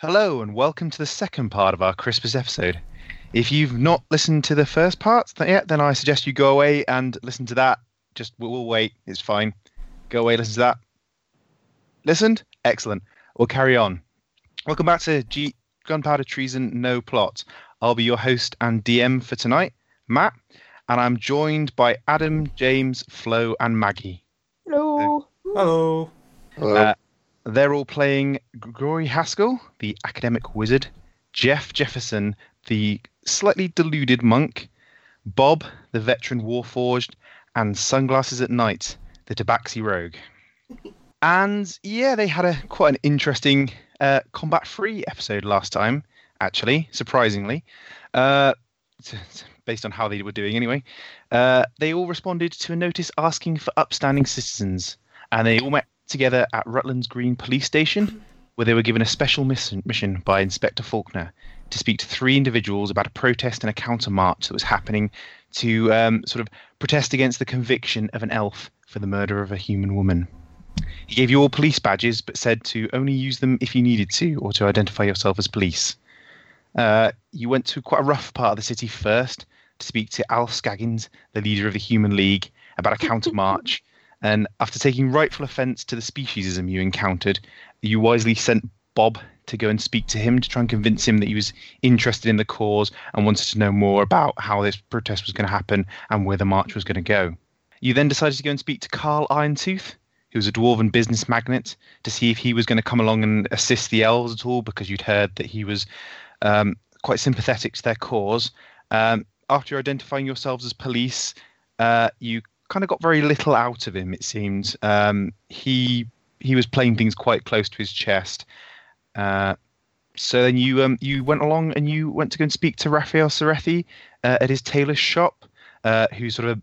Hello, and welcome to the second part of our Christmas episode. If you've not listened to the first part yet, then I suggest you go away and listen to that. Just we'll, we'll wait. It's fine. Go away, listen to that. Listened? Excellent. We'll carry on. Welcome back to G- Gunpowder Treason No Plot. I'll be your host and DM for tonight, Matt, and I'm joined by Adam, James, Flo, and Maggie. Hello. Hello. Hello. Uh, They're all playing Gregory Haskell, the academic wizard, Jeff Jefferson, the slightly deluded monk, Bob, the veteran warforged, and Sunglasses at Night, the tabaxi rogue. And yeah, they had a quite an interesting uh, combat-free episode last time. Actually, surprisingly, uh, based on how they were doing anyway, uh, they all responded to a notice asking for upstanding citizens, and they all met together at Rutland's Green Police Station, where they were given a special mission, by Inspector Faulkner to speak to three individuals about a protest and a counter march that was happening to um, sort of protest against the conviction of an elf for the murder of a human woman. He gave you all police badges, but said to only use them if you needed to or to identify yourself as police. Uh, you went to quite a rough part of the city first to speak to Al Scaggins, the leader of the Human League, about a counter march. And after taking rightful offence to the speciesism you encountered, you wisely sent Bob to go and speak to him to try and convince him that he was interested in the cause and wanted to know more about how this protest was going to happen and where the march was going to go. You then decided to go and speak to Carl Irontooth, who was a dwarven business magnate, to see if he was going to come along and assist the elves at all because you'd heard that he was um, quite sympathetic to their cause. Um, after identifying yourselves as police, uh, you kind of got very little out of him. It seemed um, he he was playing things quite close to his chest. Uh, so then you um, you went along and you went to go and speak to Raphael Serethi uh, at his tailor's shop, uh, who's sort of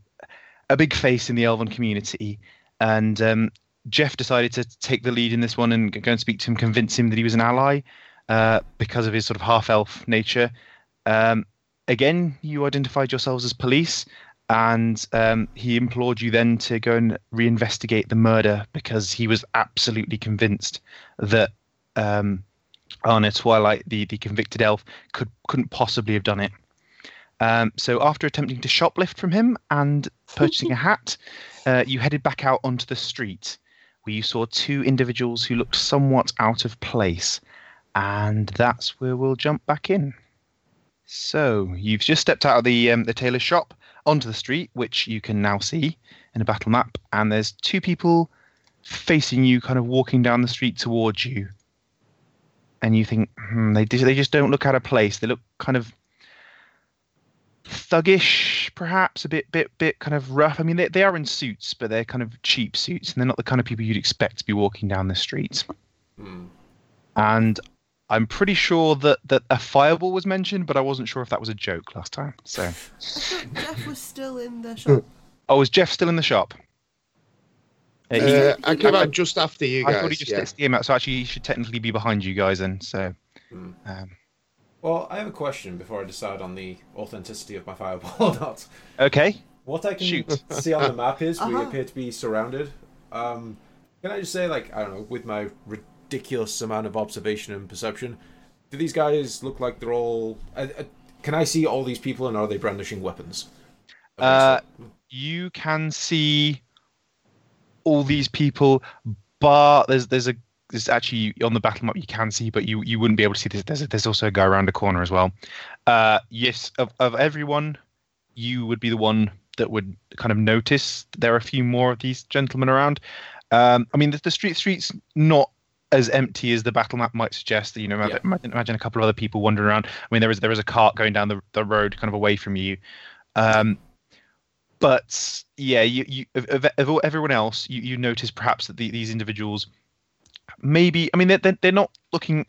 a big face in the Elven community. And um, Jeff decided to take the lead in this one and go and speak to him, convince him that he was an ally uh, because of his sort of half elf nature. Um, again, you identified yourselves as police, and um, he implored you then to go and reinvestigate the murder because he was absolutely convinced that um, Arna Twilight, the, the convicted elf, could couldn't possibly have done it. Um, so after attempting to shoplift from him and purchasing a hat, uh, you headed back out onto the street, where you saw two individuals who looked somewhat out of place, and that's where we'll jump back in. So you've just stepped out of the um, the tailor shop onto the street, which you can now see in a battle map, and there's two people facing you, kind of walking down the street towards you. And you think, hmm, they they just don't look out of place. They look kind of thuggish, perhaps a bit bit bit kind of rough. I mean, they they are in suits, but they're kind of cheap suits, and they're not the kind of people you'd expect to be walking down the street. Hmm. And I'm pretty sure that that a fireball was mentioned, but I wasn't sure if that was a joke last time. So, I thought Jeff was still in the shop. oh, is Jeff still in the shop? Uh, he- Uh, I came I- out just after you guys. I thought he just yeah. came out, so actually he should technically be behind you guys then. So, Hmm. um, Well, I have a question before I decide on the authenticity of my fireball or not. okay, What I can Shoot. see on the map is we Uh-huh. appear to be surrounded. Um, can I just say, like, I don't know, with my ridiculous amount of observation and perception, do these guys look like they're all? Uh, uh, can I see all these people and are they brandishing weapons? Uh, you can see all these people, but there's there's a there's actually on the battle map you can see, but you you wouldn't be able to see this. There's there's also a guy around the corner as well. Uh, yes, of of everyone, you would be the one that would kind of notice there are a few more of these gentlemen around. Um, I mean, the, the street street's not as empty as the battle map might suggest. You know, Yeah. imagine, imagine a couple of other people wandering around. I mean, there is there is a cart going down the, the road, kind of away from you. Um, but yeah, you, you of, of, everyone else, you, you notice perhaps that the, these individuals, maybe, I mean, they're, they're, they're not looking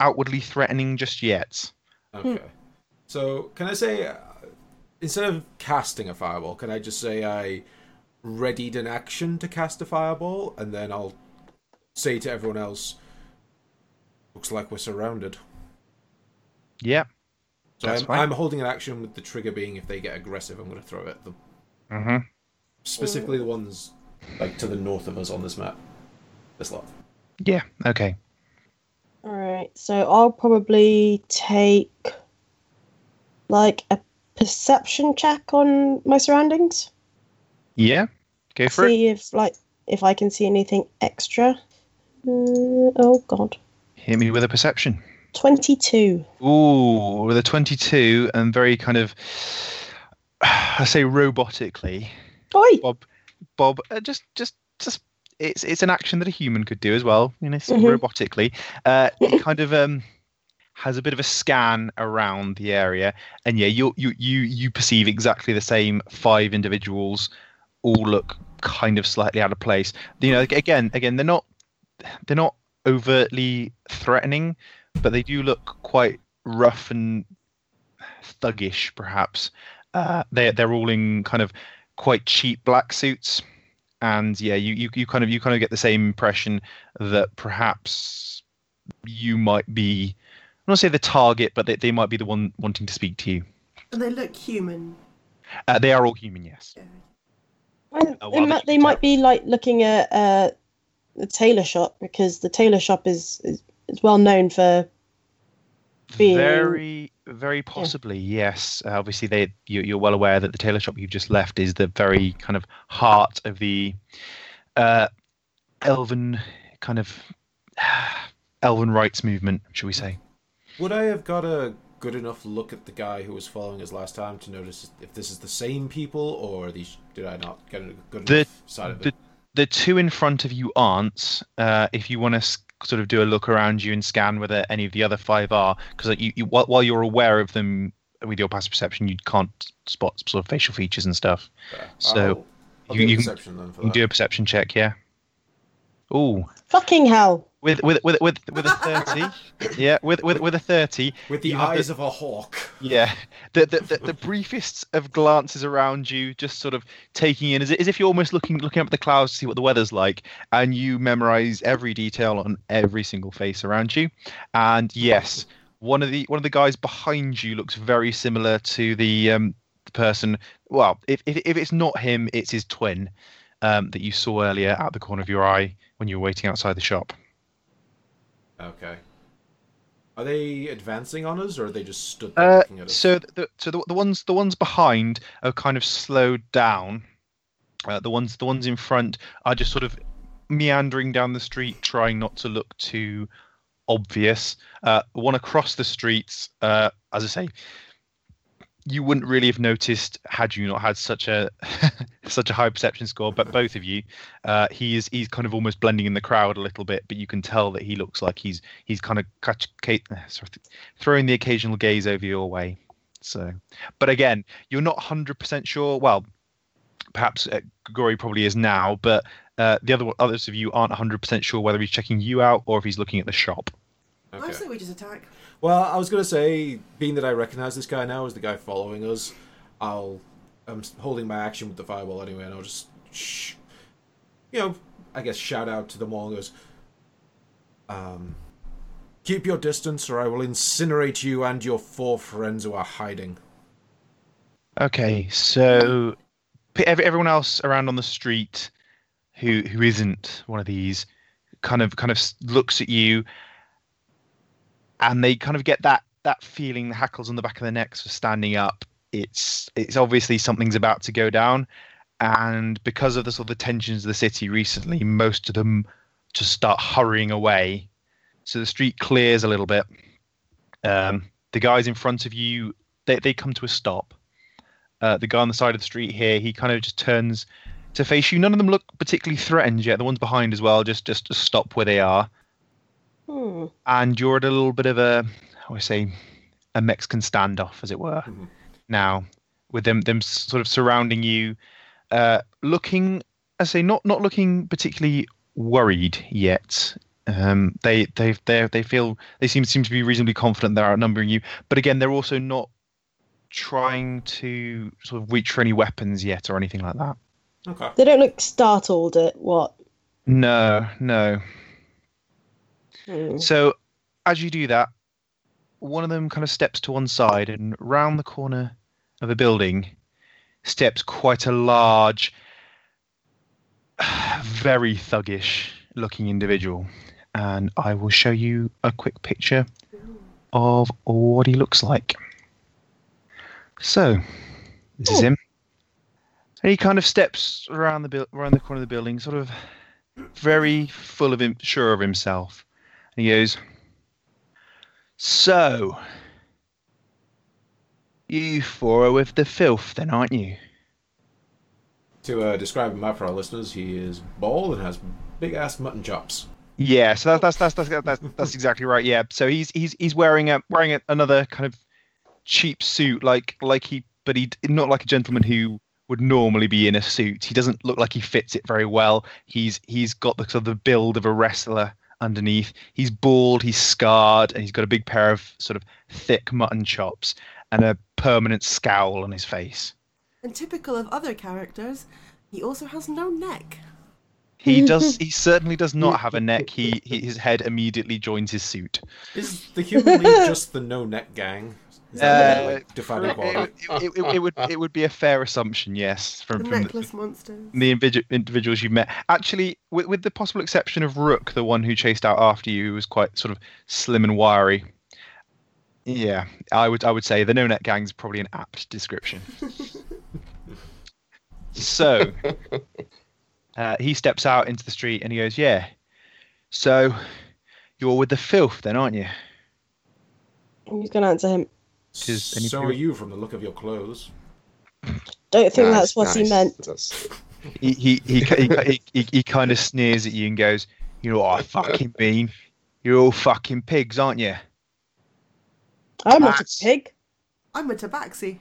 outwardly threatening just yet. Okay. So, can I say, uh, instead of casting a fireball, can I just say I readied an action to cast a fireball, and then I'll say to everyone else, looks like we're surrounded. Yeah. So I'm. I'm holding an action with the trigger being if they get aggressive, I'm going to throw it at them. hmm Specifically the ones like to the north of us on this map. This lot. Yeah. Okay. All right, so I'll probably take like a perception check on my surroundings. Yeah, go for it. see if like if I can see anything extra. Uh, oh God, Hit me with a perception. twenty-two. Ooh, with a 22 and very kind of, I say robotically. Oi! Bob, Bob, uh, just, just, just. It's it's an action that a human could do as well, you know, Mhm. robotically. Uh, it kind of um has a bit of a scan around the area, and yeah, you you you you perceive exactly the same five individuals, all look kind of slightly out of place. You know, again, again, they're not they're not overtly threatening, but they do look quite rough and thuggish, perhaps. Uh, they they're all in kind of quite cheap black suits, and yeah, you, you you kind of you kind of get the same impression that perhaps you might be. I'm not want to say the target, but they, they might be the one wanting to speak to you. And they look human. Uh, they are all human, yes. And Oh, they, well, mi- they they might be like looking at uh, the tailor shop because the tailor shop is is, is well known for being Very, very possibly, yes. Uh, obviously, they you, you're well aware that the tailor shop you've just left is the very kind of heart of the uh, elven kind of elven rights movement, should we say? Would I have got a good enough look at the guy who was following us last time to notice if this is the same people or are these? Did I not get a good The- enough side of the- it? The two in front of you aren't. Uh, if you want to s- sort of do a look around you and scan whether any of the other five are, because you, you while, while you're aware of them with your passive perception, you can't spot sort of facial features and stuff. Yeah, so I'll, I'll you- you can- then for You can do a perception check, yeah. Ooh, fucking hell. With with with with with a thirty, yeah, with with with a thirty, With the you have the- eyes of a hawk. yeah, the the, the the briefest of glances around you, just sort of taking in as, as if you're almost looking looking up at the clouds to see what the weather's like, and you memorize every detail on every single face around you, and yes, one of the one of the guys behind you looks very similar to the um the person. Well, if if, if it's not him, it's his twin. Um, that you saw earlier at the corner of your eye when you were waiting outside the shop. Okay. Are they advancing on us, or are they just stood there Uh, looking at us? so the so the, the ones the ones behind are kind of slowed down. Uh, the ones the ones in front are just sort of meandering down the street, trying not to look too obvious. Uh, the one across the streets, uh, as I say, you wouldn't really have noticed had you not had such a such a high perception score. But both of you, uh, he is he's kind of almost blending in the crowd a little bit, but you can tell that he looks like he's he's kind of catch, ca- uh, sorry, throwing the occasional gaze over your way. So, but again, you're not hundred percent sure. Well, perhaps uh, Gory probably is now, but uh, the other others of you aren't hundred percent sure whether he's checking you out or if he's looking at the shop. I okay. say we just attack. Well, I was gonna say, being that I recognize this guy now as the guy following us, I'll I'm holding my action with the fireball anyway, and I'll just, shh, you know, I guess shout out to them all. And goes, um, keep your distance, or I will incinerate you and your four friends who are hiding. Okay, so everyone else around on the street who who isn't one of these kind of kind of looks at you and they kind of get that that feeling the hackles on the back of their necks for standing up it's it's obviously something's about to go down and because of the sort of the tensions of the city recently most of them just start hurrying away so the street clears a little bit um, the guys in front of you they, they come to a stop uh, the guy on the side of the street here, he kind of just turns to face you. None of them look particularly threatened yet. The ones behind as well, just just, just stop where they are. Hmm. And you're at a little bit of a, how do say, a Mexican standoff, as it were. Mhm. Now, with them them sort of surrounding you, uh, looking, I say, not not looking particularly worried yet. Um, they they they they feel they seem seem to be reasonably confident they're outnumbering you, but again, they're also not trying to sort of reach for any weapons yet or anything like that. Okay. They don't look startled at what. No, no. Hmm. So as you do that, one of them kind of steps to one side and round the corner of a building steps quite a large, very thuggish looking individual. and I will show you a quick picture of what he looks like. So, this is Oh. him. And he kind of steps around the buil- around the corner of the building, sort of very full of him, sure of himself. He goes, "So, you four are with the filth, then, aren't you?" To uh, describe him out for our listeners, he is bald and has big ass mutton chops. Yeah, so that's that's that's that's that's, that's exactly right. Yeah, so he's he's he's wearing a wearing a, another kind of cheap suit, like like he, but he not like a gentleman who would normally be in a suit. He doesn't look like he fits it very well. He's he's got the sort of the build of a wrestler underneath. He's bald, he's scarred, and he's got a big pair of sort of thick mutton chops and a permanent scowl on his face. And typical of other characters, he also has no neck. He does. He certainly does not have a neck. He, he his head immediately joins his suit. Is the Human League just the no neck gang? Is that Uh, like, defining It, quality? it, it, it, it would it would be a fair assumption, yes, The from, from the, monsters. the individu- individuals you met. Actually, with, with the possible exception of Rook, the one who chased out after you, who was quite sort of slim and wiry. Yeah, I would I would say the no net gang is probably an apt description. so, uh, he steps out into the street and he goes, "Yeah, so you're with the filth, then, aren't you?" Who's going to answer him? Does anybody- So are you from the look of your clothes. Don't think Nice, that's what he meant. He he he, he, he, he, he kind of sneers at you and goes, "You know what I fucking mean? You're all fucking pigs, aren't you?" I'm not a pig. I'm a tabaxi.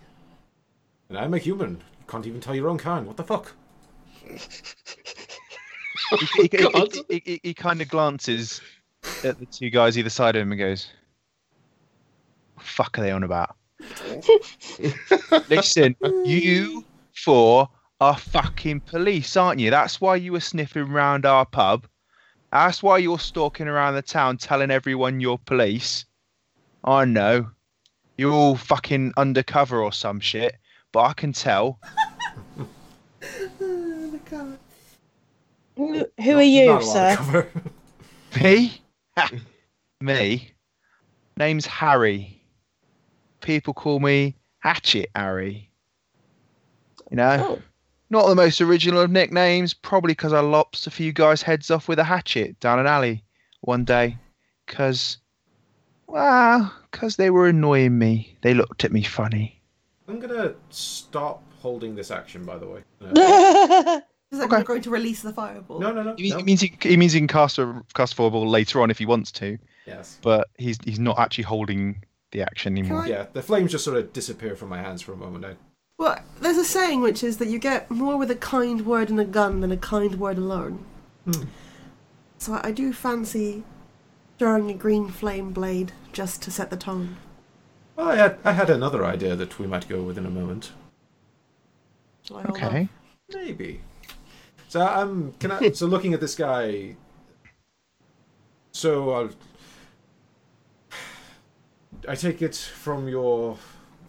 And I'm a human. You can't even tell your own kind. What the fuck? He, he, he, he, he, he kind of glances at the two guys either side of him and goes, "Fuck are they on about?" Listen, you four are fucking police, aren't you? That's why you were sniffing round our pub. That's why you're stalking around the town telling everyone you're police. I know. You're all fucking undercover or some shit, but I can tell. the car. Who, who are you, Not a lot of sir? Me? Me? Name's Harry. People call me Hatchet Harry. You know, Oh, not the most original of nicknames, probably because I lopped a few guys' heads off with a hatchet down an alley one day. Because, well, because they were annoying me. They looked at me funny. I'm gonna stop holding this action, by the way. No. Is that Okay. you're going to release the fireball? no, no. no, He, no. he means he, he means he can cast a cast a fireball later on if he wants to, Yes. but he's he's not actually holding the action anymore. I- Yeah, the flames just sort of disappear from my hands for a moment. I, Well, there's a saying which is that you get more with a kind word and a gun than a kind word alone. Hmm. So I, I do fancy throwing a green flame blade just to set the tone. well, I had, I had another idea that we might go with in a moment. Shall I Okay. off? Maybe. So I'm can I so looking at this guy so I'll I take it from your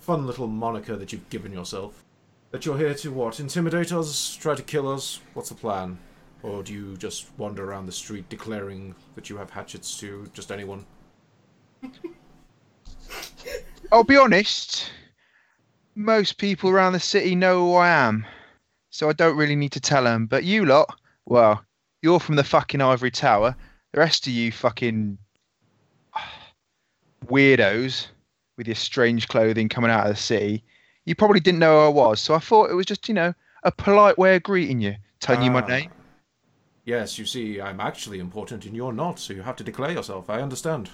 fun little moniker that you've given yourself that you're here to what? Intimidate us, try to kill us? What's the plan? Or do you just wander around the street declaring that you have hatchets to just anyone? I'll be honest. Most people around the city know who I am, so I don't really need to tell them. But you lot, well, you're from the fucking Ivory Tower. The rest of you fucking weirdos with your strange clothing coming out of the city, you probably didn't know who I was. So I thought it was just, you know, a polite way of greeting you, telling you my Ah. name. Yes, you see, I'm actually important and you're not, so you have to declare yourself. I understand.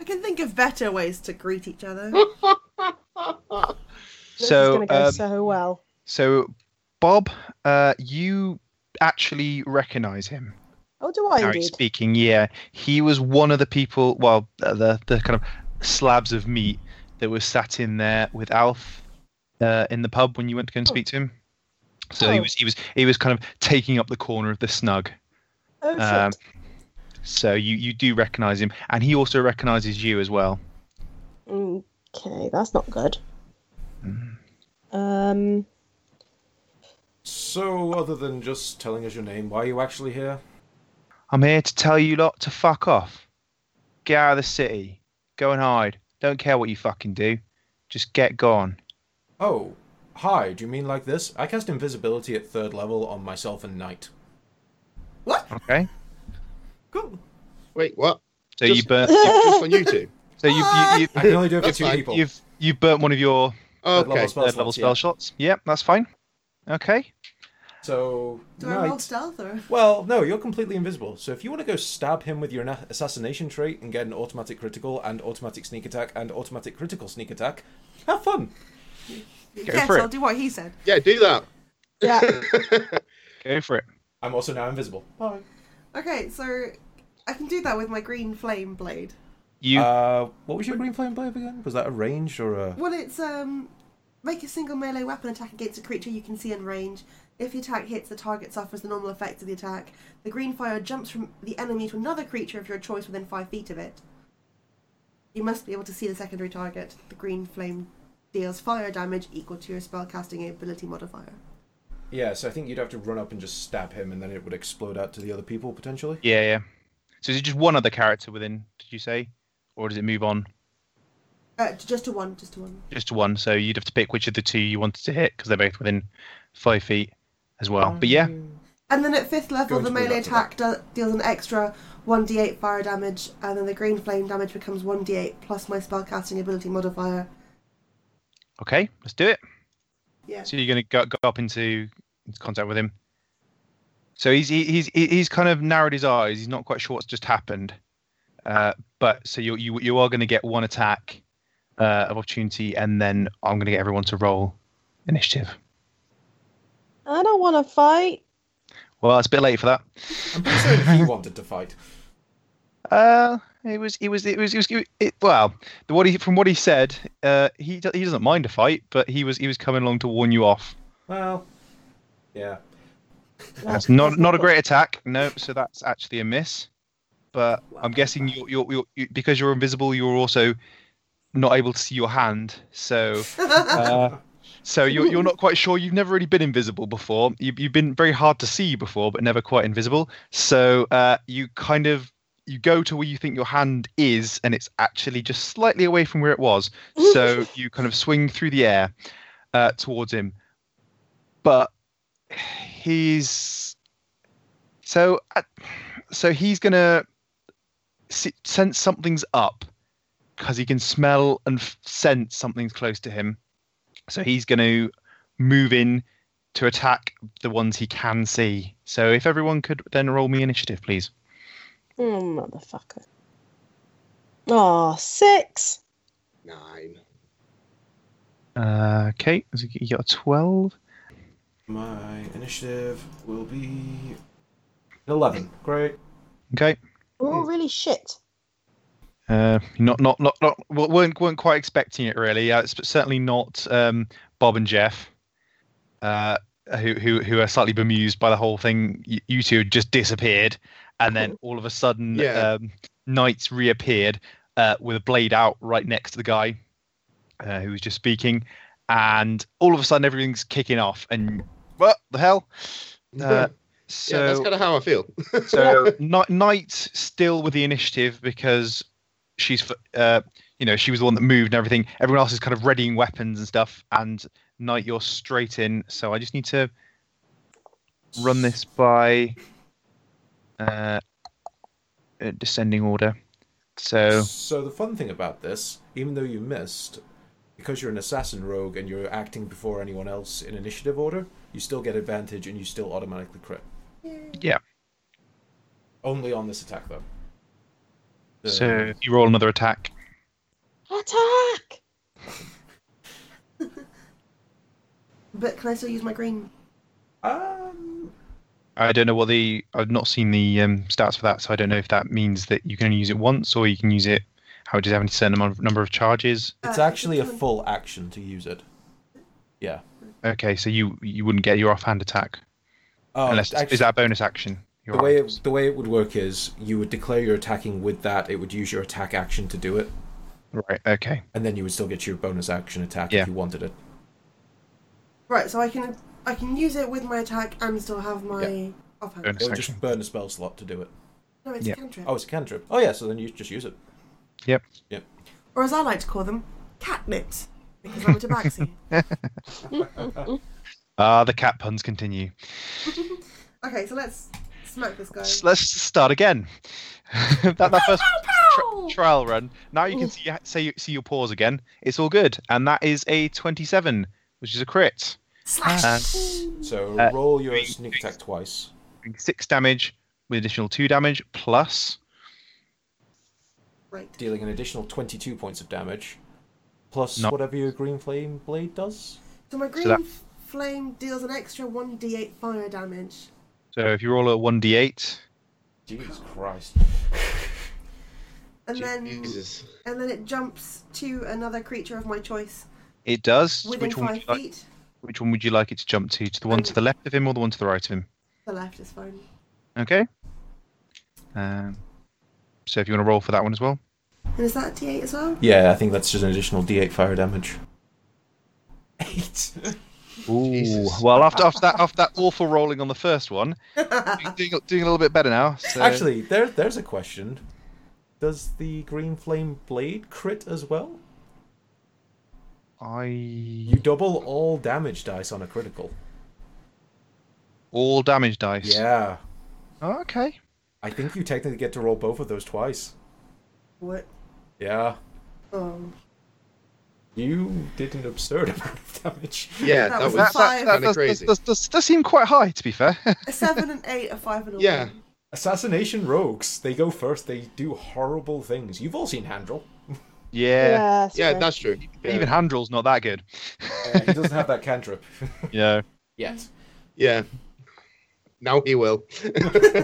I can think of better ways to greet each other. this So, is going to go um, so well. So, Bob, uh, you actually recognise him. Oh, do I Harry indeed? speaking, yeah, he was one of the people. Well, uh, the the kind of slabs of meat that was sat in there with Alf uh, in the pub when you went to go and Oh. speak to him. So he Oh. was he was he was kind of taking up the corner of the snug. Oh. Um, so you you do recognise him, and he also recognises you as well. Okay, that's not good. Mm. Um, So, other than just telling us your name, why are you actually here? I'm here to tell you lot to fuck off. Get out of the city. Go and hide. Don't care what you fucking do. Just get gone. Oh, hi. Do you mean like this? I cast invisibility at third level on myself and Knight. What? Okay. Cool. Wait, what? So you burnt. Just on you two? So you you you, I can only do it for two fine. people. You've you've burnt one of your Oh, Third okay. level spell third level slots, spell yeah. shots. Yep, that's fine. Okay. So Do I roll Knight. stealth or? Well, no, you're completely invisible. So if you want to go stab him with your assassination trait and get an automatic critical and automatic sneak attack and automatic critical sneak attack, have fun. yes, for it. I'll do what he said. Yeah, do that. Yeah. Go for it. I'm also now invisible. Bye. Okay, so I can do that with my green flame blade. You Uh, what was your green flame blade again? Was that a range or a? Well, it's um, make a single melee weapon attack against a creature you can see in range. If the attack hits, the target suffers the normal effects of the attack. The green fire jumps from the enemy to another creature of your choice within five feet of it. You must be able to see the secondary target. The green flame deals fire damage equal to your spellcasting ability modifier. Yeah, so I think you'd have to run up and just stab him, and then it would explode out to the other people potentially. yeah yeah. So is it just one other character within? Did you say, or does it move on Uh, just to one, just to one. just to one? So you'd have to pick which of the two you wanted to hit because they're both within five feet as well. But yeah, And then at fifth level, the melee attack do- deals an extra 1d8 fire damage, and then the green flame damage becomes 1d8 plus my spellcasting ability modifier. okay, let's do it. Yeah. So you're going to go, go up into, into contact with him. So he's he- he's he's kind of narrowed his eyes. He's not quite sure what's just happened. Uh, but so you you you are going to get one attack uh, of opportunity, and then I'm going to get everyone to roll initiative. I don't want to fight. Well, it's a bit late for that. I'm pretty certain he wanted to fight. Uh, it was it was it was it was it, well, the what he from what he said, uh, he do- he doesn't mind a fight, but he was he was coming along to warn you off. Well, yeah. That's not not a great attack. No, so that's actually a miss. But I'm guessing you're, you're, you're, you because you're invisible, you're also not able to see your hand. So uh, so you're you're not quite sure. You've never really been invisible before. You've you've been very hard to see before, but never quite invisible. So uh, you kind of you go to where you think your hand is, and it's actually just slightly away from where it was. So you kind of swing through the air uh, towards him, but he's so uh, so he's gonna see, sense something's up because he can smell and f- sense something's close to him. So he's going to move in to attack the ones he can see. So if everyone could then roll me initiative, please. Oh, motherfucker. Oh, six. Nine. Uh, okay, you got a twelve. My initiative will be eleven. Great. Okay. We're all really shit. Uh, not, not, not, not. well, weren't weren't quite expecting it really. Uh, certainly not um, Bob and Jeff, uh, who who who are slightly bemused by the whole thing. You, you two just disappeared, and then all of a sudden, Yeah. um, Knights reappeared uh, with a blade out right next to the guy uh, who was just speaking, and all of a sudden everything's kicking off. And what the hell? Uh, so yeah, that's kind of how I feel. so Kni- Knight still with the initiative because she's uh you know she was the one that moved and everything. Everyone else is kind of readying weapons and stuff. And Knight, you're straight in. So I just need to run this by uh descending order. So So the fun thing about this, even though you missed, because you're an assassin rogue and you're acting before anyone else in initiative order, you still get advantage and you still automatically crit. yeah. Only on this attack though. The- So if you roll another attack. Attack! But can I still use my green? Um, I don't know what the I've not seen the um, stats for that, so I don't know if that means that you can only use it once or you can use it. How does it have a certain amount of number of charges? it's Uh, actually a full action to use it. Yeah. Okay, so you you wouldn't get your offhand attack Um, unless actually, is that a bonus action? Your the way it, the way it would work is you would declare you're attacking with that. It would use your attack action to do it, right? Okay, and then you would still get your bonus action attack Yeah. if you wanted it. Right, so I can I can use it with my attack and still have my offhand. Bonus It would action. just burn a spell slot to do it. No, it's Yep. a cantrip. Oh, it's a cantrip. Oh yeah, so then you just use it. Yep. Yep. Or as I like to call them, catnips. Because I'm a tabaxi. Ah, the cat puns continue. okay, so let's smack this guy. Let's start again. that, that first Pow! tri- trial run. Now you can see see see your paws again. It's all good, and that is a twenty-seven, which is a crit. Slash! Uh, So Uh, roll your three- sneak attack twice. Six damage with additional two damage plus. right. dealing an additional 22 points of damage, plus No. whatever your green flame blade does. So my green that- flame deals an extra 1d8 fire damage. So if you roll a one d eight, Jesus Christ. And then Jesus. and then it jumps to another creature of my choice it does. within Which one, would five you like, feet. which one would you like it to jump to? To the one to the left of him or the one to the right of him? The left is fine. Okay. Um, so if you want to roll for that one as well. And is that a d8 as well? Yeah, I think that's just an additional d8 fire damage. Eight. Ooh. Jesus. Well, after after that after that awful rolling on the first one, doing, doing, doing a little bit better now. So. Actually, there, there's a question. Does the green flame blade crit as well? I You double all damage dice on a critical. all damage dice. Yeah. Oh, okay. I think you technically get to roll both of those twice. What? Yeah. Oh. You did an absurd amount of damage. Yeah, That that was was, a five. kinda does, crazy. Does, does, does seem quite high, to be fair. A 7 and 8, a 5 and a Yeah. 1. Assassination rogues, they go first, they do horrible things. You've all seen Handrel. yeah. that's yeah, that's true. Yeah. Even Handrel's not that good. Uh, he doesn't have that cantrip Yeah. yet. Yeah. Now he will.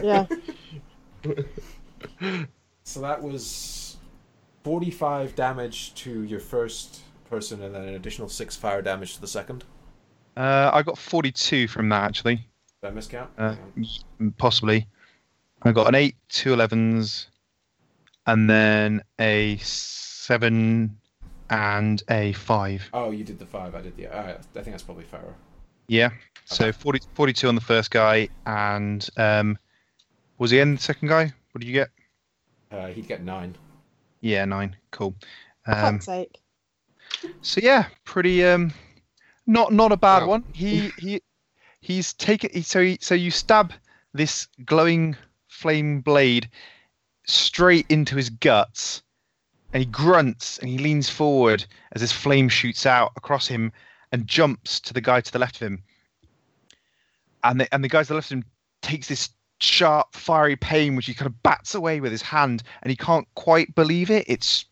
yeah. So that was 45 damage to your first person and then an additional 6 fire damage to the second. Uh, I got 42 from that, actually. Did I miscount? Uh, Hang on. y- possibly. I got an 8, two 11s, and then a 7 and a 5. Oh, you did the 5, I did the... Alright, I think that's probably fairer. Yeah. So 40, 42 on the first guy, and um, was he in the second guy? What did you get? Uh, he'd get 9. Yeah, 9. Cool. For Um, fuck's sake. So yeah, pretty um, not not a bad Wow. one. He he he's taken. he- So he, so you stab this glowing flame blade straight into his guts, and he grunts and he leans forward as this flame shoots out across him and jumps to the guy to the left of him. And the and the guy to the left of him takes this sharp, fiery pain which he kind of bats away with his hand, and he can't quite believe it. It's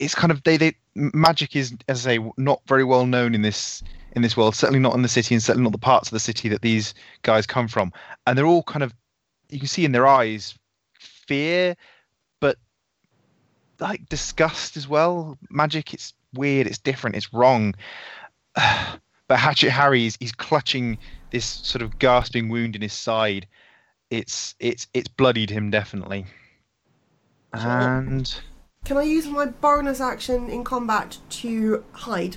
it's kind of they they magic is as I say not very well known in this in this world certainly not in the city and certainly not the parts of the city that these guys come from. And they're all kind of you can see in their eyes fear but like disgust as well. Magic it's weird it's different it's wrong. But hatchet harry is he's clutching this sort of gasping wound in his side. It's it's it's bloodied him definitely. And Can I use my bonus action in combat to hide?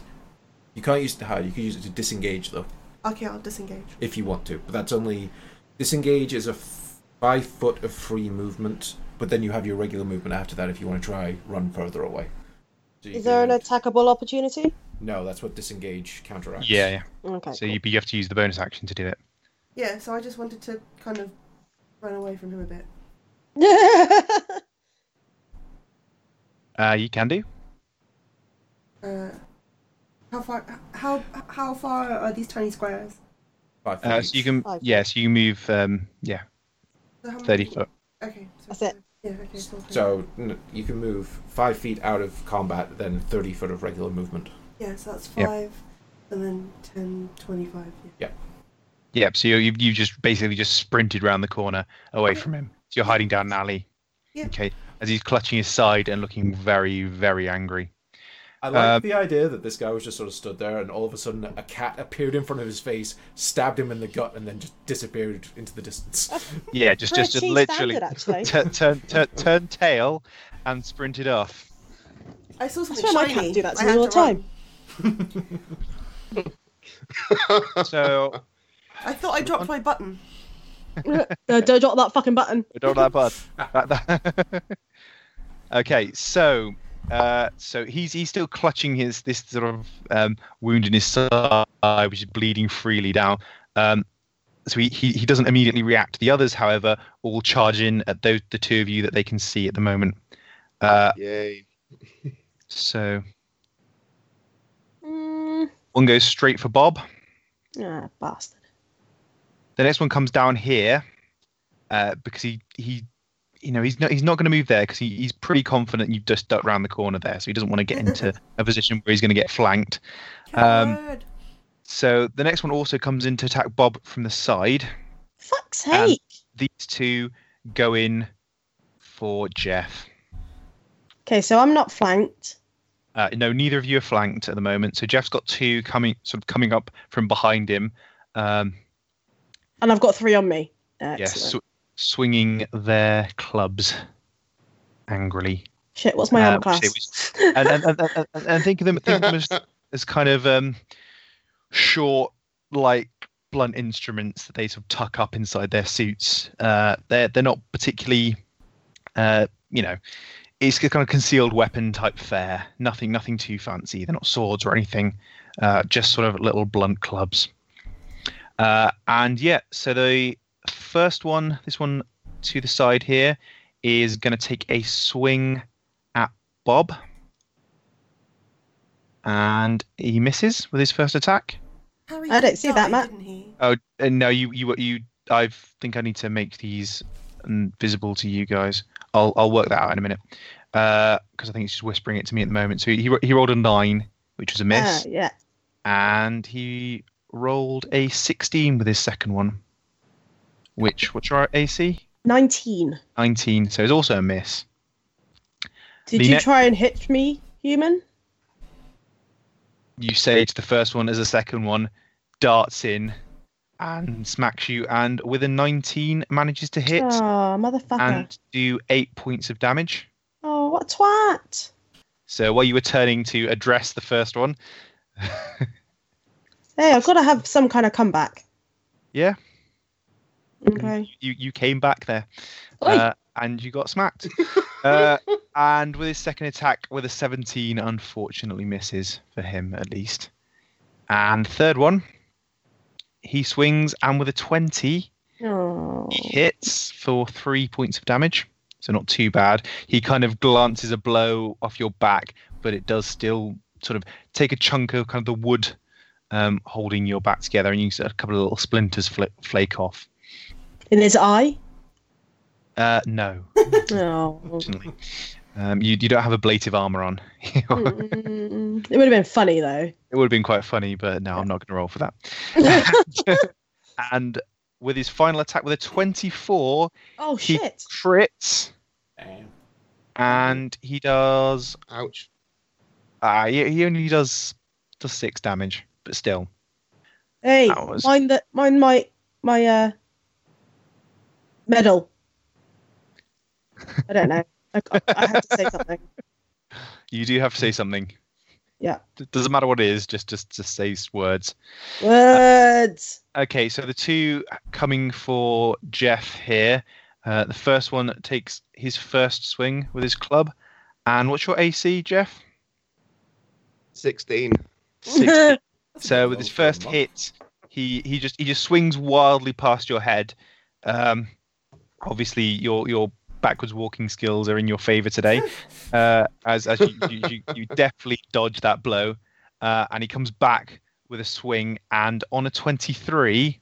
You can't use it to hide, you can use it to disengage, though, Okay, I'll disengage. if you want to. But that's only... Disengage is a f- 5 foot of free movement, but then you have your regular movement after that if you want to try run further away. So you Is there an can- attackable opportunity? No, that's what disengage counteracts. yeah yeah Okay. So you, you have to use the bonus action to do it. Yeah, so I just wanted to kind of run away from him a bit. cool. Uh, you can do. Uh, how far? How how far are these tiny squares? Five foot Uh, so you can, Five. yeah, so you move, um, yeah, So how thirty many- foot. Okay. So That's it. Yeah. Okay. Cool. So n- you can move 5 feet out of combat, then 30 foot of regular movement. Yeah. So that's Yep. five, and then 10, 25. Yeah. Yeah, so you you you just basically just sprinted round the corner away from him. So you're hiding down an alley. Yeah. Okay, as he's clutching his side and looking very, very angry. I like Um, the idea that this guy was just sort of stood there and all of a sudden a cat appeared in front of his face, stabbed him in the gut, and then just disappeared into the distance. Yeah, just just, just literally standard, actually. turn turn turn turn tail and sprinted off. I saw something swear my shiny. cats do that to me all the time. So I thought I dropped my button. Uh, don't drop that fucking button. Don't that bud. That- that- okay, so uh, so he's he's still clutching his this sort of um, wound in his side, which is bleeding freely down. Um, so he, he he doesn't immediately react. The others, however, all charge in at those the two of you that they can see at the moment. Uh, Yay. so Mm, one goes straight for Bob. ah, bastard. The next one comes down here uh, because he he you know he's not he's not going to move there because he, he's pretty confident you've just ducked around the corner there, so he doesn't want to get into a position where he's going to get flanked. Um, So the next one also comes in to attack Bob from the side. Fuck's sake. These two go in for Jeff. Okay, so I'm not flanked. Uh, no, neither of you are flanked at the moment. So Jeff's got two coming, sort of coming up from behind him. Um, And I've got three on me. yes, Excellent. Sw- swinging their clubs angrily. Shit, what's my Uh, armor class? which was- and, and, and, and, think of them, think of them as, as kind of um, short, like blunt instruments that they sort of tuck up inside their suits. Uh, they're they're not particularly, uh, you know, it's kind of concealed weapon type fare. Nothing nothing too fancy. They're not swords or anything. Uh, just sort of little blunt clubs. Uh, and yeah, so the first one, this one to the side here, is going to take a swing at Bob. And he misses with his first attack. Harry I don't see that, die, Matt. Oh, and no, you, you, you. I think I need to make these visible to you guys. I'll, I'll work that out in a minute. Uh, because I think he's just whispering it to me at the moment. So he, he rolled a nine, which was a miss, uh, yeah. and he rolled a sixteen with his second one. Which, what's your AC? 19. Nineteen. So it's also a miss. Did The you ne- try and hit me, human? you say to the first one as a second one darts in and smacks you and with a 19 manages to hit Oh, motherfucker. and do eight points of damage Oh, what a twat. so while you were turning to address the first one Hey, I've got to have some kind of comeback. yeah Okay. you, you came back there uh, and you got smacked uh, and with his second attack with a 17 unfortunately misses for him at least and third one he swings and with a 20 Oh. He hits for three points of damage, so not too bad. He kind of glances a blow off your back, but it does still sort of take a chunk of kind of the wood um, holding your back together, and you see a couple of little splinters fl- flake off. In his eye? Uh, no, Oh. unfortunately. Um, you, you don't have ablative armor on. it would have been funny, though. It would have been quite funny, but no, I'm not going to roll for that. and with his final attack with a 24, Oh, he shit. crits, Damn. and he does Ouch. Ah, he, he only does does six damage, but still. Hey, That was- mind that, mind my, my, uh, medal. I don't know. I, I, I had to say something. You do have to say something. Yeah. D- doesn't matter what it is, just just just say s- words. Words. Okay, so the two coming for Jeff here. Uh, the first one takes his first swing with his club. And what's your AC, Jeff? 16. 60. That's a So with his first hit, he he just he just swings wildly past your head. Um, obviously, your your backwards walking skills are in your favor today, uh, as as you, you, you, you definitely dodge that blow, uh, and he comes back with a swing, and on a twenty-three,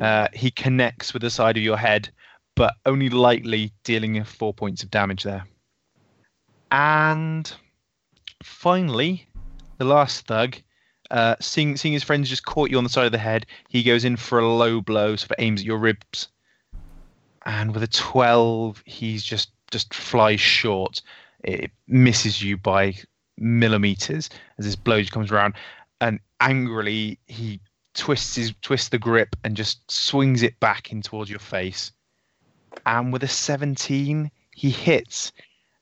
uh, he connects with the side of your head, but only lightly, dealing four points of damage there. And finally, the last thug, uh, seeing seeing his friends just caught you on the side of the head, he goes in for a low blow, sort of aims at your ribs, and with a twelve, he's just just flies short. It misses you by millimeters as this blow comes around, and angrily he twists his twists the grip and just swings it back in towards your face. And with a 17, he hits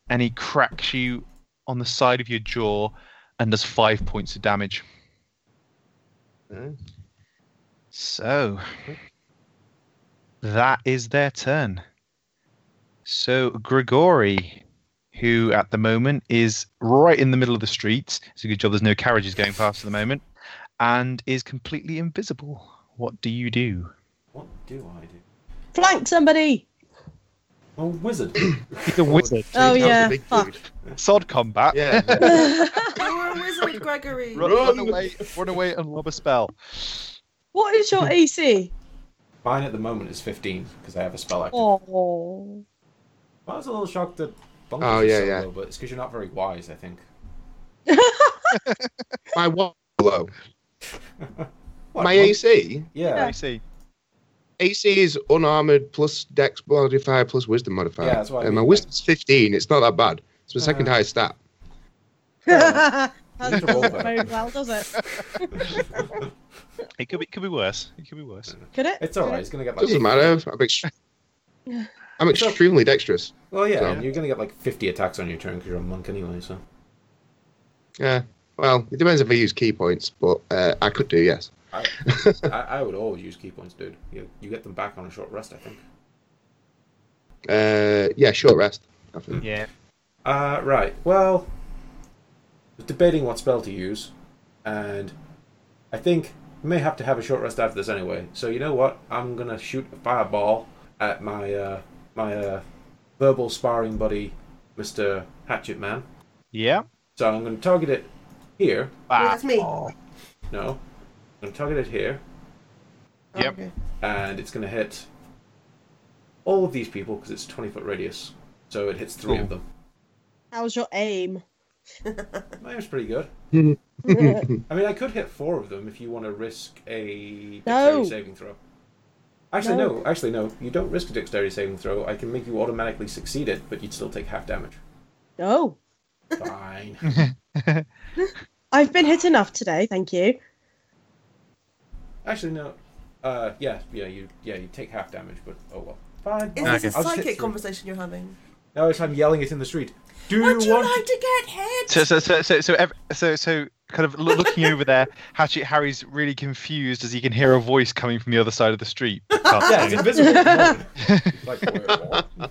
and he cracks you on the side of your jaw and does five points of damage. Uh, So that is their turn. So Grigori, who at the moment is right in the middle of the streets, it's a good job there's no carriages going past at the moment, and is completely invisible. What do you do? What do I do? Flank somebody. Oh, wizard. He's a oh, wizard. Oh He's yeah. big Fuck. Sod combat. Yeah. You're a wizard, Gregory. Run, run away, run away and lob a spell. what is your AC? Mine at the moment is 15 because I have a spell active. Oh. I was a little shocked that Bunkers Oh, is yeah, so yeah. low, but it's because you're not very wise, I think. My what? Low. What, My Monk- AC. Yeah. I see. AC is unarmored plus Dex modifier plus Wisdom modifier. Yeah, that's what I and my mean. Wisdom's 15. It's not that bad. It's my second Uh, highest stat. that Need to roll doesn't very well, does it? It could be, could be worse. It could be worse. Could it? It's alright. It's gonna get like. Doesn't matter. I'm, ex- I'm extremely dexterous. Well, yeah, So- and you're gonna get like 50 attacks on your turn because you're a monk anyway. So. Yeah. Well, it depends if I use ki points, but uh, I could do yes. I, I, I would always use ki points, dude. You, you get them back on a short rest, I think. Uh, yeah, short rest. I. Yeah. Uh, right. Well, I was debating what spell to use, and I think we may have to have a short rest after this anyway. So you know what? I'm gonna shoot a fireball at my uh, my uh, verbal sparring buddy, Mister Hatchet Man. Yeah. So I'm gonna target it here. Yeah, that's me. Oh. No, I'm gonna target it here, Yep. okay. and it's gonna hit all of these people because it's 20 foot radius. So it hits three Cool. of them. How's your aim? My aim's pretty good. I mean, I could hit four of them if you want to risk a No. dexterity saving throw. Actually, No. no. Actually, no. You don't risk a dexterity saving throw. I can make you automatically succeed it, but you'd still take half damage. Oh, Fine. I've been hit enough today, thank you. Actually, no. Uh, yeah, yeah, you, yeah, you take half damage, but oh well. Fine. Is I'll- this a I'll just hit psychic three. conversation you're having? No, it's I'm yelling it in the street. Do Would you you want? like to get hit? So, so, so, so, so, ev- so, so, kind of loo- looking over there, Hatchet Harry's really confused as he can hear a voice coming from the other side of the street. Can't Yeah, it's see. invisible. at like, wait, what? I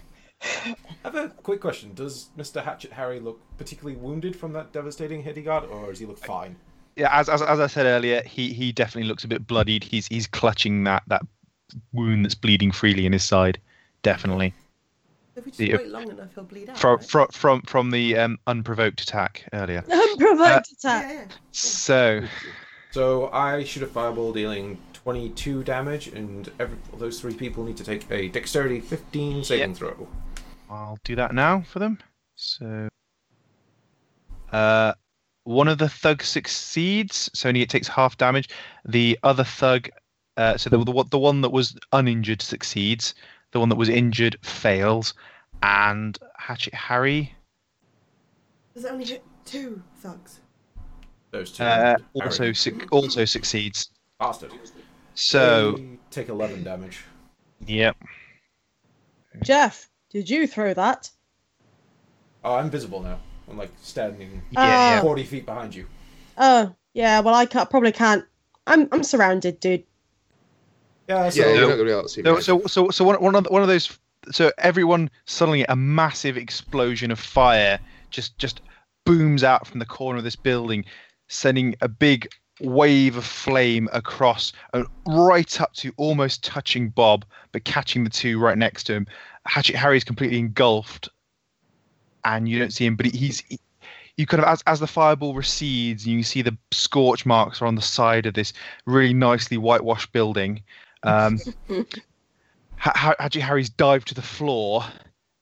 have a quick question. Does Mr. Hatchet Harry look particularly wounded from that devastating hit he got, or does he look fine? yeah, as, as, as I said earlier, he, he definitely looks a bit bloodied. He's he's clutching that, that wound that's bleeding freely in his side. Definitely If we just Yeah. wait long enough, he'll bleed out. from right? from from from the um, unprovoked attack earlier. Unprovoked Yeah, attack. yeah. So So I shoot a fireball dealing 22 damage, and every, those three people need to take a dexterity 15 saving throw. I'll do that now for them. So, uh, one of the thugs succeeds, so only it takes half damage. The other thug, uh, so the, the the one that was uninjured succeeds. The one that was injured fails, and Hatchet Harry There's only two thugs? Those two. uh, also suc also succeeds. Bastard. So, They take 11 damage. yep. Jeff, did you throw that? Oh, I'm visible now. I'm like standing Yeah, yeah. 40 feet behind you. Oh, yeah, well I can't, probably can't. I'm I'm surrounded, dude. Yeah, so yeah, you're No. not going to be able to see So, so, so, so one, one of one of those. So everyone suddenly a massive explosion of fire just just booms out from the corner of this building, sending a big wave of flame across and right up to almost touching Bob, but catching the two right next to him. Hatchet Harry's completely engulfed, and you don't see him, but he's. He, you kind of as, as the fireball recedes, and you see the scorch marks are on the side of this really nicely whitewashed building. Um, Ha- Ha- Harry's dived to the floor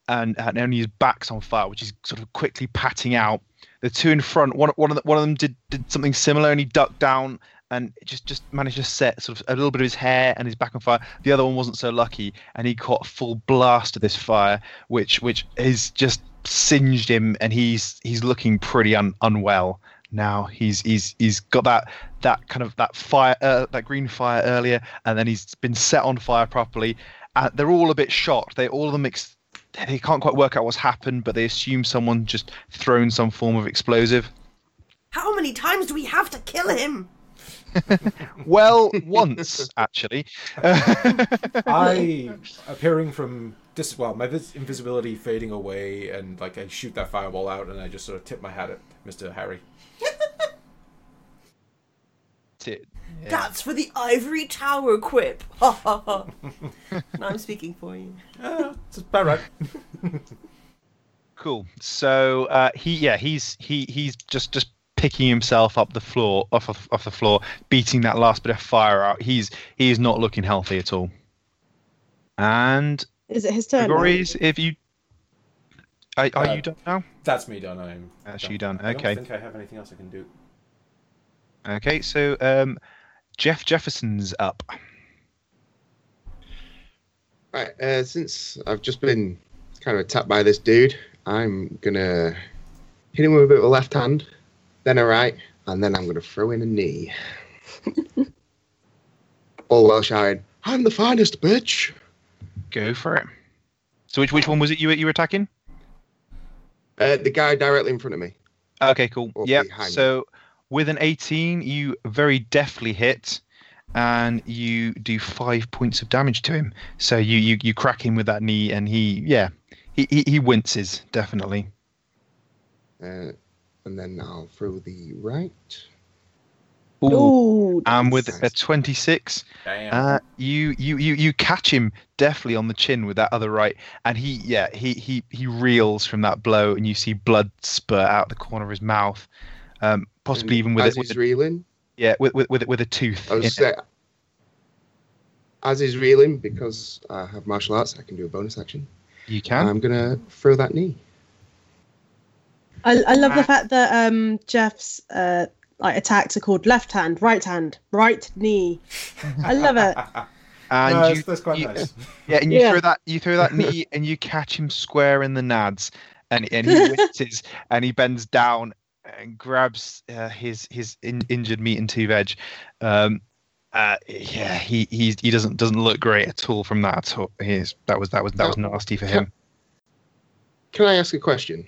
and, and only his back's on fire, which is sort of quickly patting out. The two in front, one, one, of, the, one of them did, did something similar and he ducked down and just, just managed to set sort of a little bit of his hair and his back on fire. The other one wasn't so lucky and he caught a full blast of this fire, which which has just singed him and he's he's looking pretty un, unwell now. He's he's he's got that that kind of that fire uh, that green fire earlier and then he's been set on fire properly uh, they're all a bit shocked. They all of them ex- they can't quite work out what's happened, but they assume someone just thrown some form of explosive. How many times do we have to kill him? well, once actually. I appearing from this well, my vis- invisibility fading away, and like I shoot that fireball out, and I just sort of tip my hat at Mister Harry. T- yeah. That's for the ivory tower quip. Ha ha ha. now I'm speaking for you. Ah, it's about right. Cool. So uh, he, yeah, he's he he's just just picking himself up the floor off of, off the floor, beating that last bit of fire out. He's he's not looking healthy at all. And Is it his turn? now? Gregory's, if you are, are Uh, you done now? That's me done. I'm. That's you done. Okay. I Okay. don't think I have anything else I can do. Okay. So um, Jeff Jefferson's up. Right, uh, since I've just been kind of attacked by this dude, I'm gonna hit him with a bit of a left hand, then a right, and then I'm gonna throw in a knee. All while shouting, "I'm the finest, bitch!" Go for it. So which which one was it you were you were attacking? Uh, the guy directly in front of me. Okay, cool. Yeah. So with an 18, you very deftly hit, and you do five points of damage to him. So you you, you crack him with that knee, and he yeah he he, he winces definitely. Uh, and then I'll throw the right. Ooh. Ooh, And with nice. a 26, Damn. uh, you, you you you catch him deftly on the chin with that other right, and he yeah he he he reels from that blow, and you see blood spurt out the corner of his mouth, um, possibly And even with as it, with he's a, reeling, yeah with with with, with a tooth. I was say, as he's reeling, because I have martial arts, I can do a bonus action. You can. I'm gonna throw that knee. I, I love the fact that um, Jeff's uh, like attacks are called left hand, right hand, right knee. I love it. and No, you, that's, that's quite you- nice. yeah, and you Yeah. throw that you throw that knee, and you catch him square in the nads, and and he winces, and he bends down and grabs uh, his his in, injured meat and two veg. Um, uh, yeah, he he he doesn't doesn't look great at all from that. At all. He's, that was that was that was nasty for him. Can I ask a question?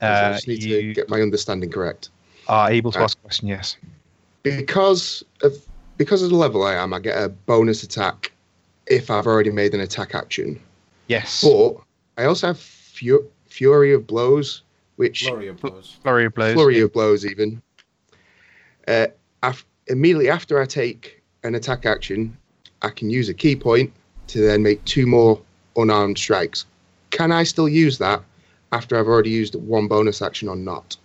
'Cause I Uh, just need you to get my understanding correct. Are able to ask a question. Yes. Because of because of the level I am, I get a bonus attack if I've already made an attack action. Yes. But I also have fu- Fury of Blows, which Flurry of blows. Flurry of blows. Flurry of Blows even. Uh, af- immediately after I take an attack action, I can use a ki point to then make two more unarmed strikes. Can I still use that after I've already used one bonus action or not?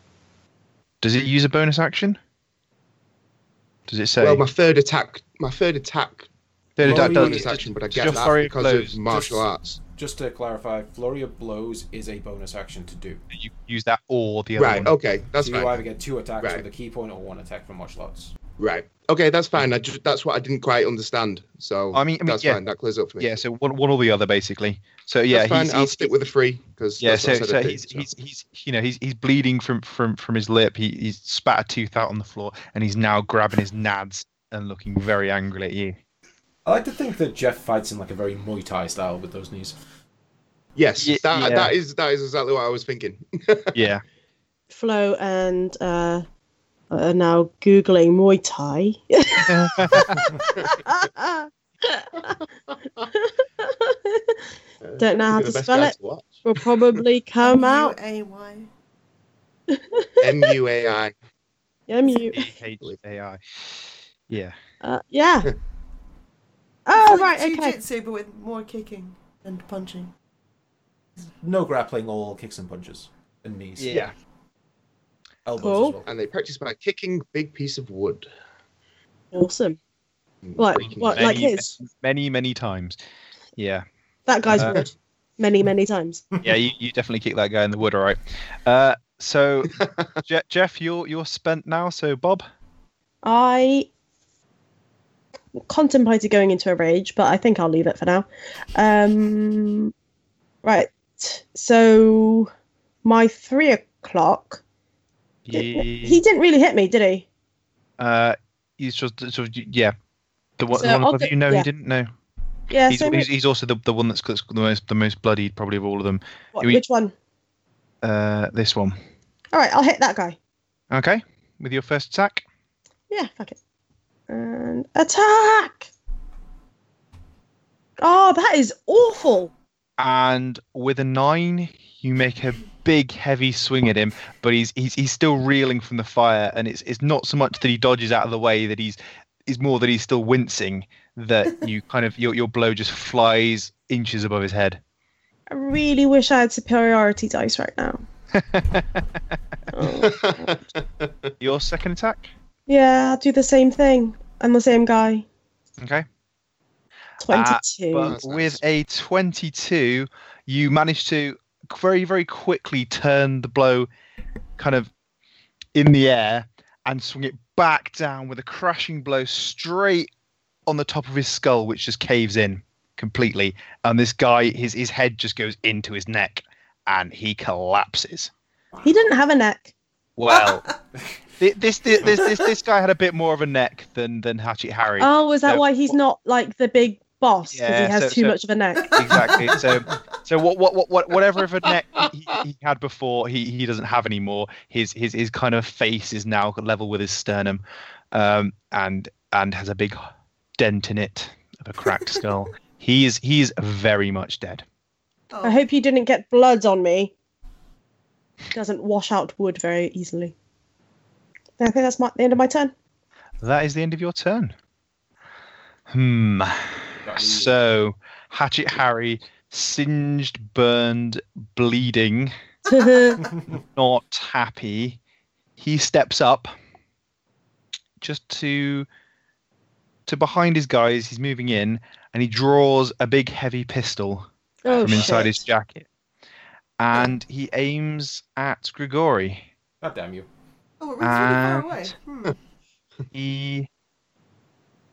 Does it use a bonus action? Does it say? Well, my third attack, my third attack Third attack of- does- bonus action, but I get your that because blows of martial just- arts. Just to clarify, flurry of blows is a bonus action to do. you use that or the other Right. one. Okay, that's so you fine. either get two attacks Right. with a ki point or one attack from martial arts. Right. Okay, that's fine. I just that's what I didn't quite understand. So I mean- I mean, that's yeah. fine. That clears up for me. Yeah, so one, one or the other, basically. So yeah, that's fine. he's, I'll he's stick with the free because yeah. So, what I said so I'd do, he's, so. he's he's you know he's he's bleeding from from from his lip. He he's spat a tooth out on the floor, and he's now grabbing his nads and looking very angry at you. I like to think that Jeff fights in like a very Muay Thai style with those knees. Yes, Ye- that yeah. that is that is exactly what I was thinking. Yeah. Flo and uh, are now googling Muay Thai. Don't know how to spell it. to. Will probably come out. U-A-Y. M U A I. Yeah, mute. H A I. Yeah. Uh, yeah. It's Oh like right, okay. Jiu-jitsu, but with more kicking and punching. No grappling, all kicks and punches and knees. Yeah. Elbows Cool. as well. And they practice by kicking big piece of wood. Awesome. and Like- breaking what, it. like Many, his? Many many times. Yeah. That guy's Uh, wood. Many, many times. Yeah. You, you definitely kick that guy in the wood, all right. Uh, so Je- Jeff, you're you're spent now. So Bob. I contemplated going into a rage, but I think I'll leave it for now. Um, right. So my three o'clock. He, He didn't really hit me, did he? uh, he's just sort of yeah. The one, So the one above you? know yeah. he didn't. know. Yeah. he's, so he's, he's also the, the one that's that's the most the most bloodied probably of all of them. what- we- which one? Uh, this one. All right, I'll hit that guy. Okay, with your first attack. Yeah, fuck it. And attack! Oh, that is awful. And with a nine, you make a big, heavy swing at him, but he's he's he's still reeling from the fire, and it's it's not so much that he dodges out of the way that he's is more that he's still wincing that you kind of your your blow just flies inches above his head. I really wish I had superiority dice right now. Oh. Your second attack, Yeah, I'll do the same thing. I'm the same guy. okay. 22. Uh, but with nice. a 22, you manage to very, very quickly turn the blow kind of in the air and swing it back down with a crashing blow straight on the top of his skull, which just caves in completely. And this guy, his, his head just goes into his neck and he collapses. he didn't have a neck. Well, this, this, this, this, this guy had a bit more of a neck than, than Hatchet Harry. Oh, is that So- why he's not like the big boss? Because Yeah, he has so- too so- much of a neck. exactly. So, so what, what, what, what, whatever of a neck he, he had before, he, he doesn't have anymore. His, his, his kind of face is now level with his sternum, um, and and has a big dent in it of a cracked skull. He is, he is very much dead. Oh, I hope you didn't get bloods on me. Doesn't wash out wood very easily. I think that's my, the end of my turn. That is the end of your turn. Hmm. Got me. So, Hatchet Harry, singed, burned, bleeding, not happy. He steps up just to to behind his guys. He's moving in, and he draws a big, heavy pistol oh, from inside shit. his jacket, and he aims at Grigori. God damn you. oh, it was really far and- away. Hmm. He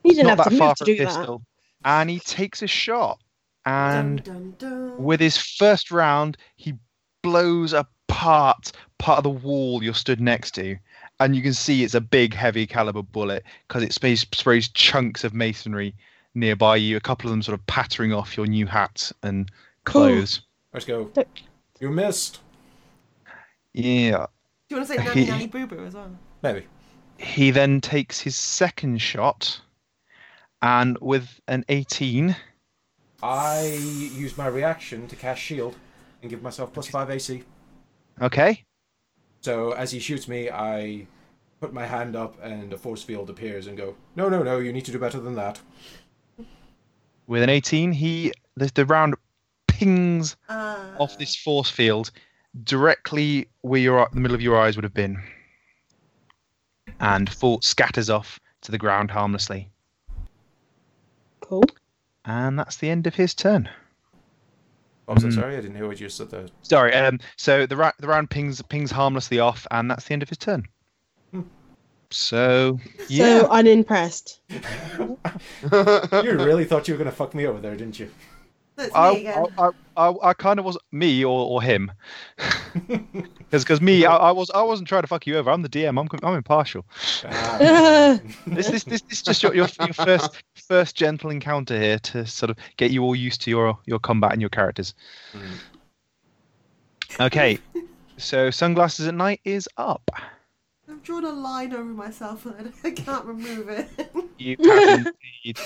You didn't not have that to far move to for a do that. Pistol, and he takes a shot, and. dun, dun, dun. with his first round, he blows apart part of the wall you're stood next to, and you can see it's a big, heavy caliber bullet because it sprays, sprays chunks of masonry nearby you. A couple of them sort of pattering off your new hat and Cool. clothes. Let's go. You missed. Yeah. Do you want to say nanny nanny boo boo as well? Maybe. He then takes his second shot, and with an 18, I use my reaction to cast shield and give myself plus five AC. okay, So as he shoots me, I put my hand up and a force field appears and go, No, no, no, you need to do better than that. with an 18, he the, the round pings Uh, off this force field directly where your the middle of your eyes would have been, and fall scatters off to the ground harmlessly. Cool. And that's the end of his turn. What was that? Mhm. Sorry, I didn't hear what you said there. Sorry. Um. So the ra- the round pings pings harmlessly off, and that's the end of his turn. Hmm. So yeah, So unimpressed. You really thought you were going to fuck me over there, didn't you? That's me I, again. I, I, I, I kind of was me or, or him, because me I, I was I wasn't trying to fuck you over. I'm the DM. I'm I'm impartial. Ah, This this this, this is just your, your your first first gentle encounter here to sort of get you all used to your your combat and your characters. mm. Okay, so sunglasses at night is up. I've drawn a line over myself and I can't remove it. You have indeed.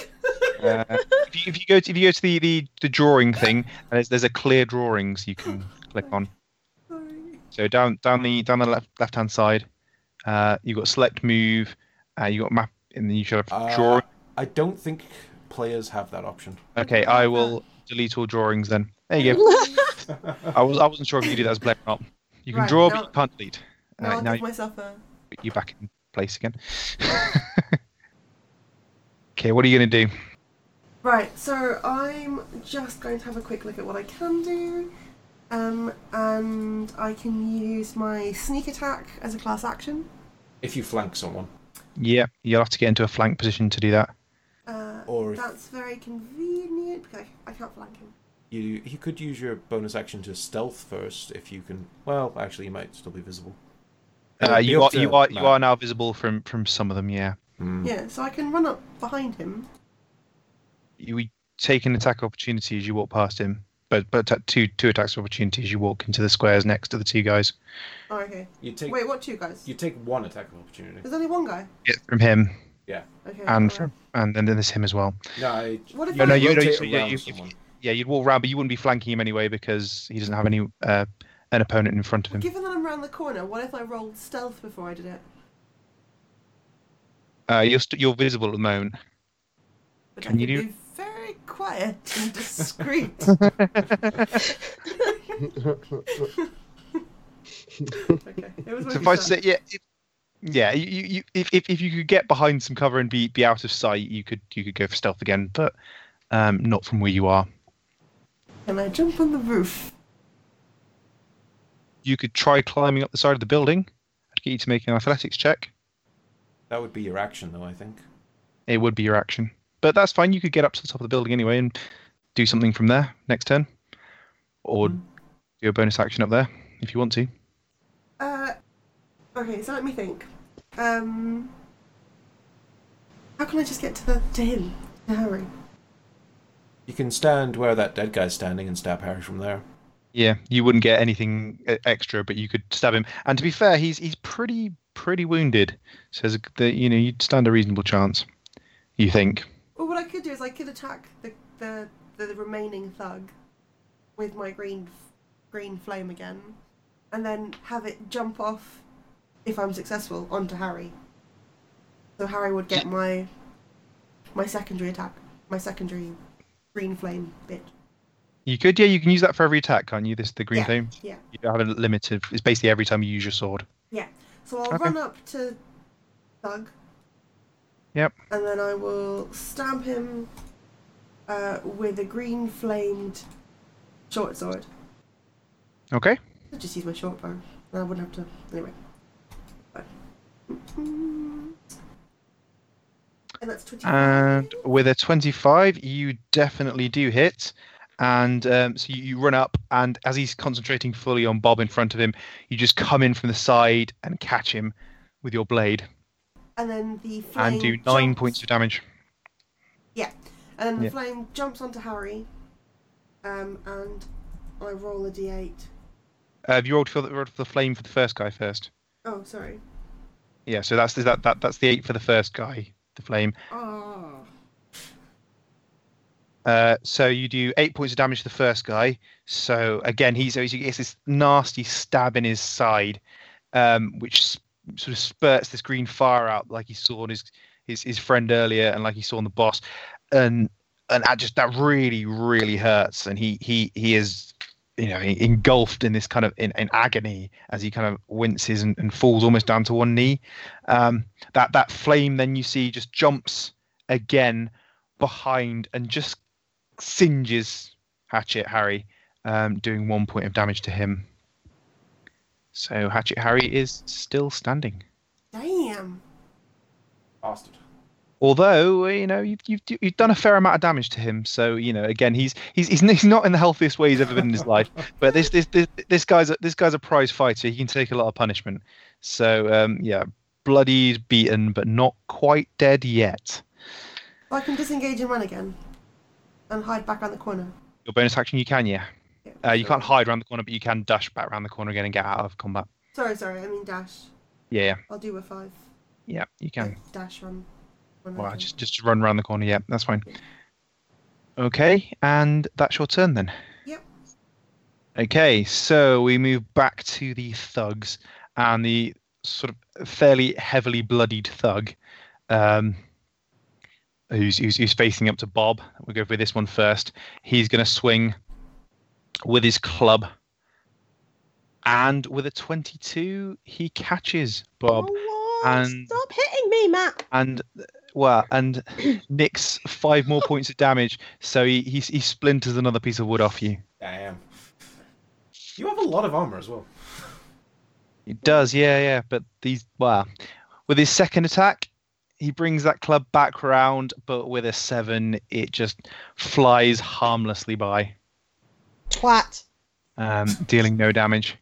Uh, if, you, if you go to if you go to the, the, the drawing thing, there's there's a clear drawings you can click on. Sorry. So down down the down the left left hand side, uh, you have got select move, uh, you got map, and then you should have Uh, drawing. I don't think players have that option. Okay, I will delete all drawings then. There you go. I was I wasn't sure if you could do that as a player or not. You can Right, draw, now- but you can't delete. Now Uh, I'll now give myself a. you're back in place again. okay, what are you gonna do? Right, so I'm just going to have a quick look at what I can do. Um, and I can use my sneak attack as a class action. If you flank someone, Yeah, you'll have to get into a flank position to do that. Uh, Or if- that's very convenient because I, I can't flank him. you you could use your bonus action to stealth first if you can. Well, actually, you might still be visible. Uh, you are you are you are now visible from from some of them. Yeah, Hmm. Yeah, so I can run up behind him. you take an attack opportunity as you walk past him, but but ta- two two attacks of opportunity as you walk into the squares next to the two guys. Oh, okay. You take Wait, what two guys? you take one attack opportunity. There's only one guy. Yeah, from him. Yeah. Okay. and from and then there's him as well. No, I What if No, no, you- no, rotate you- around you- you- someone. Yeah, you'd walk around, but you wouldn't be flanking him anyway because he doesn't have any uh, an opponent in front of him. Given that I'm around the corner, what if I rolled stealth before I did it? Uh, you're st- you're visible at the moment. But Can I you could do- be very quiet and discreet. okay. It was So if I a shot. say yeah, if, yeah, you, you, you- if, if if you could get behind some cover and be be out of sight, you could you could go for stealth again, but um, not from where you are. Can I jump on the roof? You could try climbing up the side of the building. I'd get you to make an athletics check. That would be your action, though. I think. It would be your action, but that's fine. You could get up to the top of the building anyway and do something from there next turn, or Mm. do a bonus action up there if you want to. Uh, okay, so let me think. Um, how can I just get to the to him, to Harry? You can stand where that dead guy's standing and stab Harry from there. Yeah, you wouldn't get anything uh, extra, but you could stab him. And to be fair, he's he's pretty pretty wounded, so the, you know you'd stand a reasonable chance. You think? Well, what I could do is I could attack the the, the remaining thug with my green green flame again, and then have it jump off if I'm successful onto Harry. So Harry would get my my secondary attack, my secondary green flame bit. You could, yeah. You can use that for every attack, can't you? This the green Yeah, flame. yeah. You have a limited. It's basically every time you use your sword. Yeah. So I'll Okay. run up to Thug. Yep. And then I will stab him uh, with a green flamed short sword. Okay. I'll just use my short bow. I wouldn't have to. Anyway. And that's 25. And with a 25, you definitely do hit. And um, so you, you run up, and as he's concentrating fully on Bob in front of him, you just come in from the side and catch him with your blade And then the flame. and do nine jumps- points of damage. Yeah. And then the Yeah. flame jumps onto Harry. Um, and I roll a d8. Uh, have you rolled for the, rolled for the flame for the first guy first? Oh, sorry. Yeah, so that's that, that that's the eight for the first guy, the flame. Oh. Uh, so you do eight points of damage to the first guy. So again, he's he gets this nasty stab in his side, um, which s- sort of spurts this green fire out, like he saw on his his, his friend earlier, and like he saw on the boss, and and that just that really really hurts, and he he he is you know engulfed in this kind of in, in agony as he kind of winces and, and falls almost down to one knee. Um, that that flame then you see just jumps again behind and just singes Hatchet Harry, um, doing one point of damage to him. So Hatchet Harry is still standing. Damn. Bastard. Although you know you've, you've you've done a fair amount of damage to him, so you know again he's he's he's he's not in the healthiest way he's ever been in his life. But this this this, this guy's a, this guy's a prize fighter. He can take a lot of punishment. So um, yeah, bloodied, beaten, but not quite dead yet. I can disengage and run again. And hide back around the corner. Your bonus action, you can yeah. Yeah. Uh, you can't hide around the corner, but you can dash back around the corner again and get out of combat. Sorry, sorry, I mean dash. Yeah, yeah, I'll do a five. yeah you can. Like, dash run. run Well, just just run around the corner. Yeah, that's fine. Okay, and that's your turn then. Yep. Okay, so we move back to the thugs and the sort of fairly heavily bloodied thug, um, who's, who's who's facing up to Bob. We'll go for this one first. He's going to swing with his club, and with a twenty-two, he catches Bob. Oh, what? and- Stop hitting me, Matt. and well, and nicks five more points of damage. So he, he he splinters another piece of wood off you. Damn. You have a lot of armor as well. He does, yeah, yeah. But these, well, with his second attack, he brings that club back round, but with a seven, it just flies harmlessly by, Twat. um, dealing no damage.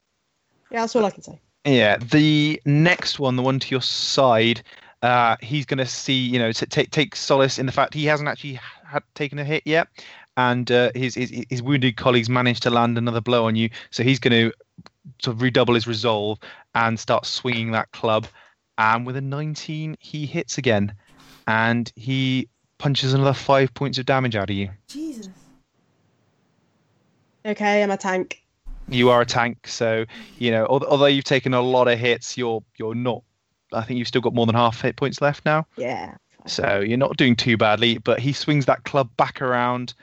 Yeah, that's all I can say. Yeah, the next one, the one to your side, uh, he's going to see, you know, t- take take solace in the fact he hasn't actually had taken a hit yet, and uh, his, his his wounded colleagues managed to land another blow on you, so he's going to sort of redouble his resolve and start swinging that club, and with a 19, he hits again. and he punches another five points of damage out of you. Jesus. Okay, I'm a tank. You are a tank, so you know. Although you've taken a lot of hits, you're you're not. I think you've still got more than half hit points left now. Yeah. So you're not doing too badly, but he swings that club back around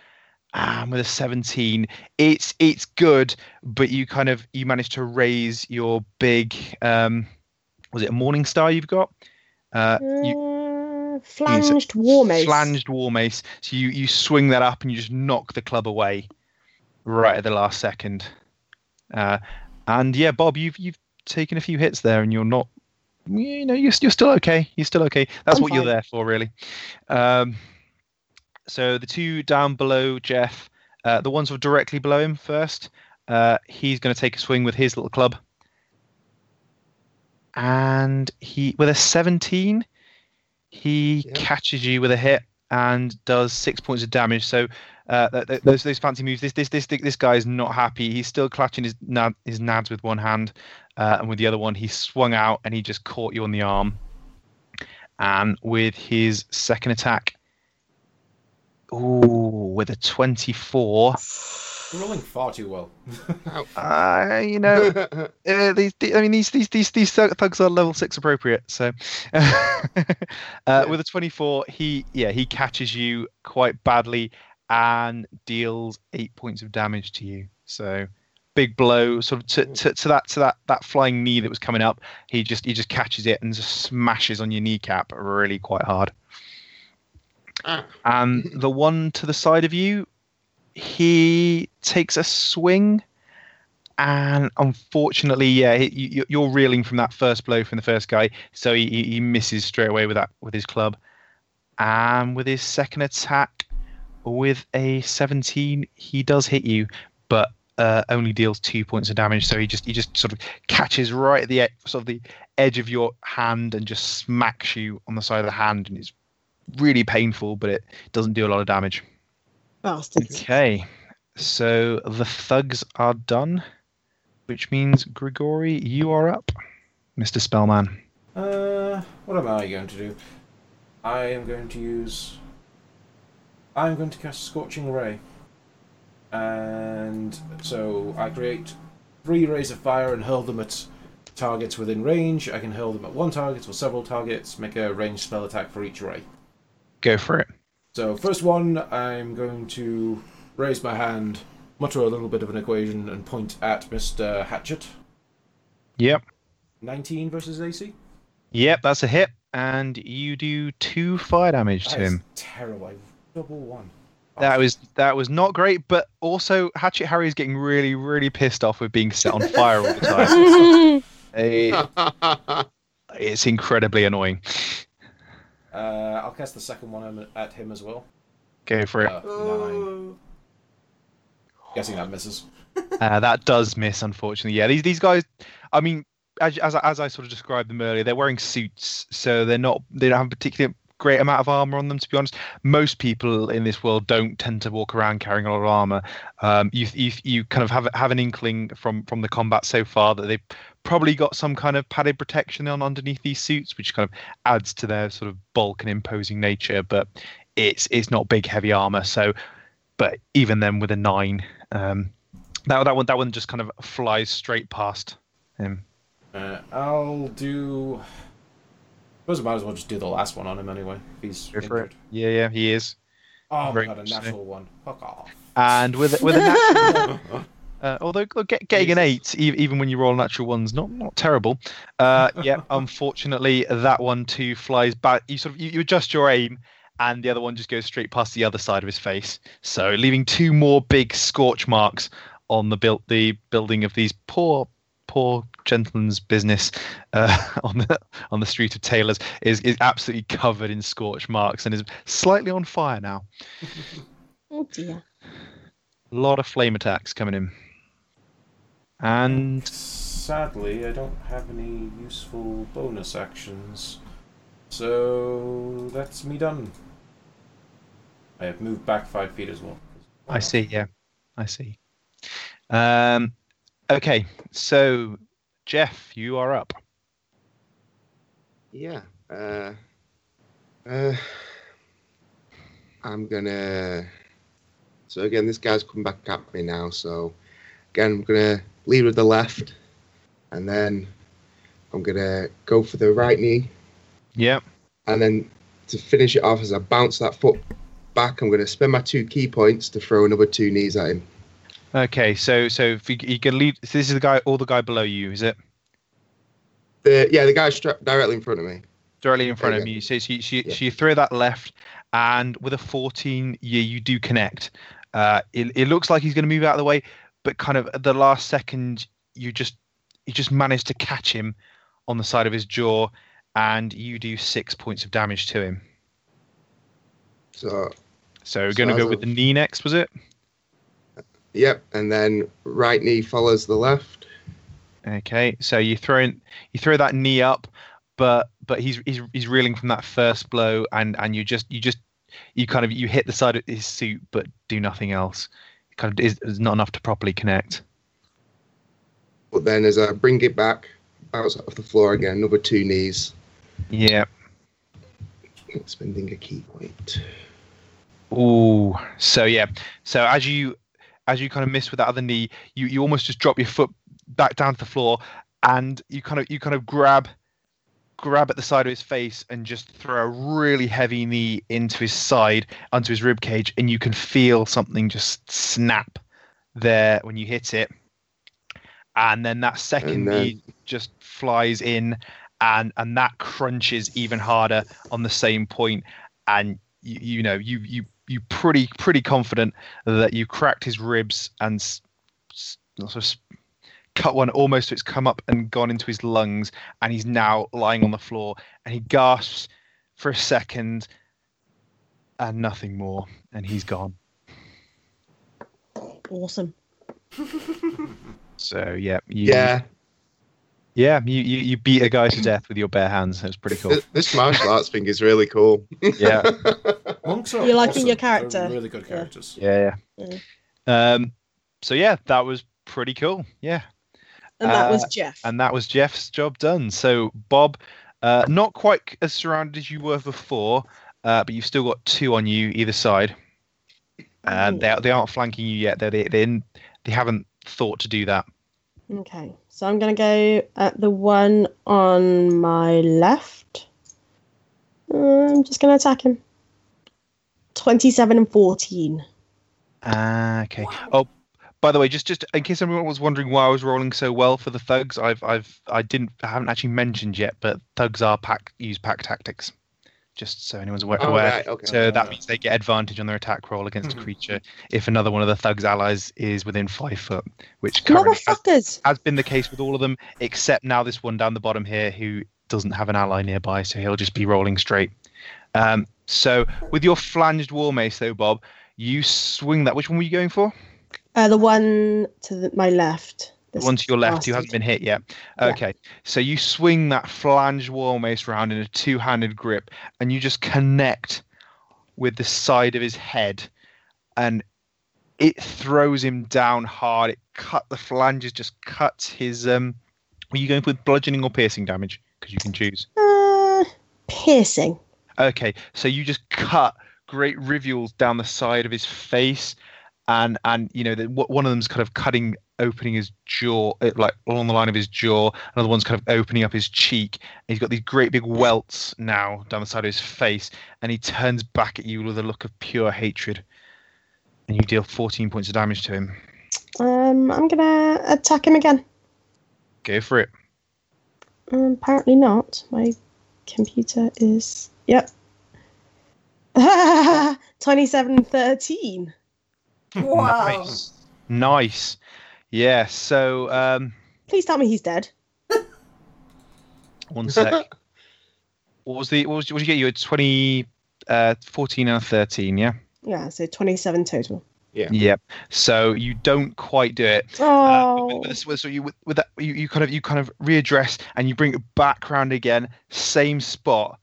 and with a 17. It's it's good, but you kind of you manage to raise your big um was it a morning star you've got? Uh you Uh, flanged war mace. flanged war mace. So you you swing that up and you just knock the club away right at the last second. Uh and yeah, Bob, you've you've taken a few hits there and you're not you know, you're, you're still okay. You're still okay. That's I'm what you're there for, really. Um, so the two down below Jeff, uh, the ones who are directly below him first, uh, he's going to take a swing with his little club. And he, with a 17, he Yeah. catches you with a hit and does six points of damage. So uh, th- th- those those fancy moves. This this this this guy is not happy. He's still clutching his nad, his nads with one hand, uh, and with the other one he swung out and he just caught you on the arm. And with his second attack, ooh, with a twenty-four, rolling far too well. uh, you know, uh, these, I mean, these these these these thugs are level six appropriate. So, uh, with a twenty-four, he yeah he catches you quite badly and deals eight points of damage to you. So, big blow, sort of to, to, to that to that that flying knee that was coming up. He just he just catches it and just smashes on your kneecap really quite hard. Ah. And the one to the side of you, he takes a swing and unfortunately, yeah, you, you're reeling from that first blow from the first guy, so he, he- misses straight away with that with his club, and with his second attack, with a 17, he does hit you, but uh, only deals two points of damage. So he just he just sort of catches right at the sort of the edge of your hand and just smacks you on the side of the hand, and it's really painful, but it doesn't do a lot of damage. Bastards. Okay, so the thugs are done, which means Grigori, you are up, Mr. Spellman. Uh, what am I going to do? I am going to use. I'm going to cast Scorching Ray. And so I create three rays of fire and hurl them at targets within range. I can hurl them at one target or several targets, make a ranged spell attack for each ray. Go for it. So, first one, I'm going to raise my hand, mutter a little bit of an equation, and point at Mr. Hatchet. Yep, 19 versus AC? yep, that's a hit, and you do two fire damage to That is him. terrible. I double one. That was that was not great, but also Hatchet Harry is getting really, really pissed off with being set on fire all the time. Eh, it's incredibly annoying. Uh, I'll cast the second one at- at him as well. Go for it. Uh, nine. Guessing that misses. Uh, that does miss, unfortunately. Yeah, these these guys. I mean, as as, I- as I sort of described them earlier, they're wearing suits, so they're not. They don't have a particularly great amount of armor on them. To be honest, most people in this world don't tend to walk around carrying a lot of armor. Um, you you you kind of have have an inkling from from the combat so far that they've probably got some kind of padded protection on underneath these suits, which kind of adds to their sort of bulk and imposing nature. But it's it's not big heavy armor. So, but even then with a nine. Um, that that one that one just kind of flies straight past him. Uh, I'll do. Suppose I might as well just do the last one on him anyway. He's Go for it. injured. Yeah, yeah, he is. Oh, Very God, a so. natural one. Fuck off. And with with a natural, uh, although get, getting an eight, even when you roll natural ones, not not terrible. Uh, yeah, unfortunately, that one too flies back. You sort of you, you adjust your aim, and the other one just goes straight past the other side of his face. So leaving two more big scorch marks on the built the building of these poor poor gentleman's business uh, on the on the street of Taylor's is is absolutely covered in scorch marks and is slightly on fire now. oh dear. A lot of flame attacks coming in. And Sadly, I don't have any useful bonus actions. So that's me done. I have moved back five feet as well. I see, yeah. I see. Um okay, so Jeff, you are up. Yeah. Uh, Uh, I'm gonna. So again, this guy's come back at me now. So again, I'm gonna lead with the left, and then I'm gonna go for the right knee, Yep. and then to finish it off as I bounce that foot back, I'm gonna spend my two ki points to throw another two knees at him. Okay, so so if you, you can lead. So this is the guy, or the guy below you, is it? The yeah, the guy stra- directly in front of me. Directly in front of Okay. you. So, so, you, so, you, Yeah. so you throw that left, and with a 14, yeah, you do connect. Uh, it, it looks like he's going to move out of the way, but kind of at the last second, you just you just manage to catch him on the side of his jaw, and you do six points of damage to him. So So we're going to go with of- the knee next, was it? Yep, and then right knee follows the left. Okay, so you throw in, you throw that knee up, but but he's he's he's reeling from that first blow, and and you just you just you kind of you hit the side of his suit, but do nothing else. It kind of is, is not enough to properly connect. But then as I bring it back, bounce off the floor again, another two knees, Yeah. spending a ki point. Ooh. So yeah. So as you as you kind of miss with that other knee, you you almost just drop your foot back down to the floor, and you kind of you kind of grab grab at the side of his face and just throw a really heavy knee into his side onto his rib cage, and you can feel something just snap there when you hit it, and then that second then- knee just flies in. And, and that crunches even harder on the same point, and you, you know you you you pretty pretty confident that you cracked his ribs and s- s- sort of cut one almost so it's come up and gone into his lungs and he's now lying on the floor and he gasps for a second and nothing more and he's gone. Awesome. so yeah you, Yeah, yeah you, you you beat a guy to death with your bare hands. It was pretty cool. This martial arts thing is really cool. yeah Monks are You're liking awesome. your They're character. really good characters. yeah Yeah. yeah um so yeah that was pretty cool yeah And that was Uh, Jeff. and that was Jeff's job done. So Bob, uh, not quite as surrounded as you were before, uh, but you've still got two on you either side. And they they aren't flanking you yet. They they they, they haven't thought to do that. Okay, so I'm gonna go at the one on my left. I'm just gonna attack him. Twenty-seven and fourteen. Ah, okay. Oh, by the way, just just in case everyone was wondering why I was rolling so well for the thugs, I've I've I didn't I haven't actually mentioned yet, but thugs are pack use pack tactics. Just so anyone's aware. Oh, right, okay. So that means they get advantage on their attack roll against a creature if another one of the thugs' allies is within five foot, which currently has, has been the case with all of them, except now this one down the bottom here who doesn't have an ally nearby, so he'll just be rolling straight. Um, so with your flanged war mace, though, Bob, you swing that. Which one were you going for? Uh, the one to the, my left. The one to your left who hasn't been hit yet. Yeah. Okay, so you swing that flanged war mace round in a two-handed grip, and you just connect with the side of his head, and it throws him down hard. It cut the flanges, just cuts his. Um, are you going with bludgeoning or piercing damage? Because you can choose. Uh, piercing. Okay, so you just cut great rivules down the side of his face, and and you know the, one of them's kind of cutting, opening his jaw, uh, like along the line of his jaw. Another one's kind of opening up his cheek. He's got these great big welts now down the side of his face, and he turns back at you with a look of pure hatred. And you deal 14 points of damage to him. Um, I'm gonna attack him again. Go for it. Um, apparently not. My computer is. Yep. 27 13. Wow. Nice. Nice. Yeah. So um, Please tell me he's dead. one sec. what was the what was what did you get? You had 20, uh, 14 and a 13. Yeah. Yeah, so 27 total. Yeah. Yep. So you don't quite do it. Uh, Oh, with, with, with- so you with, with that you, you kind of you kind of readdress and you bring it back round again, same spot,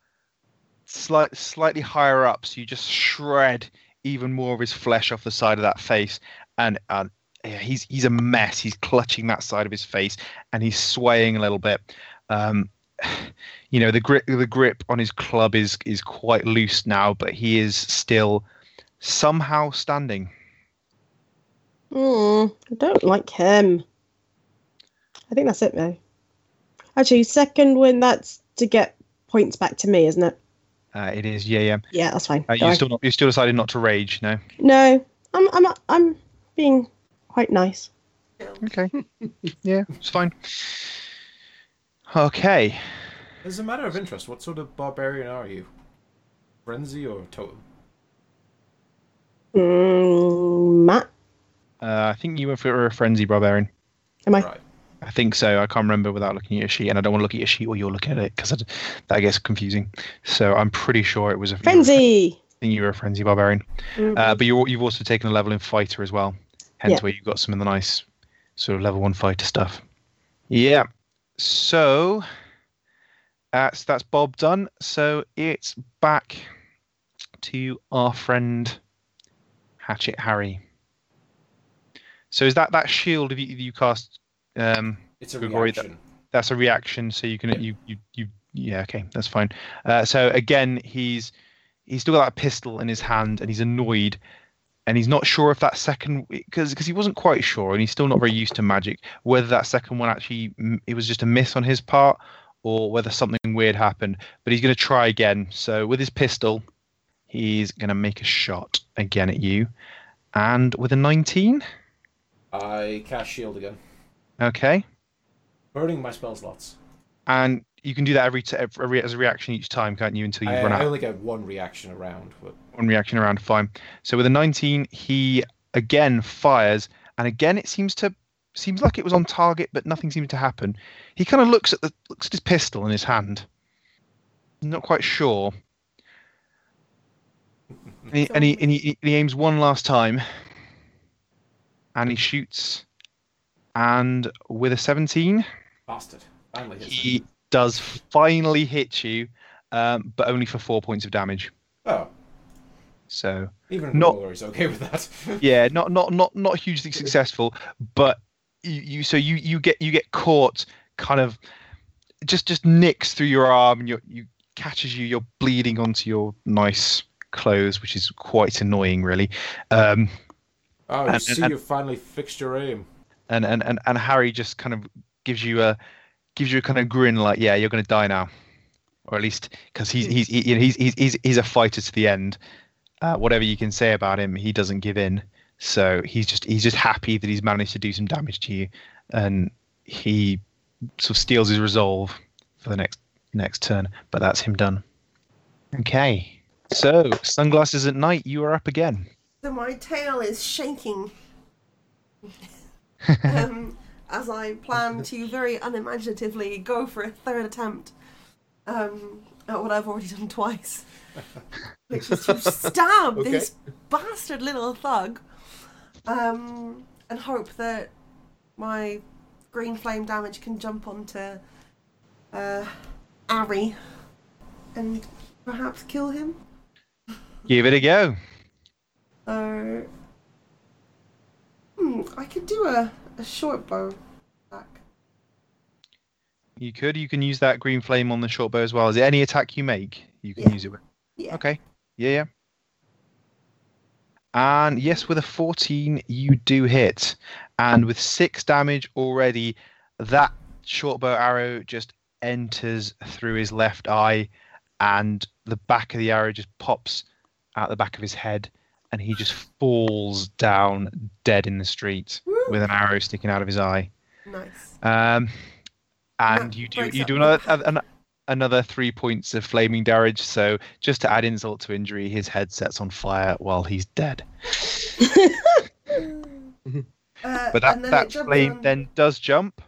slight slightly higher up. So you just shred even more of his flesh off the side of that face, and and he's he's a mess. He's clutching that side of his face and he's swaying a little bit. Um, you know, the grip the grip on his club is is quite loose now, but he is still somehow standing. Hmm, I don't like him. I think that's it, though. Actually, Second Wind, that's to get points back to me, isn't it? Uh, it is, yeah, yeah. Yeah, that's fine. Uh, you on. still not, you still decided not to rage, no? No, I'm, I'm, I'm being quite nice. Okay, yeah, it's fine. Okay, As a matter of interest, what sort of barbarian are you? Frenzy or totem? Mm, Matt, uh, I think you were for a frenzy barbarian. am I? Right. I think so. I can't remember without looking at your sheet, and I don't want to look at your sheet while you're looking at it because that gets confusing. So I'm pretty sure it was a Frenzy. I think you were a frenzy barbarian, Mm. uh, but you you've also taken a level in fighter as well. Hence Yeah. where you've got some of the nice sort of level one fighter stuff. Yeah. So that's that's Bob done. So it's back to our friend Hatchet Harry. So is that that shield? If you, you cast, um, It's a Grigori, that- reaction. that's a reaction. So you can you you you yeah okay that's fine. Uh, so again he's he's still got that pistol in his hand and he's annoyed and he's not sure if that second because because he wasn't quite sure and he's still not very used to magic whether that second one actually it was just a miss on his part or whether something weird happened but he's going to try again so with his pistol he's going to make a shot again at you and with a 19 I cast shield again. Okay. Burning my spell slots. and you can do that every, t- every as a reaction each time can't you until you I, run out? I only get one reaction around, but one reaction around fine. So with a 19 he again fires and again it seems to seems like it was on target but nothing seems to happen. He kind of looks at the looks at his pistol in his hand. Not quite sure. And he, and he, and he, he aims one last time. And he shoots and with a 17 bastard. Finally he does finally hit you um, but only for four points of damage Oh, so even Not- is okay with that. yeah not not not not hugely successful but you, you so you you get you get caught kind of just just nicks through your arm and you you catches you you're bleeding onto your nice clothes which is quite annoying really um Oh, you And- see, and- you've finally fixed your aim. And and and, and harry just kind of gives you a gives you a kind of grin like yeah you're going to die now. Or at least because he's he's he, you know, he's he's he's he's a fighter to the end. Uh, whatever you can say about him he doesn't give in. So he's just he's just happy that he's managed to do some damage to you. And he sort of steels his resolve for the next next turn. But that's him done. Okay. So sunglasses at night you are up again. So my tail is shaking um, as I plan to very unimaginatively go for a third attempt um, at what I've already done twice, which is to stab Okay. this bastard little thug, um, and hope that my green flame damage can jump onto uh, Ari and perhaps kill him. give it a go So, hmm, I could do a, a short bow attack. you could you can use that green flame on the short bow as well is it any attack you make you can Yeah. use it with Yeah. Okay. Yeah, yeah. And yes, with a 14, you do hit. And with six damage already, that short bow arrow just enters through his left eye, and the back of the arrow just pops out the back of his head, and he just falls down dead in the street Woo! with an arrow sticking out of his eye. Nice. Um, and That you do you do another an, another three points of flaming damage. So just to add insult to injury, his head sets on fire while he's dead. Uh, But that then that flame on- then does jump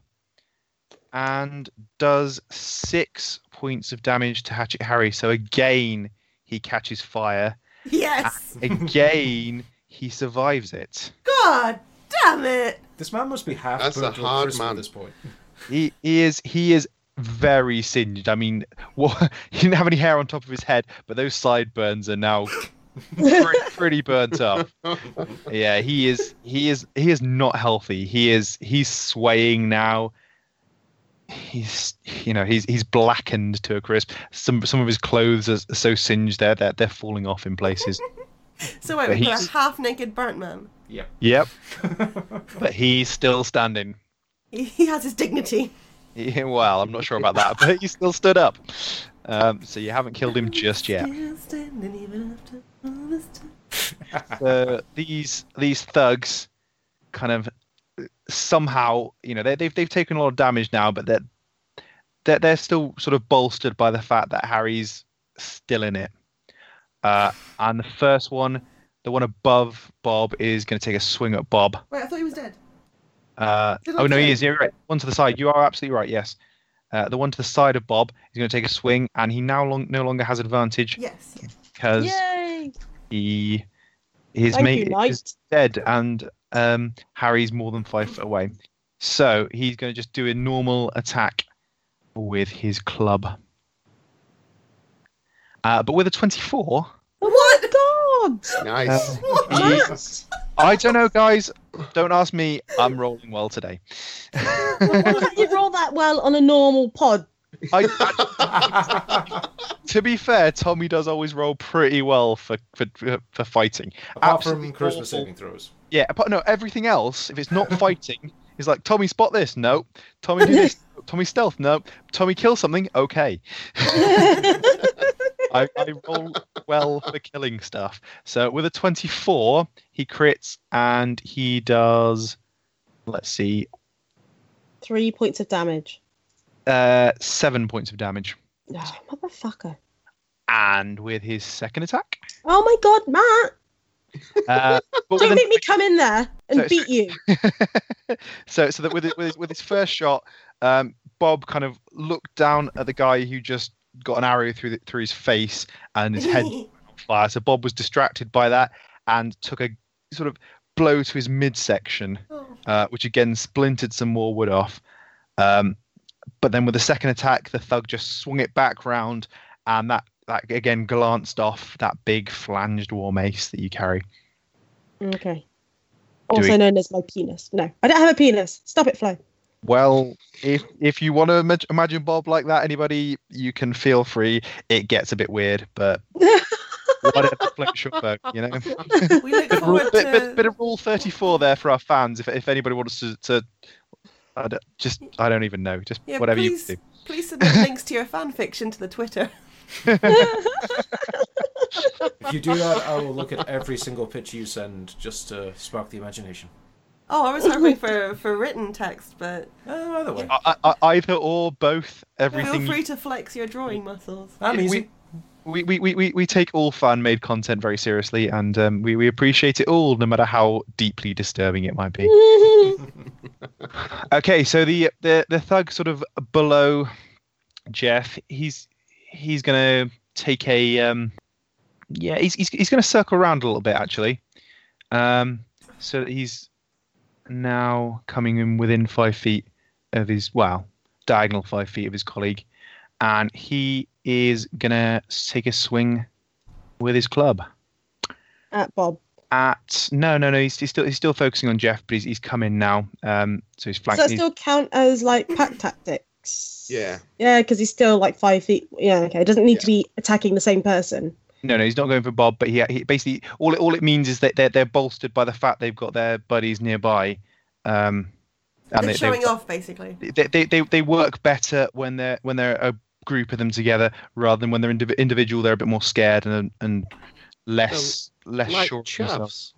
and does six points of damage to Hatchet Harry. So again, he catches fire. Yes! Again, he survives it. God damn it! This man must be half That's a burnt to a hard crisp at this point. He, he is he is very singed. I mean, what, he didn't have any hair on top of his head, but those sideburns are now pretty, pretty burnt up. Yeah, he is he is he is not healthy. He is he's swaying now. He's you know he's he's blackened to a crisp. Some some of his clothes are, are so singed there that they're falling off in places. So wait, we've got he's- a half-naked burnt man. Yep. yep, but he's still standing. He, he has his dignity. Yeah, well, I'm not sure about that, but he still stood up. Um, so you haven't killed him just yet. Still standing even after all this time. uh, these these thugs kind of somehow you know they, they've they've taken a lot of damage now, but they're, they're they're still sort of bolstered by the fact that Harry's still in it. Uh, and the first one, the one above Bob, is going to take a swing at Bob. Wait, I thought he was dead. Uh, oh I no, he is. You're right. One to the side. You are absolutely right. Yes. Uh, the one to the side of Bob is going to take a swing, and he now long, no longer has advantage Yes. because Yay! he his Thank mate you, is dead and um, Harry's more than five foot away. So he's going to just do a normal attack with his club. Uh, but with a 24, What? God! Nice. he- I don't know, guys. Don't ask me. I'm rolling well today. Why can't you roll that well on a normal pod? I, to be fair, Tommy does always roll pretty well for for, for fighting. Apart from Absolutely charisma awful. saving throws. Yeah, apart, no, everything else, if it's not fighting, is like Tommy spot this, no. Tommy do this, Tommy stealth, no. Tommy kill something, okay. I, I roll well for killing stuff. So with a 24, he crits and he does, let's see, Three points of damage. Uh, seven points of damage. Oh, motherfucker. And with his second attack, Oh my god, Matt! uh, Don't an- make me come in there and So- beat you. so so that with it, with, his, with his first shot, um, Bob kind of looked down at the guy who just got an arrow through the, through his face and his head fire. So Bob was distracted by that and took a sort of blow to his midsection, Oh. uh, which again splintered some more wood off. Um, but then with the second attack, the thug just swung it back round, and that that again glanced off that big flanged war mace that you carry. Okay. Do Also we- known as my penis. No, I don't have a penis. Stop it, Flo. Well, if if you want to imag- imagine Bob like that, anybody, you can feel free. It gets a bit weird, but whatever floats your boat, you know. We look Bit, of rule- bit, bit, bit of rule thirty-four there for our fans. If if anybody wants to, to I don't, just I don't even know. Just Yeah, whatever please, you do. please submit links to your fan fiction to the Twitter. If you do that, I will look at every single pitch you send just to spark the imagination. Oh, I was hoping for, for written text, but Uh, either way. I, I, either or both. Everything. feel free to flex your drawing muscles. I'm easy. we, we, we, we, we take all fan made content very seriously and um, we, we appreciate it all no matter how deeply disturbing it might be. Okay, so the the the thug sort of below Jeff, he's he's gonna take a um yeah, he's he's, he's gonna circle around a little bit actually. Um so he's now coming in within five feet of his well, diagonal five feet of his colleague. And he is gonna take a swing with his club. At Bob. At no no no he's, he's still he's still focusing on Jeff, but he's he's come in now. Um so he's Does that still count as like pack tactics? Yeah. Yeah, because he's still like five feet. Yeah, okay. It doesn't need to be attacking the same person. No, no, he's not going for Bob, but he, he basically all it, all it means is that they're they're bolstered by the fact they've got their buddies nearby, um, and They're they, showing they, off, basically. they, they they they work better when they're when they're a group of them together rather than when they're indiv- individual. They're a bit more scared and and less less Like sure of themselves.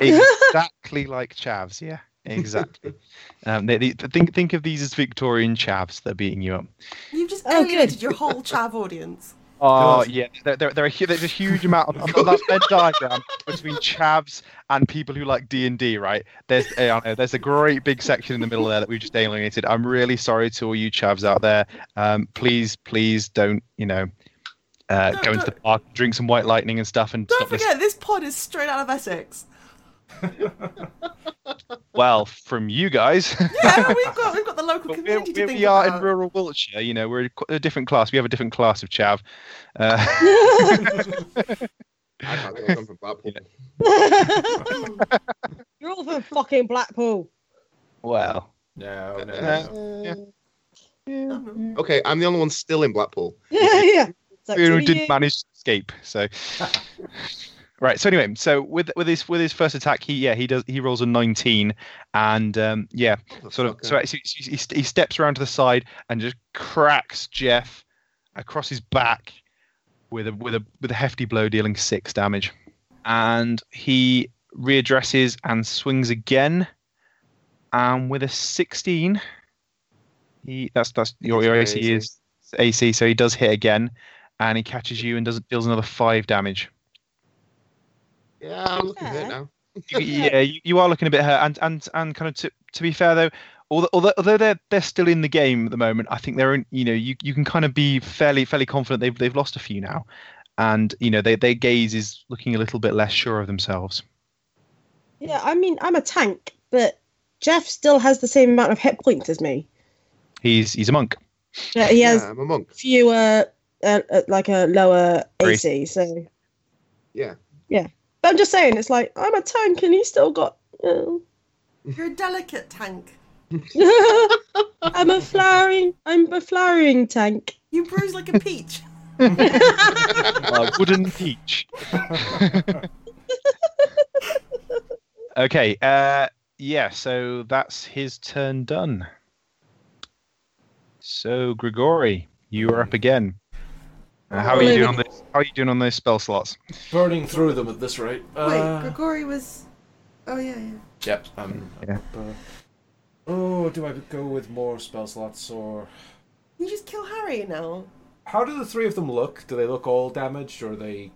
chavs. Exactly like chavs, yeah, exactly. um, they, they, think think of these as Victorian chavs that are beating you up. You've just Oh, alienated good. your whole chav audience. Oh God. yeah, there, there, there are, hu- there's a huge amount of, on that Venn diagram between chavs and people who like D and D. Right? There's eh, know, there's a great big section in the middle there that we've just alienated. I'm really sorry to all you chavs out there. Um, please, please don't you know uh, No, go into the don't- park, drink some white lightning and stuff, and Don't stop forget, this pod is straight out of Essex. Listening. Well, from you guys. Yeah, we've got we've got the local But we're, community we're, think we are about. in rural Wiltshire, you know, we're a different class. We have a different class of chav. Uh, I can't think I'm from Blackpool. You're all from fucking Blackpool. well, No, no, Uh, no. yeah. Yeah, Okay, I'm the only one still in Blackpool. yeah. yeah. So who didn't you. manage to escape. So, right. So anyway, so with with his with his first attack, he yeah he does he rolls a 19, and um, yeah, sort of so, so he, he, he steps around to the side and just cracks Jeff across his back with a with a with a hefty blow, dealing six damage, and he readdresses and swings again, and with a 16, he that's that's your your AC is AC, so he does hit again, and he catches you and does deals another five damage. Yeah, I'm looking Yeah. hurt now. You- yeah, you, you are looking a bit hurt, and and and kind of to to be fair though, although although, although they're they're still in the game at the moment, I think they're in. You know, you, you can kind of be fairly fairly confident they've they've lost a few now, and you know they, their gaze is looking a little bit less sure of themselves. Yeah, I mean, I'm a tank, but Jeff still has the same amount of hit points as me. He's he's a monk. Yeah, he has Yeah, I'm a monk. fewer, uh, uh, like a lower Three. AC. So, yeah, Yeah. But I'm just saying, it's like I'm a tank and he's still got. Uh, You're a delicate tank. I'm a flowering. I'm a flowering tank. You bruise like a peach. a wooden peach. okay. Uh, yeah. So that's his turn done. So Grigori, you are up again. Uh, how are you doing on this? How are you doing on those spell slots? Burning through them at this rate. Wait, Uh, Grigori was. Oh yeah, yeah. Yep. Um, Yeah. uh, oh, do I go with more spell slots or? You just kill Harry now. How do the three of them look? Do they look all damaged, or are they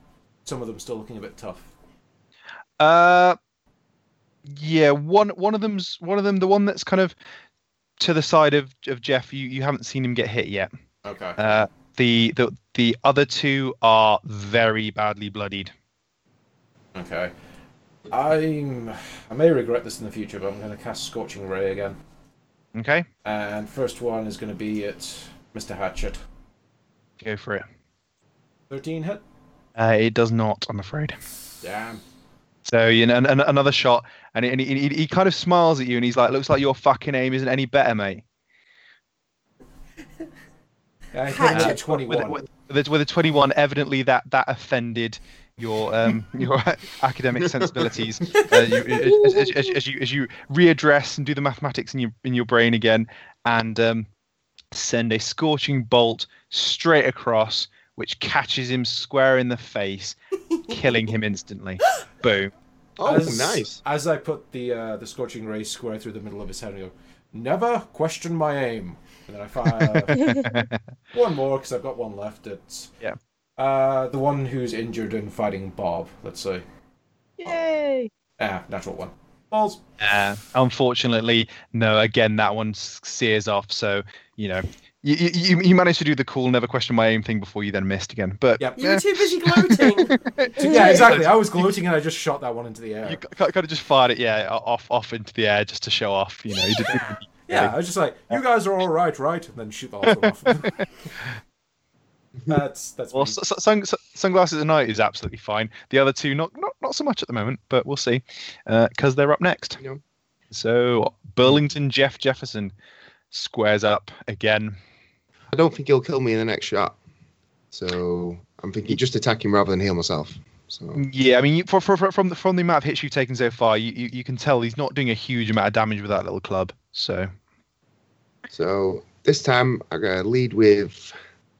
some of them still looking a bit tough? Uh, yeah. One one of them's one of them. The one that's kind of to the side of of Jeff. You you haven't seen him get hit yet. Okay. Uh, the the the other two are very badly bloodied. Okay. I'm. I may regret this in the future, but I'm going to cast Scorching Ray again. Okay, And first one is going to be at Mr. Hatchet. go for it. 13 hit? Uh, it does not, I'm afraid. Damn. So you know, an, an- another shot, and, he, and he, he, he kind of smiles at you, and he's like, "Looks like your fucking aim isn't any better, mate." Yeah, I hit Hatchet. him Uh, at 21. With, with, with a 21, evidently that that offended your um your academic sensibilities. Uh, you, as, as, as, as you as you readdress and do the mathematics in your in your brain again, and um, send a scorching bolt straight across, which catches him square in the face, killing him instantly. Boom. Oh, as, nice. As I put the uh, the Scorching Ray square through the middle of his head, I go, Never question my aim. And then I fire one more because I've got one left. It's Yeah. uh, the one who's injured and fighting Bob, let's say. Yay! Ah, natural one. Balls. Uh, unfortunately, no. Again, that one sears off. So you know, you, you you managed to do the cool, never question my aim thing before you then missed again. But Yep. You were too busy gloating. Yeah, exactly. I was gloating and I just shot that one into the air. you kind of just fired it, yeah, off off into the air just to show off. You know, you did, Yeah, I was just like, you uh, guys are all right, right? And then shoot the last one off. that's that's well, me. s- s- sun, s- sunglasses at night is absolutely fine. The other two, not not not so much at the moment, but we'll see, uh, because they're up next. Yeah. So Burlington Jeff Jefferson squares up again. I don't think he'll kill me in the next shot. So I'm thinking just attack him rather than heal myself. So Yeah, I mean, you- for, for, for, from the from the amount of hits you've taken so far, you, you, you can tell he's not doing a huge amount of damage with that little club. So so this time I'm gonna lead with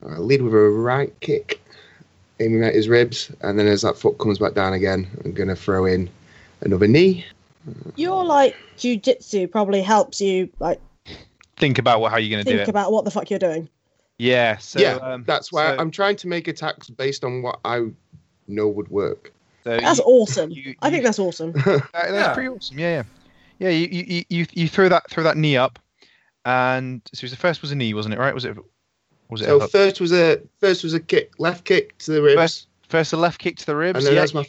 uh, lead with a right kick, aiming at his ribs, and then as that foot comes back down again, I'm gonna throw in another knee. Your like jujitsu probably helps you like think about what, how you're going to do think about what the fuck you're doing. yeah, so yeah, um, that's why so- I'm trying to make attacks based on what I know would work. so That's you- awesome. you- I think that's awesome. That- that's Yeah. pretty awesome. Yeah, yeah, yeah. You you, you- you you throw that throw that knee up, and so the first was a knee, wasn't it? Right? Was it? Was it? So first was a first was a kick, left kick to the ribs, First, first a left kick to the ribs. and then yeah, as my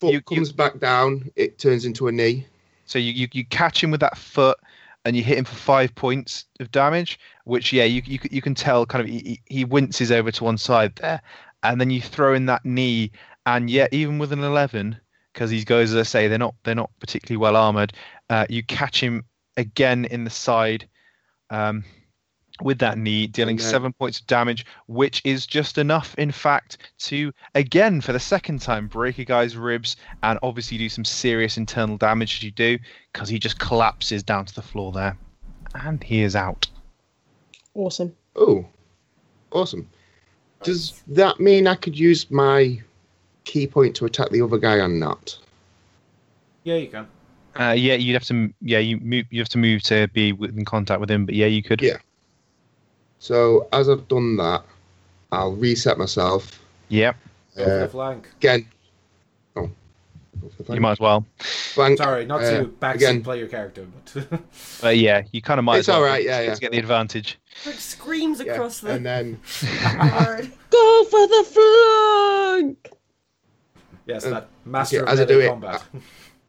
foot you- you- comes back down, it turns into a knee. So you, you you catch him with that foot, and you hit him for five points of damage. Which yeah, you you, you can tell kind of he, he- he winces over to one side there, and then you throw in that knee, and yet even with an eleven, because these guys, as I say, they're not they're not particularly well armored. Uh, you catch him again in the side, um, with that knee, dealing And then- seven points of damage, which is just enough, in fact, to again for the second time break a guy's ribs and obviously do some serious internal damage as you do, because he just collapses down to the floor there, and he is out. Awesome. Oh, awesome. Does that mean I could use my ki point to attack the other guy or not? Yeah, you can. Uh, yeah, you'd have to. Yeah, you move. You have to move to be in contact with him. But yeah, you could. Yeah. So as I've done that, I'll reset myself. Yep. Go for Uh, the flank. again. Oh. Go for the You might as well. Flank, Sorry, not uh, to backseat again. play your character, but But yeah, you kind of might. It's as well, all right, yeah, just yeah. To get the advantage. Rick screams Yeah, across the and then. Go for the flank! Yes, Uh, that master okay, of as I do it, combat.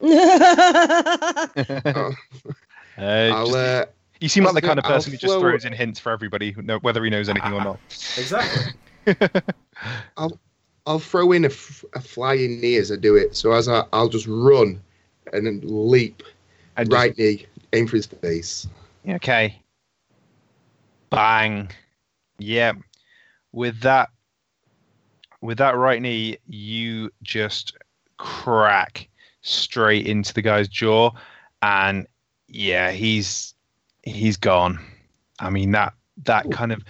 Uh, I'll just- uh, you seem like the kind of I'll person who just flow- throws in hints for everybody, whether he knows anything or not. exactly. I'll I'll throw in a, f- a flying knee as I do it. So as I, I'll just run and then leap And just- right knee, aim for his face. Okay. Bang. Yeah. With that with that right knee, you just crack straight into the guy's jaw and yeah, he's he's gone. I mean that that kind of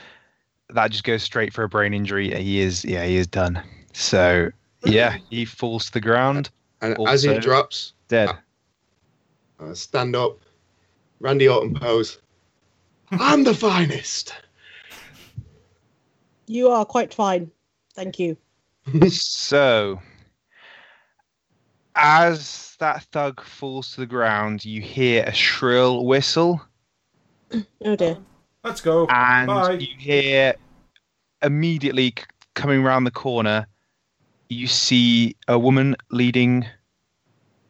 that just goes straight for a brain injury. He is yeah, he is done. So yeah, he falls to the ground, And as he drops, dead. uh, stand up, Randy Orton pose. I'm the finest. you are quite fine. Thank you. So, as that thug falls to the ground, you hear a shrill whistle, Oh dear. Let's go. and Bye. you hear immediately coming around the corner, you see a woman leading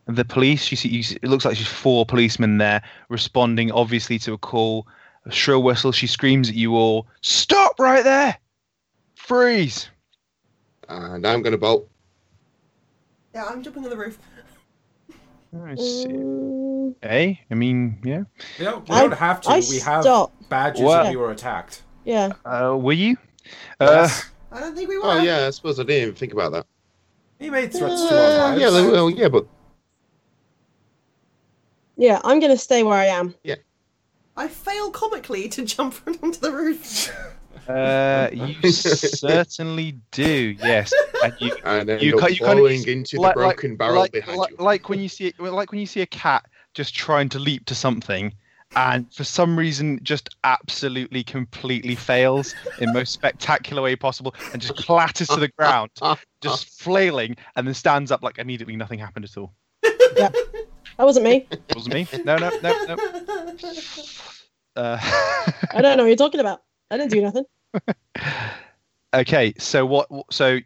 the police. You see, you see, it looks like she's four policemen there, responding obviously to a call. A shrill whistle. She screams at you all, "Stop right there! Freeze!" And I'm going to bolt. Yeah, I'm jumping on the roof. Let's see. Eh? I mean, yeah. You know, we I- don't have to. I we have stop. badges Well- if you were attacked. Yeah. Uh, were you? Uh, I don't think we were. Oh, yeah, I suppose I didn't even think about that. He made threats to Uh, our Uh, lives. yeah, they will, yeah, but Yeah, I'm gonna stay where I am. Yeah. I fail comically to jump onto the roof. uh, you certainly do. Yes, and you and then You you ca- you kind of- falling into the like- broken barrel like, behind like, you. like when you see like when you see a cat just trying to leap to something, and for some reason just absolutely completely fails in the most spectacular way possible, and just clatters to the ground, just flailing, and then stands up like immediately nothing happened at all. That wasn't me. It wasn't me. No, no, no, no. Uh, I don't know what you're talking about. I didn't do nothing. okay, so what? So,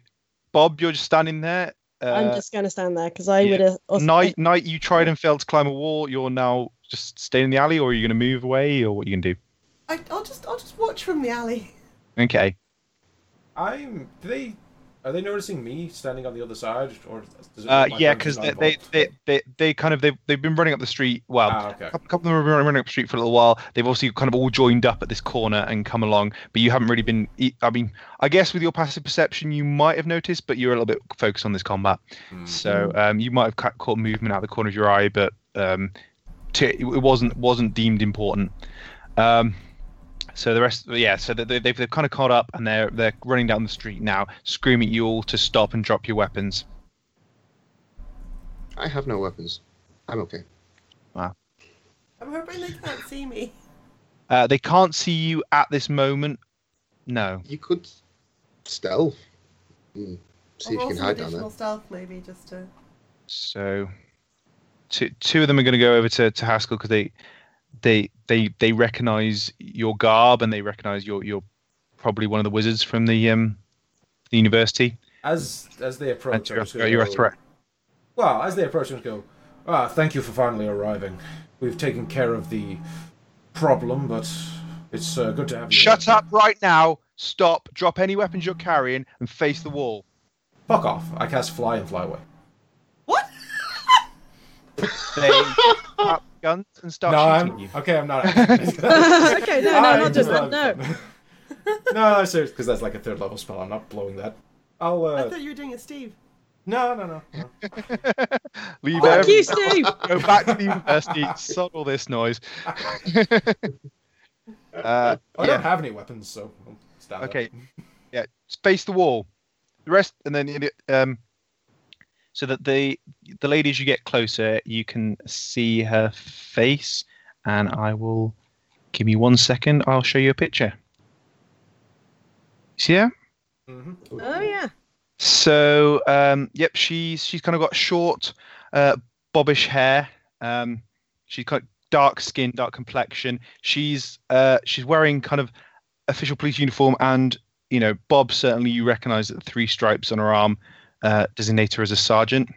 Bob, you're just standing there. Uh, I'm just gonna stand there because I yeah. would have. Night, night. You tried and failed to climb a wall. You're now just staying in the alley, or are you going to move away, or what are you going to do? I, I'll just I'll just watch from the alley. Okay. I'm. Do they? Are they noticing me standing on the other side, or does it Uh, yeah, because they, they, they, they they kind of they've, they've been running up the street. Well, Ah, okay. a couple of them have been running up the street for a little while. They've obviously kind of all joined up at this corner and come along, but you haven't really been. I mean, I guess with your passive perception, you might have noticed, but you're a little bit focused on this combat, Hmm. so um, you might have caught movement out of the corner of your eye, but um, to, it wasn't wasn't deemed important. Um, so the rest, yeah. So they, they've they've kind of caught up and they're they're running down the street now, screaming at you all to stop and drop your weapons. I have no weapons. I'm okay. Wow. I'm hoping they can't see me. Uh, they can't see you at this moment. No. You could stealth. Hmm. See I'll if you can hide down additional there. stealth maybe just to. So, two two of them are going to go over to, to Haskell because they they they they recognize your garb and they recognize you're you're probably one of the wizards from the um the university. As as they approach, I'm you're, just you're a threat. Well, as they approach, I'm go. Ah, thank you for finally arriving. We've taken care of the problem, but it's uh, good to have you. Shut up right now! Stop! Drop any weapons you're carrying and face the wall. Fuck off! I cast fly and fly away. What? They, guns and start No, shooting I'm you. okay. I'm not. okay, no, no, I'm not just that. having No. no, no, seriously, because that's like a third level spell. I'm not blowing that. I'll. I Uh... thought you were doing it, Steve. No, no, no. no. Leave Fuck every- you, Steve. Go back to the university. Sod all this noise. uh, I yeah. don't have any weapons, so I'll stand up. Okay. yeah, space the wall. The rest, and then um, so that the the lady as you get closer, you can see her face, and I will give me one second. I'll show you a picture. See her? Mhm. Oh yeah. So, um, yep, she's she's kind of got short, uh, bobbish hair. Um, she's got dark skin, dark complexion. She's uh, she's wearing kind of official police uniform, and you know, Bob certainly you recognise that the three stripes on her arm uh, designate her as a sergeant.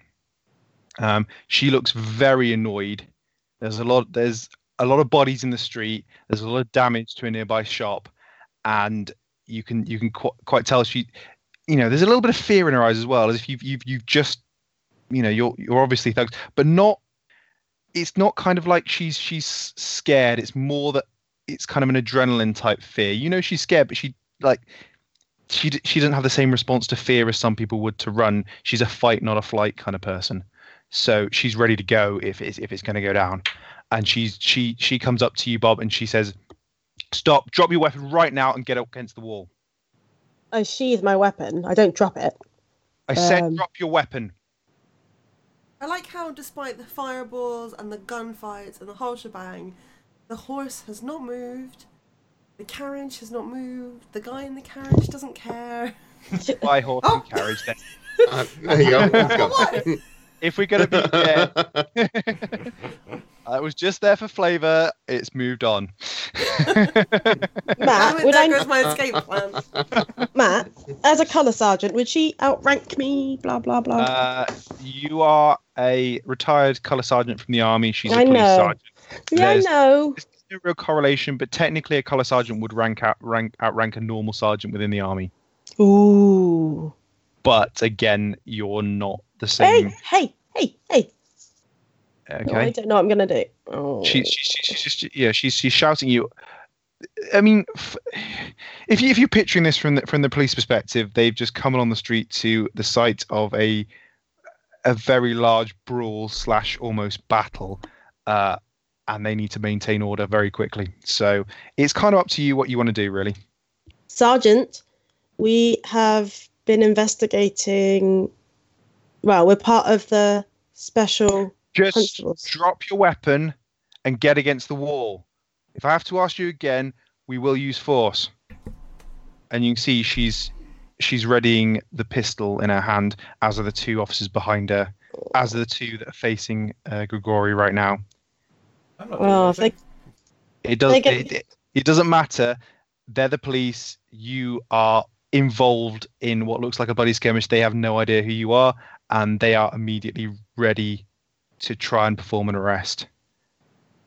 Um, she looks very annoyed. There's a lot. There's a lot of bodies in the street. There's a lot of damage to a nearby shop, and you can you can qu- quite tell she you know, there's a little bit of fear in her eyes as well, as if you've you've you've just, you know, you're you're obviously thugs, but not. It's not kind of like she's she's scared. It's more that it's kind of an adrenaline type fear. You know, she's scared, but she like she she doesn't have the same response to fear as some people would to run. She's a fight, not a flight kind of person. So she's ready to go if it's if it's going to go down, and she's she she comes up to you, Bob, and she says, "Stop! Drop your weapon right now and get up against the wall." I sheathe my weapon. I don't drop it. I said, Um, "Drop your weapon." I like how, despite the fireballs and the gunfights and the whole shebang, the horse has not moved, the carriage has not moved, the guy in the carriage doesn't care. by horse Oh. and carriage. Then, Uh, there you go. Go. If we're gonna be there, I was just there for flavour. It's moved on. Matt, would there I, goes my escape plan. Matt, as a colour sergeant, would she outrank me? Blah blah blah. uh, you are a retired colour sergeant from the army. She's a I police know. sergeant. yeah, I there's- know. No real correlation, but technically, a colour sergeant would rank out rank outrank a normal sergeant within the army. Ooh. But again, you're not the same. Hey, hey, hey, hey. No, I don't know what I'm gonna do. Oh. She, she, she, she's just yeah she's she's shouting you i mean if you if you're picturing this from the from the police perspective they've just come on the street to the site of a a very large brawl slash almost battle uh and they need to maintain order very quickly so it's kind of up to you what you want to do really Sergeant, we have been investigating. Well, we're part of the special just constables. drop your weapon and get against the wall if i have to ask you again we will use force and you can see she's she's readying the pistol in her hand as are the two officers behind her as are the two that are facing uh, grigori right now I'm not doing Well, if they, anything. it does They get- it, it, it doesn't matter they're the police you are involved in what looks like a bloody skirmish they have no idea who you are and they are immediately ready to try and perform an arrest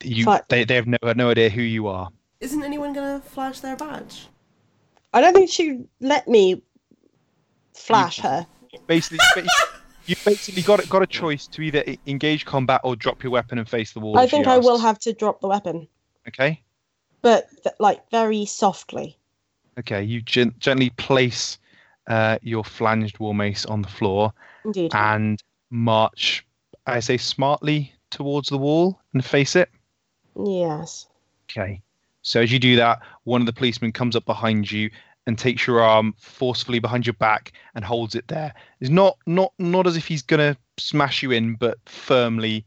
you Fi- they, they have no, no idea who you are Isn't anyone gonna flash their badge? I don't think she let me flash her. basically you basically got got a choice to either engage combat or drop your weapon and face the wall I think I will have to drop the weapon, okay but th- like very softly. okay you gen- gently place uh, your flanged war mace on the floor Indeed. and march i say smartly towards the wall and face it yes. okay so as you do that one of the policemen comes up behind you and takes your arm forcefully behind your back and holds it there it's not not not as if he's gonna smash you in but firmly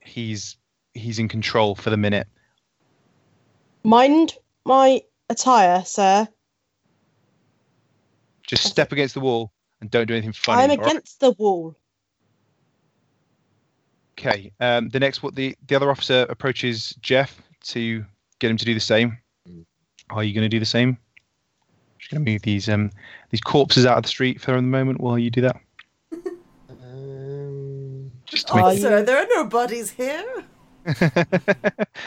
he's he's in control for the minute Mind my attire, sir. just step against the wall and don't do anything funny I'm all right? against the wall. Okay. Um, the next, what the the other officer approaches Jeff to get him to do the same. Mm. Are you going to do the same? Just going to move these um these corpses out of the street for the moment while you do that. Um, Just to make Are Oh, you- sir, there are no bodies here.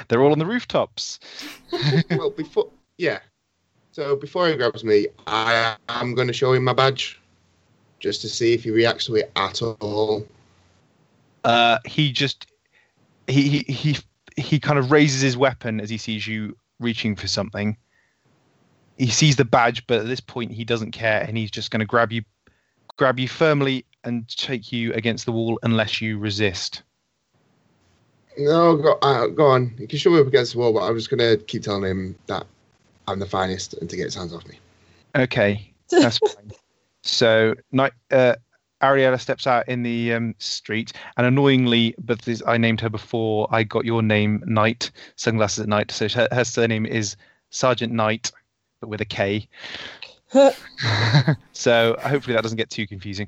They're all on the rooftops. well, before yeah. So before he grabs me, I am going to show him my badge, just to see if he reacts to it at all. Uh, he just he he he he kind of raises his weapon as he sees you reaching for something. He sees the badge, but at this point he doesn't care, and he's just going to grab you, grab you firmly, and take you against the wall unless you resist. No, go, uh, go on. You can show me up against the wall, but I'm just gonna keep telling him that I'm the finest and to get his hands off me. Okay, that's fine. So, night, uh, Ariella steps out in the um, street, and annoyingly, but this, I named her before I got your name, Knight, sunglasses at night. So her, her surname is Sergeant Knight, but with a K. so hopefully that doesn't get too confusing.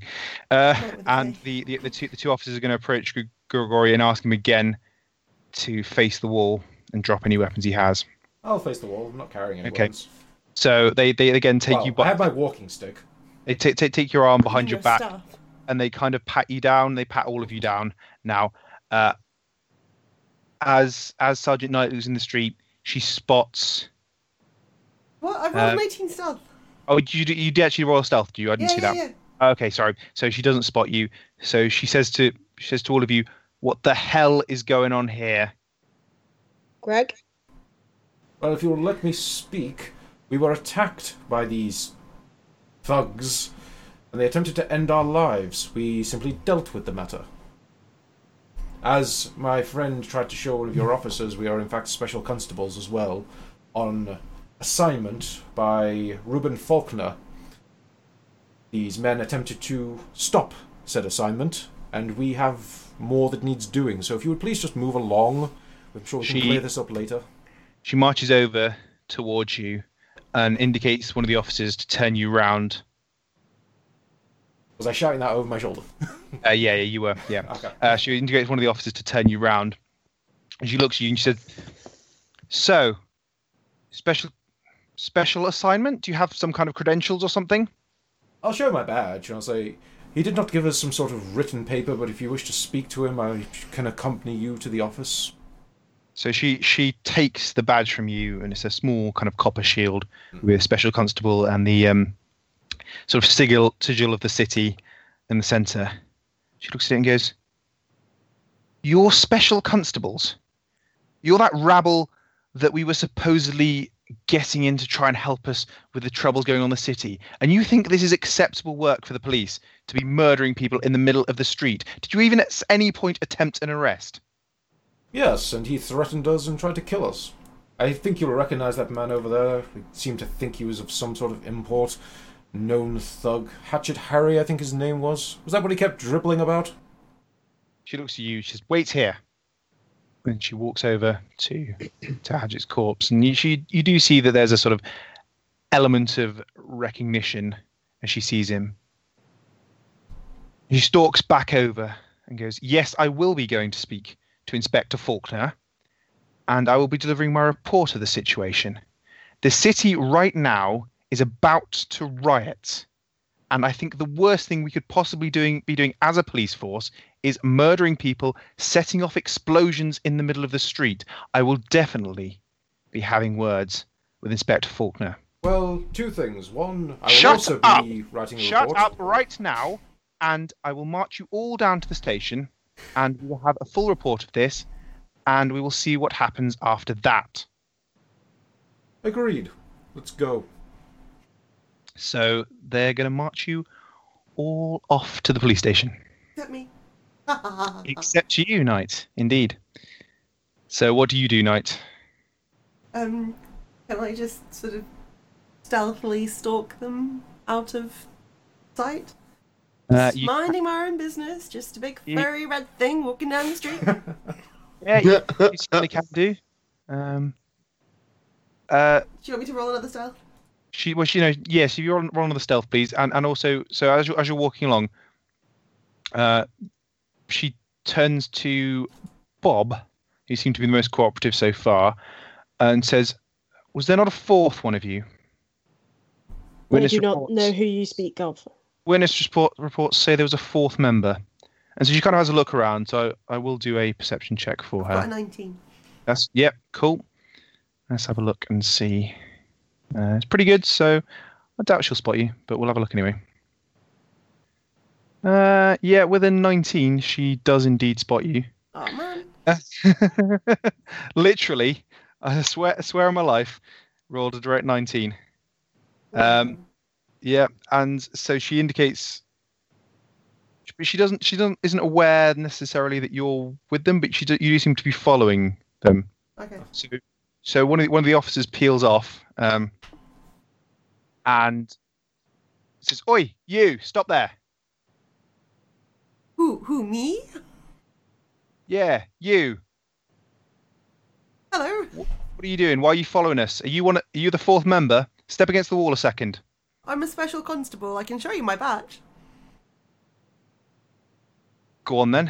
Uh, Not with a and the, the, the, two, the two officers are going to approach Gr- Grigori and ask him again to face the wall and drop any weapons he has. I'll face the wall. I'm not carrying any Okay. weapons. So they, they again take Well, you By, I have my walking stick. they take, take, take your arm behind your back Stuff. and they kind of pat you down. They pat all of you down. Now, uh, as as Sergeant Knight who's in the street, she spots. What? I rolled Uh, 18 stealth. Oh, you you did actually roll stealth? Do you? I didn't Yeah, see yeah, that. yeah. Okay, sorry. So she doesn't spot you. So she says to she says to all of you, "What the hell is going on here?" Greg? Well, if you'll let me speak, we were attacked by these thugs, and they attempted to end our lives. We simply dealt with the matter. As my friend tried to show one of your officers, we are in fact special constables as well, on assignment by Reuben Faulkner. These men attempted to stop said assignment, and we have more that needs doing. So if you would please just move along, I'm sure we can She- clear this up later. She marches over towards you and indicates one of the officers to turn you round. Was I shouting that over my shoulder? Uh, yeah, yeah, you were. Yeah. Okay. Uh, she indicates one of the officers to turn you round. She looks at you and she said, "So, special special assignment? Do you have some kind of credentials or something?" I'll show my badge and I'll say, he did not give us some sort of written paper, but if you wish to speak to him, I can accompany you to the office. So she she takes the badge from you, and it's a small kind of copper shield with special constable and the um, sort of sigil sigil of the city in the centre. She looks at it and goes, "You're special constables. You're that rabble that we were supposedly getting in to try and help us with the troubles going on in the city. And you think this is acceptable work for the police to be murdering people in the middle of the street? Did you even at any point attempt an arrest?" Yes, and he threatened us and tried to kill us. I think you'll recognize that man over there. We seem to think he was of some sort of import. Known thug. Hatchet Harry, I think his name was. Was that what he kept dribbling about? She looks at you. She says, "Wait here." And she walks over to to Hatchet's corpse, and you, she you do see that there's a sort of element of recognition as she sees him. She stalks back over and goes, "Yes, I will be going to speak to Inspector Faulkner, and I will be delivering my report of the situation. The city right now is about to riot." And I think the worst thing we could possibly doing be doing as a police force is murdering people, setting off explosions in the middle of the street. I will definitely be having words with Inspector Faulkner. Well, two things. One, I will Shut also up! be writing a report. Shut report. up right now, and I will march you all down to the station, and we will have a full report of this, and we will see what happens after that. Agreed. Let's go. So they're going to march you all off to the police station. Except me. Except you, Knight. Indeed. So what do you do, Knight? um, can I just sort of stealthily stalk them out of sight? Uh, you, minding my own business, just a big You- furry red thing walking down the street. yeah, you, you certainly can do. Um, uh, Do you want me to roll another stealth? she, well, she, you know, yes. If you're on, roll another the stealth, please, and and also, so as you're, as you're walking along, uh, she turns to Bob, who seemed to be the most cooperative so far, and says, "Was there not a fourth one of you?" I Witness do not know who you speak of. Witness report, reports say there was a fourth member, and so she kind of has a look around. So I will do a perception check for Got a her. 19. That's yep, cool. Let's have a look and see. Uh, it's pretty good, so I doubt she'll spot you, but we'll have a look anyway. Uh, yeah, with a 19, she does indeed spot you. Oh man. Literally, I swear, I swear on my life, rolled a direct 19. Um, yeah, and so she indicates, but she doesn't, she doesn't, isn't aware necessarily that you're with them, but she, do, you do seem to be following them. okay. So, so one of the, one of the officers peels off, um, and says, "Oi, you, stop there! Who? Who? Me? Yeah, you. Hello. What are you doing? Why are you following us? Are you one? Are you the fourth member? Step against the wall a second. I'm a special constable. I can show you my badge. Go on then.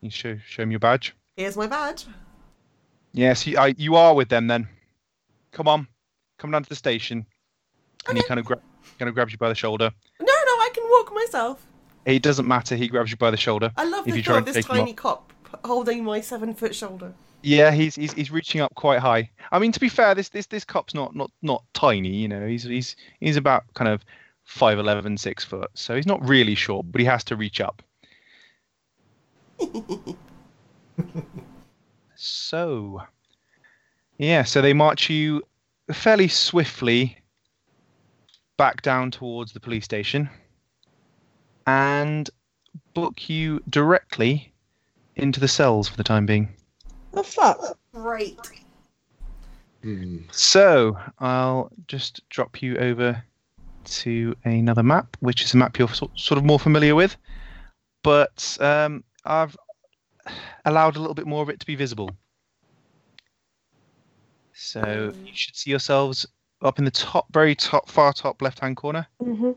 You show show him your badge. Here's my badge. Yes, you, I, you are with them then. Come on, come down to the station. And he kind of gra- kind of grabs you by the shoulder. No, no, I can walk myself. It doesn't matter. He grabs you by the shoulder. I love If the you try of this tiny cop holding my seven foot shoulder. Yeah, he's he's he's reaching up quite high. I mean, to be fair, this this this cop's not not not tiny. You know, he's he's he's about kind of five eleven, six foot. So he's not really short, but he has to reach up. so, yeah, so they march you fairly swiftly back down towards the police station and book you directly into the cells for the time being. The fuck? Great. Hmm. So I'll just drop you over to another map, which is a map you're sort of more familiar with, but um, I've allowed a little bit more of it to be visible. So you should see yourselves up in the top, very top, far top left-hand corner, Mm-hmm.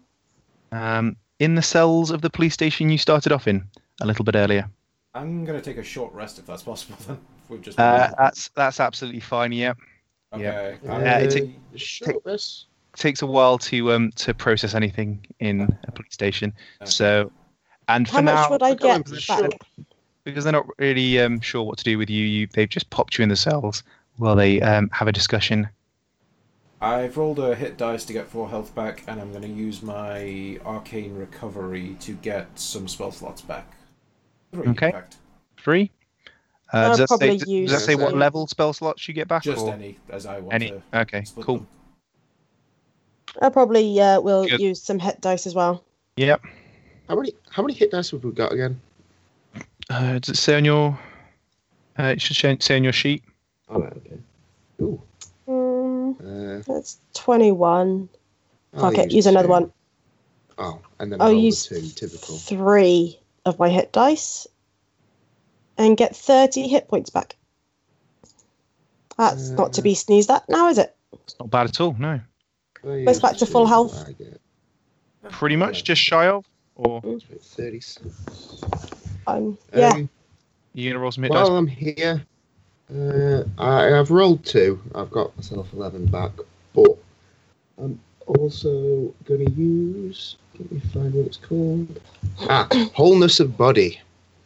um, in the cells of the police station you started off in a little bit earlier. I'm gonna take a short rest if that's possible. Then we've just Uh, that's that's absolutely fine. Yeah, okay. yeah. Uh, it gonna- take- Short rest. takes a while to um to process anything in a police station. Okay. So, and for How much now, would I I've got him get back? because they're not really um, sure what to do with you, you they've just popped you in the cells while they um, have a discussion. I've rolled a hit dice to get four health back, and I'm going to use my arcane recovery to get some spell slots back. Three, Okay. fact. Three. Uh, I'll does, that say, does that say what some- level spell slots you get back? Just or any, as I want any? to Okay, split cool. them. I probably uh, will Good. use some hit dice as well. Yep. How many how many hit dice have we got again? Uh, does it say on your? Uh, it should say on your sheet. All right, okay. Ooh. Mm, Uh, that's 21. I'll Fuck it, use two. another one. Oh, and then I'll roll the use two. Typical. three of my hit dice and get 30 hit points back. That's not to be sneezed at now, is it? It's not bad at all. No, I'll Goes back to full health. Pretty much just shy of. Or Thirty-six. Um, yeah. Um, you gonna roll some hit while dice? I'm here, uh, I, I've rolled two. I've got myself eleven back, but I'm also going to use. Let me find what it's called. Ah, wholeness of body.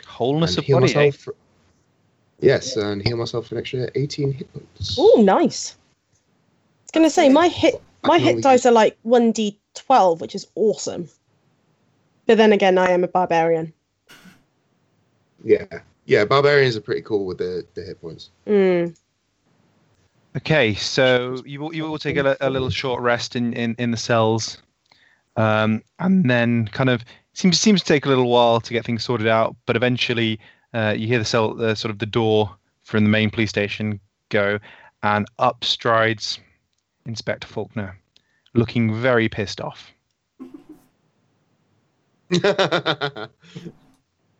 Wholeness and of body. eh? For, yes, and heal myself for an extra eighteen hit points. Oh, nice. I was going to say, my hit my hit only dice are like 1d12, which is awesome. But then again, I am a barbarian. Yeah, yeah. Barbarians are pretty cool with the, the hit points. Mm. Okay, so you will you will take a, a little short rest in, in, in the cells, um, and then kind of seems seems to take a little while to get things sorted out. But eventually, uh, you hear the cell uh, sort of the door from the main police station go, and up strides Inspector Faulkner, looking very pissed off.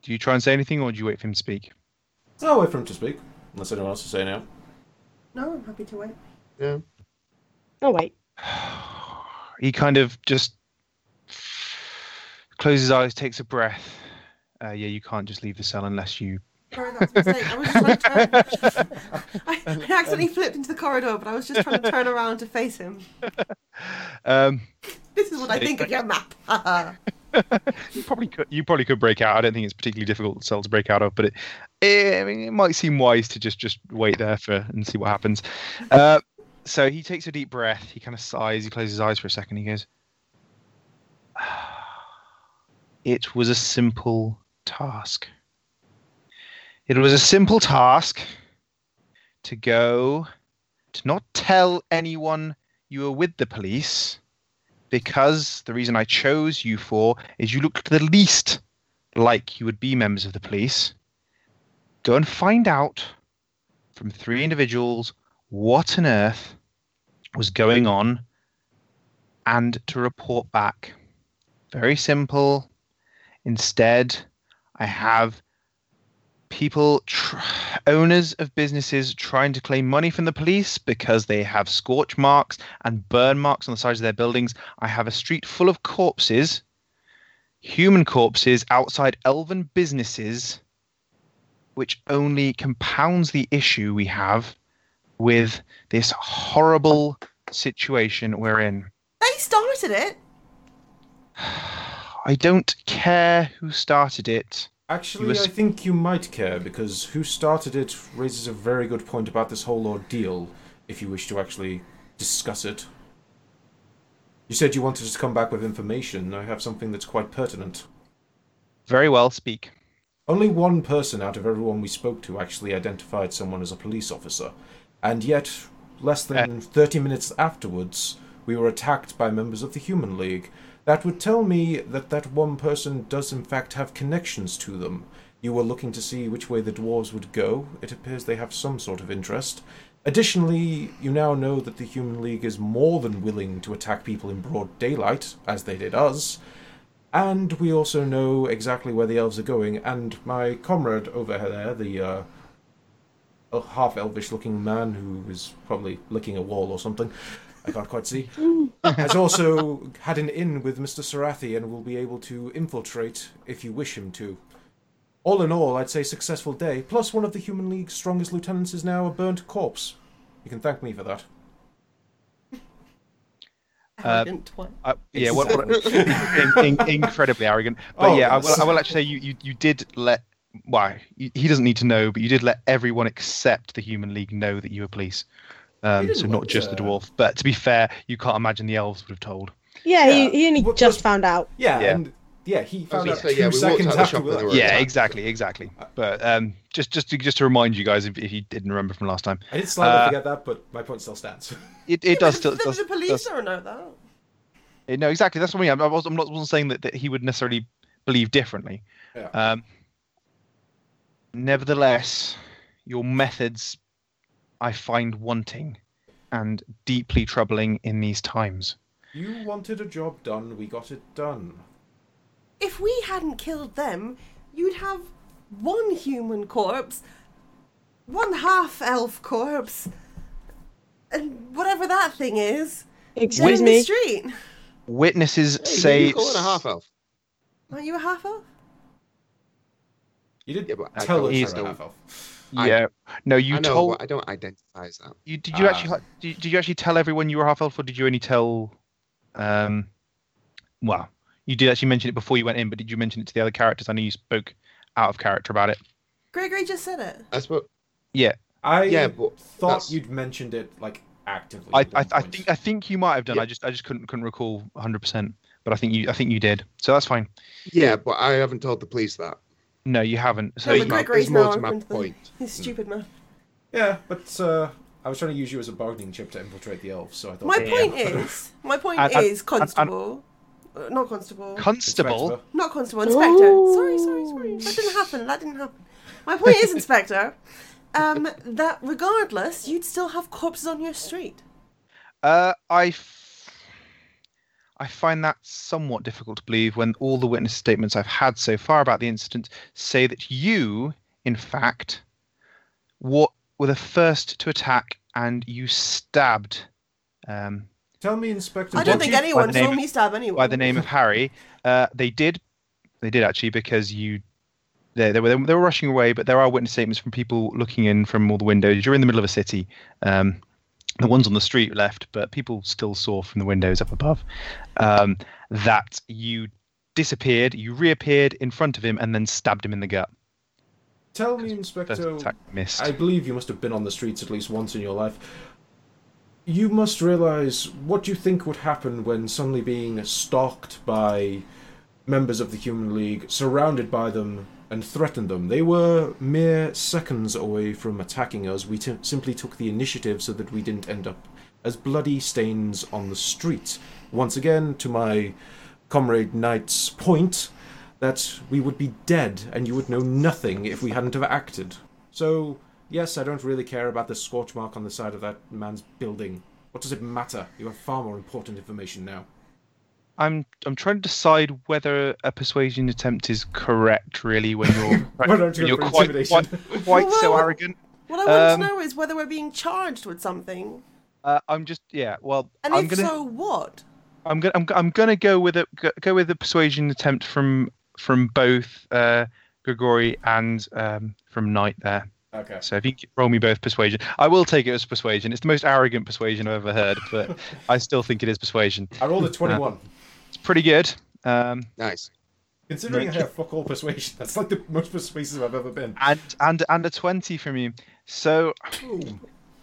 Do you try and say anything, or do you wait for him to speak? I'll wait for him to speak, unless anyone else is saying now. No, I'm happy to wait. yeah. Oh, wait. he kind of just closes his eyes, takes a breath. Uh, yeah, you can't just leave the cell unless you. Sorry, that's a mistake. I was just trying to turn. I, I accidentally flipped into the corridor, but I was just trying to turn around to face him. Um, This is what I think of your map. You probably could. You probably could break out. I don't think it's particularly difficult cell to break out of, but it, eh, I mean, it might seem wise to just just wait there for and see what happens. Uh, so he takes a deep breath. He kind of sighs. He closes his eyes for a second. He goes, "It was a simple task. It was a simple task to go to not tell anyone you were with the police because the reason I chose you for is you looked the least like you would be members of the police. Go and find out from three individuals what on earth was going on and to report back. Very simple. Instead, I have people, tr- owners of businesses, trying to claim money from the police because they have scorch marks and burn marks on the sides of their buildings. I have a street full of corpses, human corpses, outside elven businesses, which only compounds the issue we have with this horrible situation we're in. They started it. I don't care who started it. Actually, was- I think you might care because who started it raises a very good point about this whole ordeal. If you wish to actually discuss it, you said you wanted to come back with information. I have something that's quite pertinent. Very well, speak. Only one person out of everyone we spoke to actually identified someone as a police officer, and yet, less than eh. 30 minutes afterwards, we were attacked by members of the Human League. That would tell me that that one person does in fact have connections to them. You were looking to see which way the dwarves would go. It appears they have some sort of interest. Additionally, you now know that the Human League is more than willing to attack people in broad daylight, as they did us. And we also know exactly where the elves are going. And my comrade over there, the uh, half elvish looking man who is probably licking a wall or something, I can't quite see, has also had an in with Mr. Sarathi and will be able to infiltrate if you wish him to. All in all, I'd say successful day. Plus, one of the Human League's strongest lieutenants is now a burnt corpse. You can thank me for that. Uh, Arrogant. Uh, yeah, what, what, in, in, incredibly arrogant. But Oh, yeah, I will. I will actually say you, you, you did let. Why? Well, he doesn't need to know, but you did let everyone except the Human League know that you were police. Um, so not want just the dwarf. But to be fair, you can't imagine the elves would have told. Yeah, Yeah, He, he only what- just what- found out. Yeah, Yeah. and yeah, he found out say, two yeah, seconds after we when they Yeah, exactly, exactly. But um, just just to, just to remind you guys, if, if you didn't remember from last time, I did slightly Uh, forget that, but my point still stands. it, it does Yeah, still. but does, the police does- don't know that. it- no, exactly. That's what I mean. I wasn't, I'm not wasn't saying that, that he would necessarily believe differently. Yeah. Um, nevertheless, your methods I find wanting and deeply troubling in these times. you wanted a job done, we got it done. If we hadn't killed them, you'd have one human corpse, one half elf corpse, and whatever that thing is, Excuse in me. the street. Witnesses Hey, say who you calling a half elf? Aren't you a half elf? You did Yeah, but tell us you're a half elf. I- Yeah. no, you I know, told. I don't identify as that. You, did you Ah. actually did, did you actually tell everyone you were half elf, or did you only tell? Um, well, you did actually mention it before you went in, but did you mention it to the other characters? I know you spoke out of character about it. Gregory just said it. That's what. Yeah, I Yeah, but thought that's- you'd mentioned it like actively. I, I, I think I think you might have done. Yeah. I just I just couldn't couldn't recall 100. percent But I think you I think you did. So that's fine. Yeah, but I haven't told the police that. No, you haven't. So No, you, but my- Gregory's it's more to my open to the, point. his stupid man. Yeah, but uh, I was trying to use you as a bargaining chip to infiltrate the elves, so I thought. My Yeah. point is, my point And- and- is, constable, uh, not constable, constable. Inspector. not constable, inspector. Sorry, sorry, sorry. That didn't happen. That didn't happen. My point is, inspector, um, that regardless, you'd still have corpses on your street. Uh, I, f- I find that somewhat difficult to believe when all the witness statements I've had so far about the incident say that you, in fact, were the first to attack and you stabbed um, Tell me, Inspector. I don't think anyone the saw me stab anyone. by the name of Harry. Uh, they did, they did actually because you. They, they, were, they were rushing away, but there are witness statements from people looking in from all the windows. You're in the middle of a city. Um, the ones on the street left, but people still saw from the windows up above um, that you disappeared, you reappeared in front of him, and then stabbed him in the gut. Tell me, Inspector. I believe you must have been on the streets at least once in your life. You must realize what you think would happen when suddenly being stalked by members of the Human League, surrounded by them, and threatened them. They were mere seconds away from attacking us. We t- simply took the initiative so that we didn't end up as bloody stains on the street. Once again, to my comrade Knight's point, that we would be dead and you would know nothing if we hadn't have acted. So, yes, I don't really care about the scorch mark on the side of that man's building. What does it matter? You have far more important information now. I'm I'm trying to decide whether a persuasion attempt is correct. Really, when you're you when you're go for quite, quite, quite so arrogant. What I want Um, to know is whether we're being charged with something, Uh, I'm just yeah. Well, and I'm if gonna so, what? I'm gonna I'm, go- I'm gonna go with a go- go with the persuasion attempt from from both uh, Grigori and um, from Knight there. Okay. So if you can roll me both persuasion, I will take it as persuasion. It's the most arrogant persuasion I've ever heard, but I still think it is persuasion. I rolled a 21. It's pretty good. Um, Nice. Considering I Right. have fuck all persuasion, that's like the most persuasive I've ever been. and and and a twenty from you. So Boom.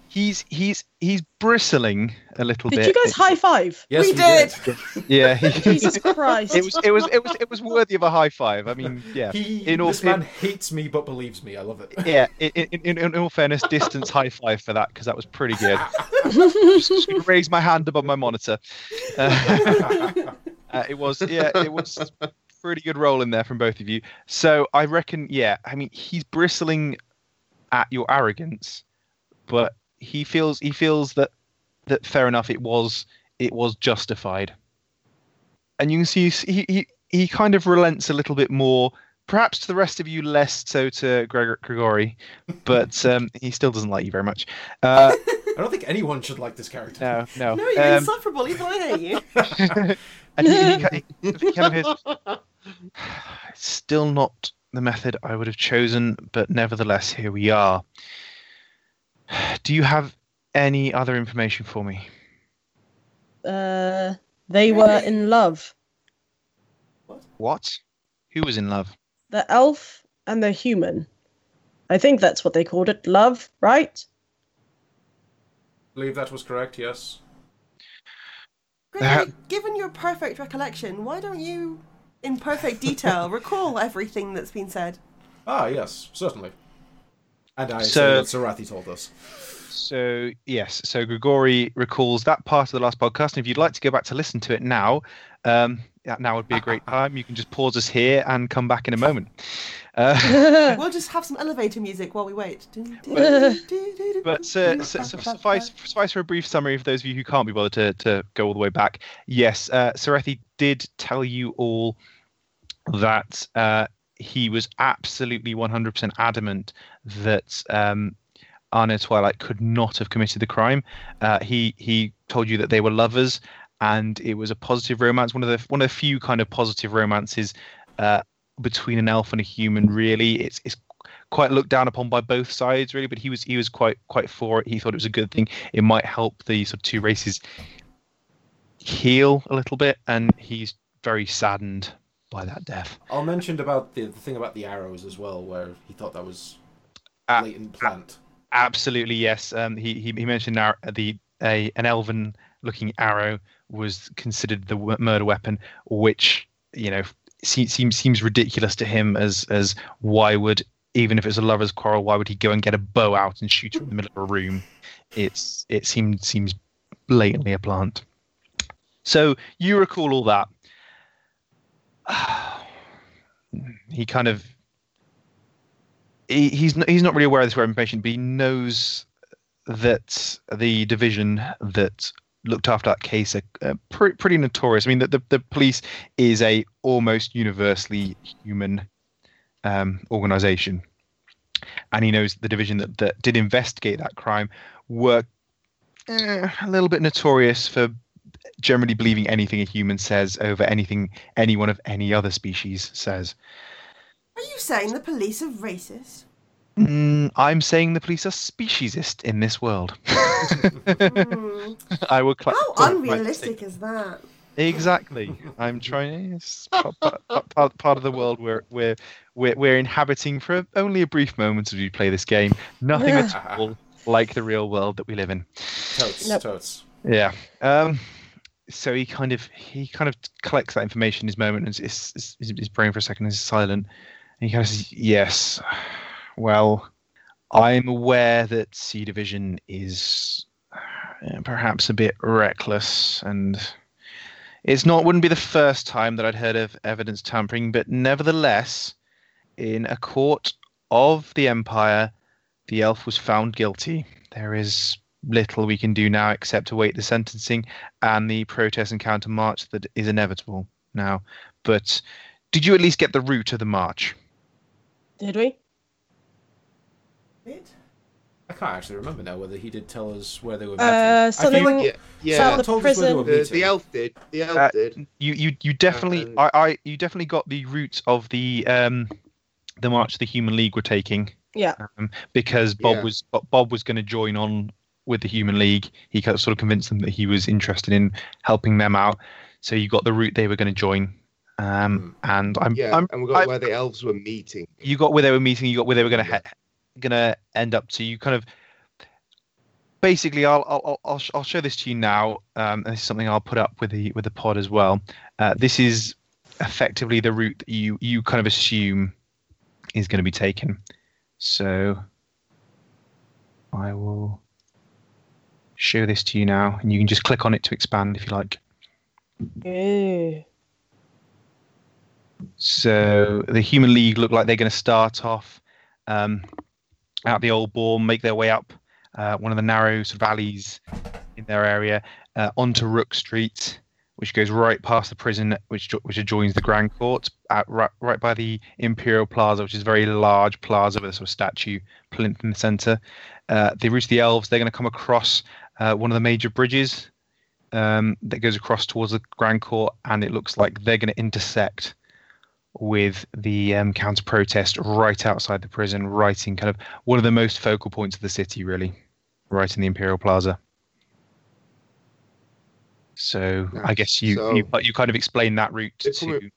he's he's he's bristling a little Did bit. Did you guys high five? Yes, We we, did. did. Yeah, he, Jesus Christ. it was it was it was it was worthy of a high five. I mean, yeah. He, In all- this man hates me but believes me. I love it. Yeah, in, in, in, in all fairness, distance high five for that because that was pretty good. just, just raise my hand above my monitor. Uh, uh, it was, yeah, it was pretty good roll in there from both of you. So I reckon, yeah, I mean, he's bristling at your arrogance, but he feels he feels that that fair enough. It was it was justified, and you can see he he, he kind of relents a little bit more. Perhaps to the rest of you, less so to Gregor, Grigori, but um, he still doesn't like you very much. Uh, I don't think anyone should like this character. no, no. No, you're Um, insufferable. Even I hate you. and he, he, he, he kind of hears, still not the method I would have chosen, but nevertheless, here we are. Do you have any other information for me? Uh, they were in love. What? Who was in love? The elf and the human. I think that's what they called it. Love, right? believe that was correct, yes. Gregory, given your perfect recollection, why don't you, in perfect detail, recall everything that's been said? Ah, yes, certainly. And I So- say that Sarathi told us. So yes, so Grigori recalls that part of the last podcast, and if you'd like to go back to listen to it now, um, yeah, now would be a great time. You can just pause us here and come back in a moment. Uh, We'll just have some elevator music while we wait. But uh, su- su- suffice, suffice for a brief summary for those of you who can't be bothered to, to go all the way back. Yes, uh, Sarathi did tell you all that uh, he was absolutely 100% adamant that um, Arno Twilight could not have committed the crime. Uh, he he told you that they were lovers, and it was a positive romance. One of the one of the few kind of positive romances uh, between an elf and a human. Really, it's it's quite looked down upon by both sides really but he was he was quite quite for it he thought it was a good thing it might help the sort of two races heal a little bit and he's very saddened by that death I'll mention about the, the thing about the arrows as well, where he thought that was blatant plant. absolutely yes um he he, he mentioned our, the a an elven looking arrow was considered the murder weapon which you know seems seems ridiculous to him as as why would even if it's a lover's quarrel why would he go and get a bow out and shoot her in the middle of a room? It's it seems seems blatantly a plant. So you recall all that. He kind of he, he's not, he's not really aware of this information but he knows that the division that looked after that case are uh, pre- pretty notorious. I mean, the, the, the police is a almost universally human um, organization, and he knows the division that, that did investigate that crime were eh, a little bit notorious for generally believing anything a human says over anything anyone of any other species says. Are you saying the police are racist? Mm, I'm saying the police are speciesist in this world. I will. Cla- How unrealistic is that? Exactly. I'm trying. It's part, part, part, part of the world where we're, we're we're inhabiting for only a brief moment as we play this game. Nothing at all like the real world that we live in. Totes, Nope. totes. Yeah. Um. So he kind of he kind of collects that information in his moment and is, is, is, is brain for a second and is silent. And he kind of says, Yes. Well, I'm aware that C Division is uh, perhaps a bit reckless, and it's not wouldn't be the first time that I'd heard of evidence tampering, but nevertheless, in a court of the Empire, the elf was found guilty. There is little we can do now except await the sentencing and the protest and counter march that is inevitable now. But did you at least get the route of the march? Did we? Bit. I can't actually remember now whether he did tell us where they were. Uh, meeting. something- I think Yeah, yeah. Found the told us where they were The, meeting. the elf did. The elf Uh, did. You you you definitely Um, I, I you definitely got the route of the um the march the Human League were taking Yeah. um, because Bob Yeah. was Bob was going to join on with the Human League. He sort of convinced them that he was interested in helping them out. So you got the route they were going to join. Um, and I'm, Yeah, I'm and we got I'm- where the elves were meeting. you got where they were meeting, you got where they were going to Yeah. Going to end up to. You kind of basically, I'll I'll I'll, I'll, sh- I'll show this to you now. Um, and this is something I'll put up with the with the pod as well. Uh, this is effectively the route that you you kind of assume is going to be taken. So I will show this to you now, and you can just click on it to expand if you like. Ooh. So the Human League look like they're going to start off um, out the old Bourne, make their way up uh, one of the narrow sort of alleys in their area uh, onto Rook Street, which goes right past the prison, which which adjoins the Grand Court, at, right, right by the Imperial Plaza, which is a very large plaza with a sort of statue plinth in the centre. Uh, the route the elves, they're going to come across uh, one of the major bridges um, that goes across towards the Grand Court, and it looks like they're going to intersect with the um, counter protest right outside the prison, right in kind of one of the most focal points of the city, really, right in the Imperial Plaza. So I guess you So- you you kind of explained that route They're to coming-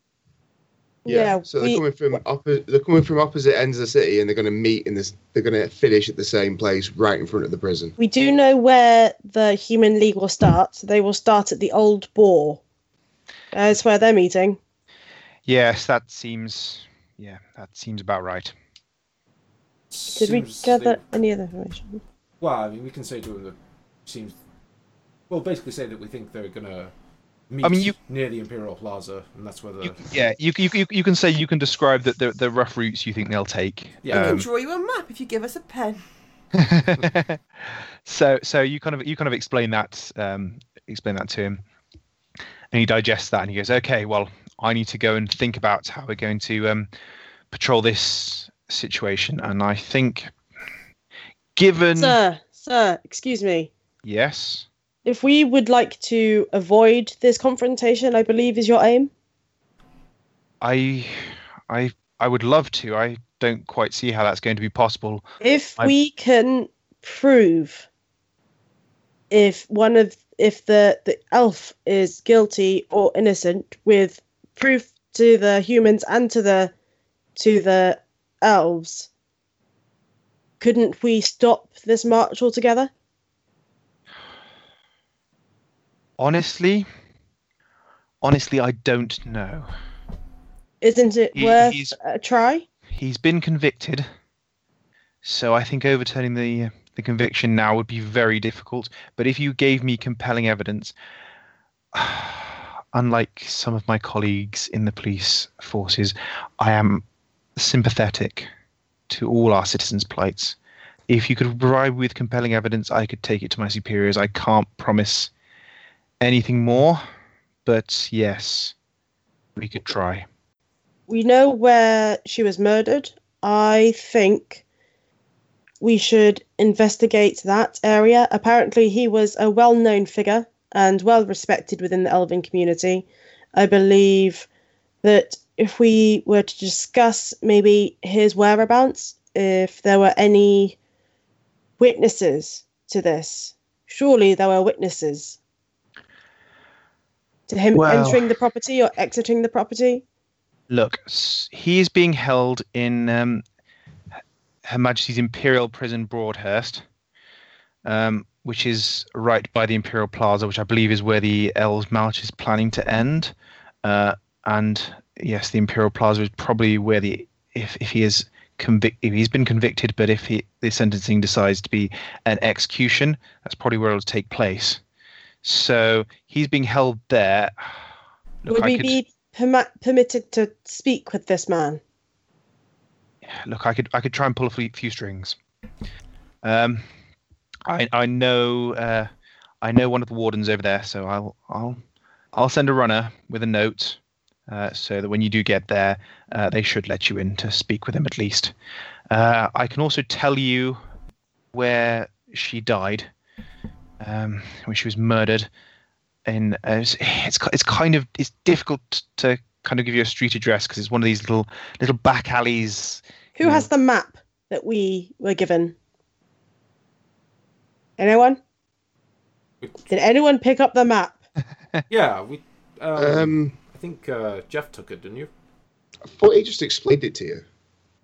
Yeah, so they're we- coming from oppo- they're coming from opposite ends of the city, and they're going to meet in this. They're going to finish at the same place, right in front of the prison. We do know where the Human League will start. They will start at the Old Boar. That's where they're meeting. Yes, that seems yeah that seems about right. Did we Seems gather they- any other information? Well, I mean, we can say to them that seems. Well, basically say that we think they're gonna meet I mean, you- near the Imperial Plaza, and that's where the You, yeah, you, you you you can say you can describe the, the the rough routes you think they'll take. Yeah. I can Um, draw you a map if you give us a pen. so so you kind of you kind of explain that um, explain that to him, and he digests that and he goes, okay, well, I need to go and think about how we're going to um, patrol this situation, and I think, given Sir, sir, excuse me. yes, If we would like to avoid this confrontation, I believe is your aim. I I I would love to. I don't quite see how that's going to be possible. If I'm- we can prove if one of if the the elf is guilty or innocent with proof to the humans and to the to the elves couldn't we stop this march altogether Honestly, honestly, I don't know. isn't it He- worth a try He's been convicted, so I think overturning the the conviction now would be very difficult. But if you gave me compelling evidence, unlike some of my colleagues in the police forces, I am sympathetic to all our citizens' plights. If you could provide with compelling evidence, I could take it to my superiors. I can't promise anything more, but yes, we could try. we know where she was murdered. I think we should investigate that area. Apparently, he was a well known figure and well respected within the Elven community. I believe that if we were to discuss maybe his whereabouts, if there were any witnesses to this, surely there were witnesses to him Well- entering the property or exiting the property. Look, s- he is being held in um, Her Majesty's Imperial Prison, Broadhurst, um, which is right by the Imperial Plaza, which I believe is where the Elves March is planning to end. Uh, and yes, the Imperial Plaza is probably where the if if he is convict if he's been convicted, but if he the sentencing decides to be an execution, that's probably where it'll take place. So he's being held there. Look, Would I we could, be perma- permitted to speak with this man? look, I could I could try and pull a few, few strings. Um, I I know uh, I know one of the wardens over there, so I'll I'll I'll send a runner with a note, uh, so that when you do get there, uh, they should let you in to speak with him at least. Uh, I can also tell you where she died, um, when she was murdered. In uh, it's it's it's kind of it's difficult to kind of give you a street address because it's one of these little little back alleys Who has the map that we were given? Anyone? Did anyone pick up the map? Yeah, we. Um, Um, I think uh, Jeff took it, didn't you? I thought he just explained it to you.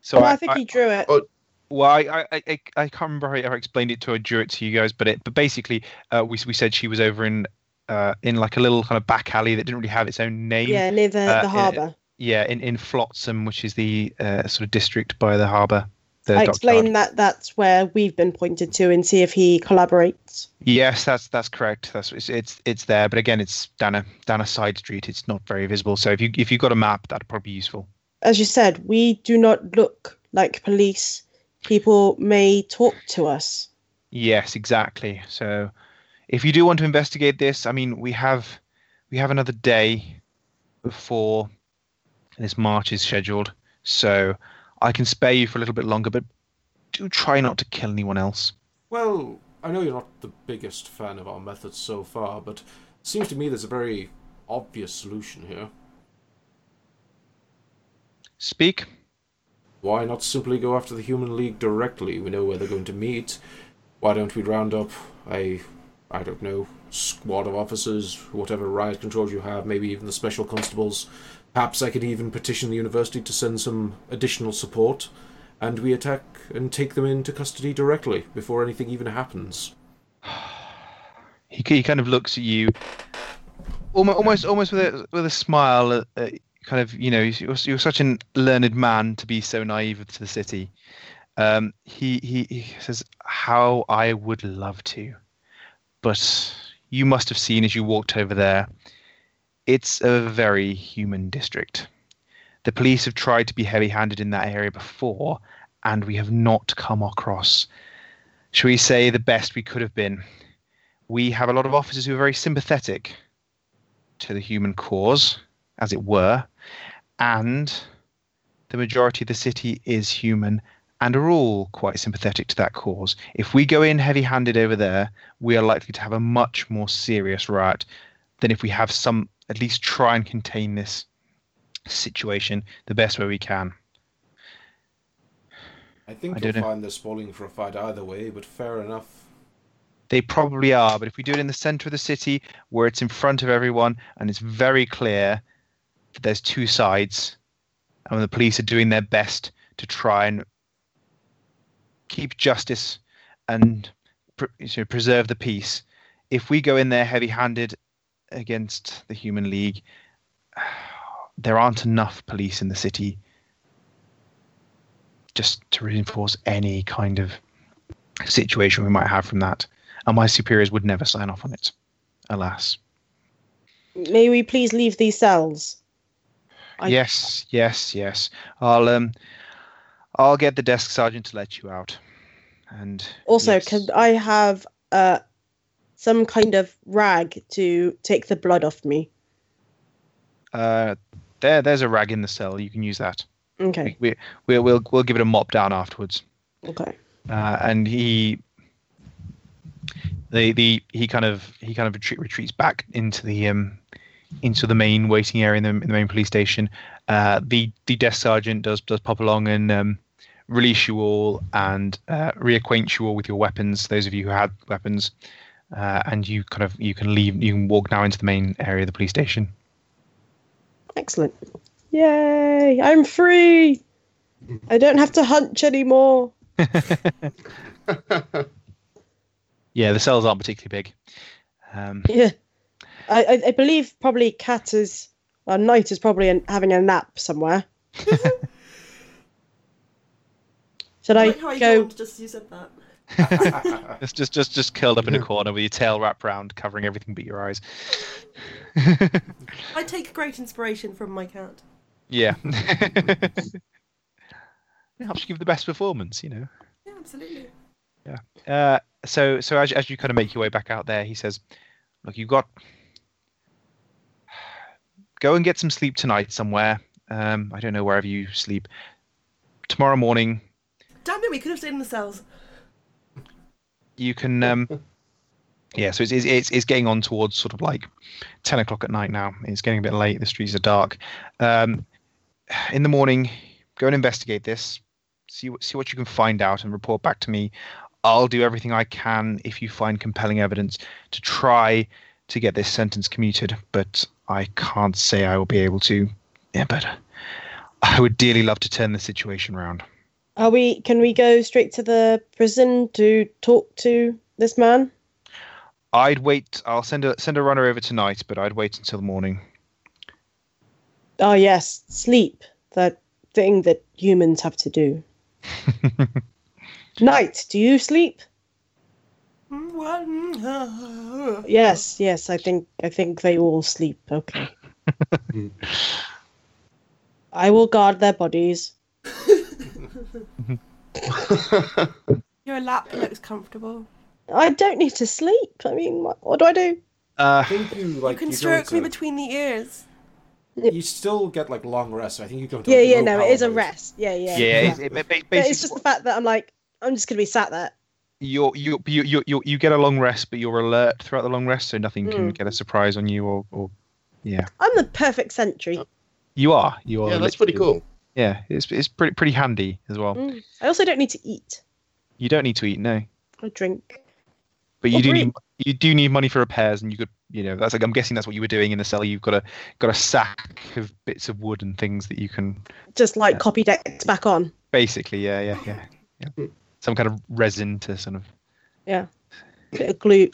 So well, I, I think I- he drew it. Oh, well, I, I, I, I can't remember how I explained it to or drew it to you guys, but it, but basically, uh, we we said she was over in, uh, in like a little kind of back alley that didn't really have its own name. yeah, near the, uh, the harbour. Yeah, in in Flotsam, which is the uh, sort of district by the harbour. The I explained that that's where we've been pointed to and see if he collaborates. Yes, that's that's correct. That's it's it's, it's there, but again, it's down a down a side street. It's not very visible. So if you if you've got a map, that'd probably be useful. As you said, we do not look like police. People may talk to us. Yes, exactly. So, if you do want to investigate this, I mean, we have we have another day before this march is scheduled. So, I can spare you for a little bit longer, but do try not to kill anyone else. Well, I know you're not the biggest fan of our methods so far, but it seems to me there's a very obvious solution here. Speak. Why not simply go after the Human League directly? We know where they're going to meet. Why don't we round up a, I don't know, squad of officers, whatever riot controls you have, maybe even the special constables. Perhaps I could even petition the university to send some additional support, and we attack and take them into custody directly before anything even happens. He, he kind of looks at you, almost almost almost with a with a smile. Uh, uh, kind of, you know, you're, you're such a learned man to be so naive to the city. Um, he, he he says, "How I would love to, but you must have seen as you walked over there. It's a very human district. The police have tried to be heavy-handed in that area before, and we have not come across, shall we say, the best we could have been." we have a lot of officers who are very sympathetic to the human cause, as it were, and the majority of the city is human and are all quite sympathetic to that cause. If we go in heavy handed over there, we are likely to have a much more serious riot than if we have some, at least try and contain this situation the best way we can. I think I you'll find they're spoiling for a fight either way, but fair enough. They probably are, but if we do it in the center of the city where it's in front of everyone and it's very clear that there's two sides and the police are doing their best to try and keep justice and pr- you know, preserve the peace, if we go in there heavy handed against the Human League, there aren't enough police in the city just to reinforce any kind of situation we might have from that and my superiors would never sign off on it. Alas. May we please leave these cells? I- yes, yes, yes. I'll um, I'll get the desk sergeant to let you out. And Also, yes. can I have uh, some kind of rag to take the blood off me? uh, there, there's a rag in the cell. You can use that. Okay, We, we, we'll, we'll give it a mop down afterwards. okay. uh, and he the the he kind of he kind of retreat, retreats back into the um into the main waiting area in the, in the main police station. Uh, the the desk sergeant does does pop along and um, release you all and uh, reacquaint you all with your weapons. Those of you who had weapons, uh, and you kind of you can leave. You can walk now into the main area of the police station. Excellent. Yay! I'm free! I don't have to hunch anymore. Yeah, the cells aren't particularly big. Um, Yeah. I, I, I believe probably Cat is, well, Knight is probably an, having a nap somewhere. Should I I like how I go? yawned just you said that. Just, just, just, just curled up in a corner with your tail wrapped round, covering everything but your eyes. I take great inspiration from my cat. yeah. it helps you give the best performance, you know. Yeah, absolutely. Uh, so, so as, as you kind of make your way back out there, he says, "Look, you've got go and get some sleep tonight somewhere. Um, I don't know wherever you sleep. Tomorrow morning, Damn it, we could have stayed in the cells. You can um yeah so it's, it's it's getting on towards sort of like 10 o'clock at night now. It's getting a bit late. The streets are dark. Um in the morning go and investigate this. See what see what you can find out and report back to me. I'll do everything i can if you find compelling evidence to try to get this sentence commuted but i can't say i will be able to. Yeah but i would dearly love to turn the situation around Are we? Can we go straight to the prison to talk to this man? i'd wait i'll send a send a runner over tonight but i'd wait until the morning Oh yes, sleep. That thing that humans have to do. Night. Do you sleep? What? Yes, yes. I think I think they all sleep. Okay. I will guard their bodies. Your lap looks comfortable. I don't need to sleep. I mean, what, what do I do? uh I think you like you can you stroke me into- between the ears. You still get like long rest. So I think you go into Yeah, like, yeah. No, it is a rest. Yeah, yeah. Yeah, yeah. It, it, it, But it's just the fact that I'm like, I'm just gonna be sat there. you you you you you you get a long rest, but you're alert throughout the long rest, so nothing can Mm. get a surprise on you or, or yeah. I'm the perfect sentry. You are. You are. yeah, that's pretty cool. Yeah, it's it's pretty pretty handy as well. Mm. I also don't need to eat. You don't need to eat, no, I drink. but you Or do breathe. need you do need money for repairs, and you could you know that's like I'm guessing that's what you were doing in the cellar. You've got a got a sack of bits of wood and things that you can Just like Yeah. copy decks back on. basically yeah yeah yeah yeah some kind of resin to sort of Bit of glue,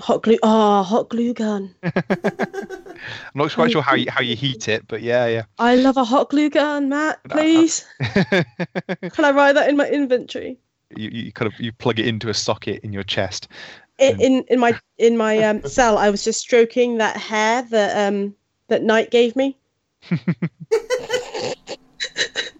hot glue. Ah, hot glue gun. I'm not quite sure how you how you heat it, but yeah yeah. I love a hot glue gun, Matt. Please, can I write that in my inventory? you, you kind of you plug it into a socket in your chest. In in, in my in my um, cell, I was just stroking that hair that um that Knight gave me.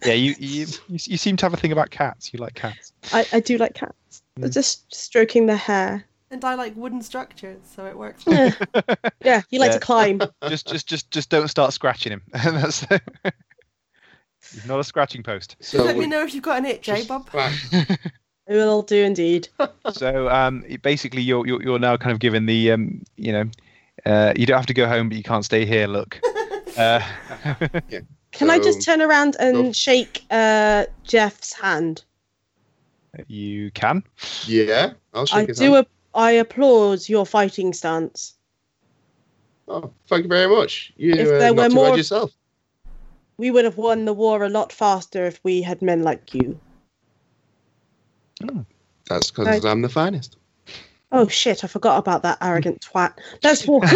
Yeah, you, you you seem to have a thing about cats. You like cats. I, I do like cats. Was Just stroking their hair. And I like wooden structures, so it works. Yeah, yeah. He likes Yeah. to climb. Just just just just don't start scratching him. That's He's not a scratching post. So Let me know if you've got an itch, eh, Bob? It will do indeed. So um, basically, you're, you're you're now kind of given the um, you know, uh, you don't have to go home, but you can't stay here. Look. Uh, Can I just turn around Go. and shake uh, Jeff's hand? you can. yeah, I'll I shake his do. hand. A, I applaud your fighting stance. Oh, thank you very much. You If uh, there not were too more- yourself. We would have won the war a lot faster if we had men like you. That's because Right. I'm the finest. Oh shit! I forgot about that arrogant twat. Let's walk.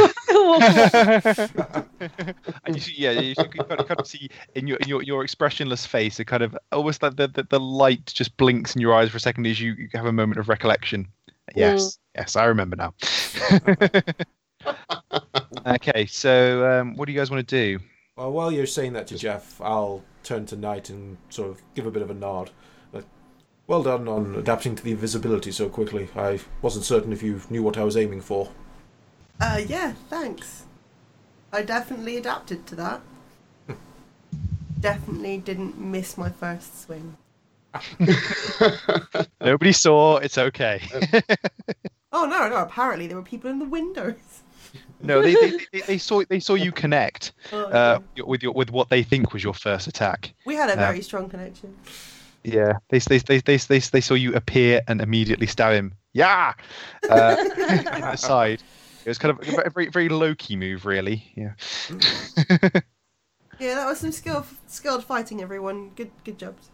and you see, yeah, you can kind of, kind of see in your, in your your expressionless face, a kind of almost like the, the the light just blinks in your eyes for a second as you, you have a moment of recollection. Yes, yes, I remember now. okay, so um, what do you guys want to do? Well, while you're saying that to Jeff, I'll turn to Knight and sort of give a bit of a nod. Like, well done on adapting to the invisibility so quickly. I wasn't certain if you knew what I was aiming for. Uh, yeah, thanks. I definitely adapted to that. definitely didn't miss my first swing. Nobody saw. It's okay. Oh no, no! Apparently there were people in the windows. no, they, they, they, they saw they saw you connect Oh, uh, with your with what they think was your first attack. we had a uh, very strong connection. Yeah, they they they they they, they saw you appear and immediately stab him. Yeah, uh, in the side. It was kind of a very very low key move, really. Yeah. Yeah, that was some skill, skilled fighting. Everyone, good, good jobs.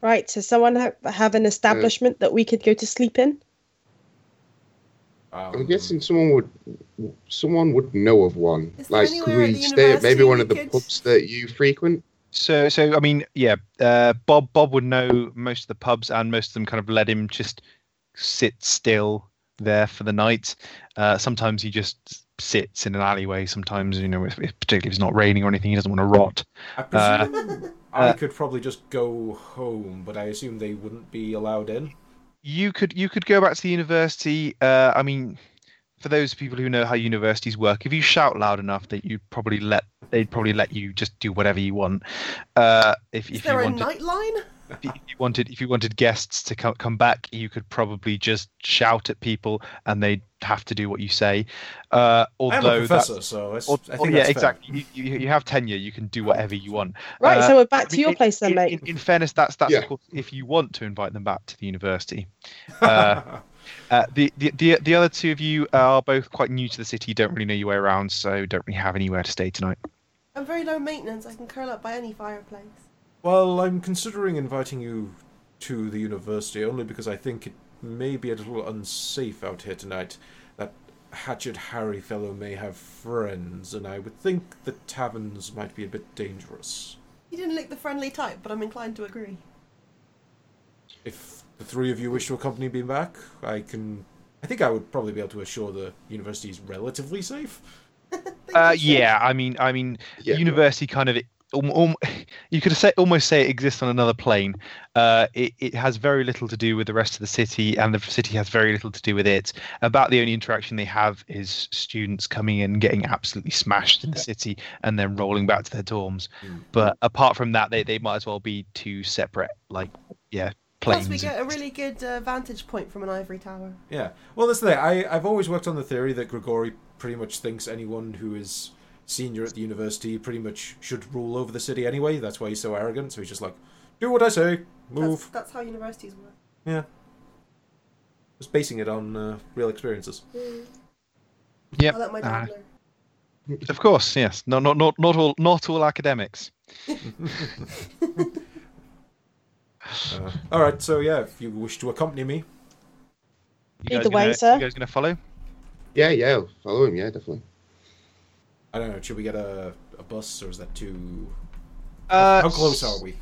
Right. So someone ha- have an establishment that we could go to sleep in. Um, I'm guessing someone would someone would know of one. Is Like, could anywhere at we stay at maybe one of the could- pubs that you frequent? So, so I mean, yeah, uh, Bob Bob would know most of the pubs, and most of them kind of let him just sit still there for the night. Uh, sometimes he just sits in an alleyway. Sometimes, you know, if, if, particularly if it's not raining or anything, he doesn't want to rot. I presume could probably just go home, but I assume they wouldn't be allowed in. You could you could go back to the university. Uh, I mean, for those people who know how universities work, if you shout loud enough, that you probably let they'd probably let you just do whatever you want. Uh, if Is if you there a wanted, night line? If you wanted if you wanted guests to come come back, you could probably just shout at people, and they'd have to do what you say. Uh, I am a although that, professor, so it's, or, I or- yeah, that's exactly. You, you, you have tenure. You can do whatever you want. Right, Uh, so we're back I to mean, your in- place then, in, mate. In, in fairness, that's that's Yeah. of course if you want to invite them back to the university. Uh, uh, the, the the the other two of you are both quite new to the city, don't really know your way around, so don't really have anywhere to stay tonight. I'm very low maintenance. I can curl up by any fireplace. Well, I'm considering inviting you to the university only because I think it may be a little unsafe out here tonight. That Hatchet Harry fellow may have friends, and I would think the taverns might be a bit dangerous. You didn't look the friendly type, but I'm inclined to agree. If the three of you wish to accompany me back, I can. I think I would probably be able to assure the university is relatively safe. Uh, yeah, I mean, I mean, Yeah. university kind of. Um, um, you could say almost say it exists on another plane. Uh, it, it has very little to do with the rest of the city, and the city has very little to do with it. About the only interaction they have is students coming in, getting absolutely smashed in the city, and then rolling back to their dorms. Mm. But apart from that, they, they might as well be two separate, like, yeah, planes. Plus, we get a really good uh, vantage point from an ivory tower. Yeah. Well, that's the thing. I, I've always worked on the theory that Grigori pretty much thinks anyone who is senior at the university pretty much should rule over the city anyway. That's why he's so arrogant. So he's just like, do what I say, move. that's how universities work. Yeah. Just basing it on uh, real experiences. Yep. I'll let my dad uh, know. Of course, yes. No, not not not all not all academics. Uh, all right. So yeah, if you wish to accompany me, You Lead way, gonna- sir. You guys gonna follow? Yeah, yeah, I'll follow him. Yeah, definitely. I don't know. Should we get a, a bus or is that too? Uh, How close are we?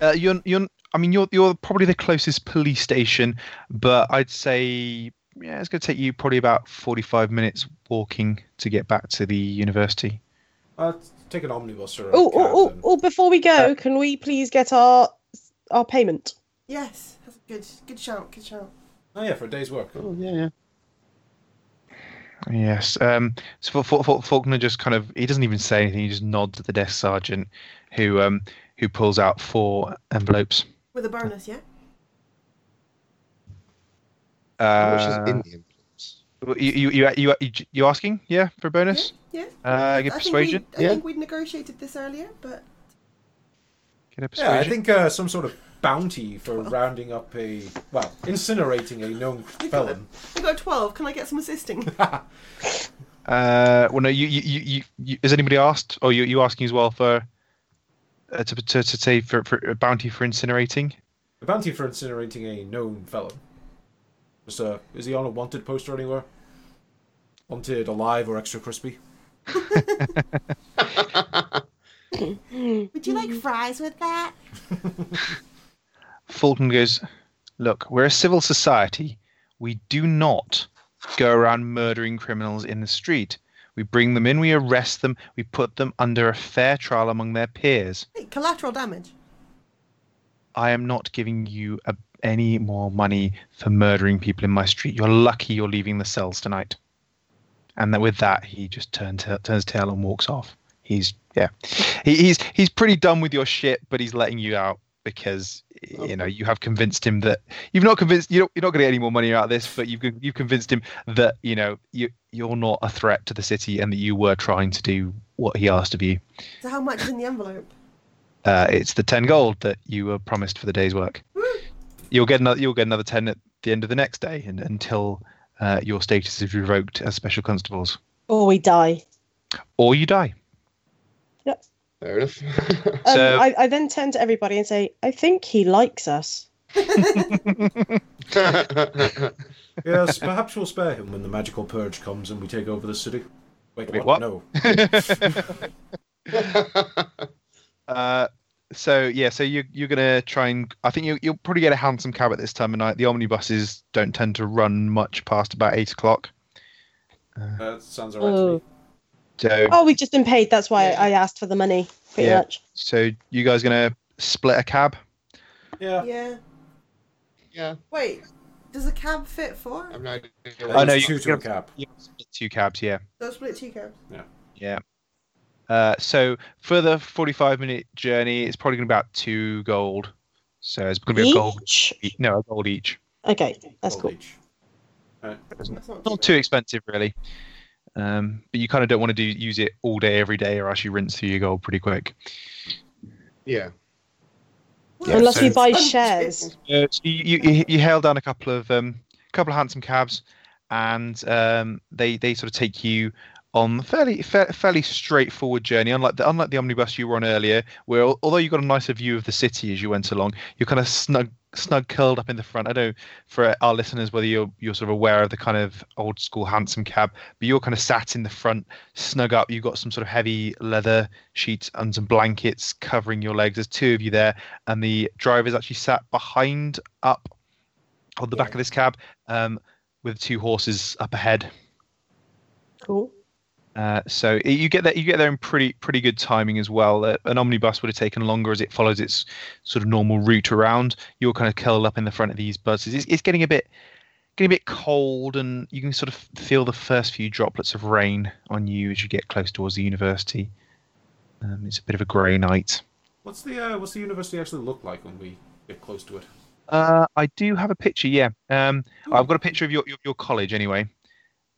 Uh, you're you're. I mean, you're you're probably the closest police station, but I'd say yeah, it's going to take you probably about forty-five minutes walking to get back to the university. Uh, take an omnibus or Oh, oh, oh, oh, before we go, can we please get our our payment? Yes, that's good, good shout, good shout. Oh yeah, for a day's work. Oh, yeah, yeah. Yes. Um. So for, for, for Faulkner just kind of he doesn't even say anything. He just nods at the desk sergeant, who um who pulls out four envelopes. With a bonus, yeah? How much is Uh, in the envelopes? you, you you you you you asking? Yeah, for a bonus. Yeah? Uh, get I persuasion. Think we, I Yeah. think we'd negotiated this earlier, but Get a persuasion. Yeah, I think uh, some sort of bounty for rounding up a well, incinerating a known felon. I got a 12. Can I get some assisting? Uh, well, no. You, you, you, you, you has anybody asked, or you, you asking as well for uh, to, to to say for, for a bounty for incinerating? A bounty for incinerating a known felon. Just uh, is he on a wanted poster anywhere? Wanted alive or extra crispy? Would you like fries with that? Fulton goes, "Look, we're a civil society. We do not go around murdering criminals in the street. We bring them in, we arrest them, we put them under a fair trial among their peers. Hey, collateral damage. I am not giving you a, any more money for murdering people in my street. You're lucky you're leaving the cells tonight." And then with that, he just turns turns tail and walks off. He's yeah, he, he's he's pretty done with your shit, but he's letting you out because you know you have convinced him that you've not convinced you don't, you're not going to get any more money out of this, but you've you've convinced him that you know you you're not a threat to the city and that you were trying to do what he asked of you. So how much is in the envelope? Uh, it's the ten gold that you were promised for the day's work. You'll get another. You'll get another ten at the end of the next day, and until uh, your status is revoked as special constables, Or we die. or you die. Fair enough. Um, So- I, I then turn to everybody and say, I think he likes us. Yes, perhaps we'll spare him when the magical purge comes and we take over the city. Wait, Wait, what? what? No. Uh, so yeah, so you you're gonna try and I think you you'll probably get a hansom cab at this time of night. The omnibuses don't tend to run much past about eight o'clock. That sounds alright to Oh. me. So Oh, we've just been paid. That's why Yeah. I asked for the money, pretty Yeah. much. so you guys gonna split a cab? Yeah. Yeah. Yeah, Wait, does a cab fit four? I'm not. Oh, no, you- two to. You split two cabs, yeah. So split two cabs. Yeah. Yeah. Uh, so for the 45 minute journey, it's probably going to be about two gold. So it's going to be a gold. Each? No, a gold each. Okay, that's Gold cool. each. That's not, Not too expensive, really. Um, but you kind of don't want to do use it all day, every day, or else you rinse through your gold pretty quick. Yeah. Yeah, Unless so- we buy shares. Uh, so you, you you- you hail down a couple of um, couple of hansom cabs, and um, they they sort of take you on a fairly fa- fairly straightforward journey. Unlike the unlike the omnibus you were on earlier, where although you got a nicer view of the city as you went along, you're kind of snug snug curled up in the front. I don't know for our listeners whether you're you're sort of aware of the kind of old school hansom cab, but you're kind of sat in the front, snug up. You've got some sort of heavy leather sheets and some blankets covering your legs. There's two of you there, and the driver's actually sat behind up on the back of this cab um, with two horses up ahead. Cool. Uh, so you get there. You get there in pretty pretty good timing as well. Uh, an omnibus would have taken longer as it follows its sort of normal route around. You're kind of curled up in the front of these buses. It's, it's getting a bit getting a bit cold, and you can sort of feel the first few droplets of rain on you as you get close towards the university. Um, it's a bit of a grey night. What's the uh, what's the university actually look like when we get close to it? Uh, I do have a picture. Yeah, um, I've got a picture of your your, your college anyway.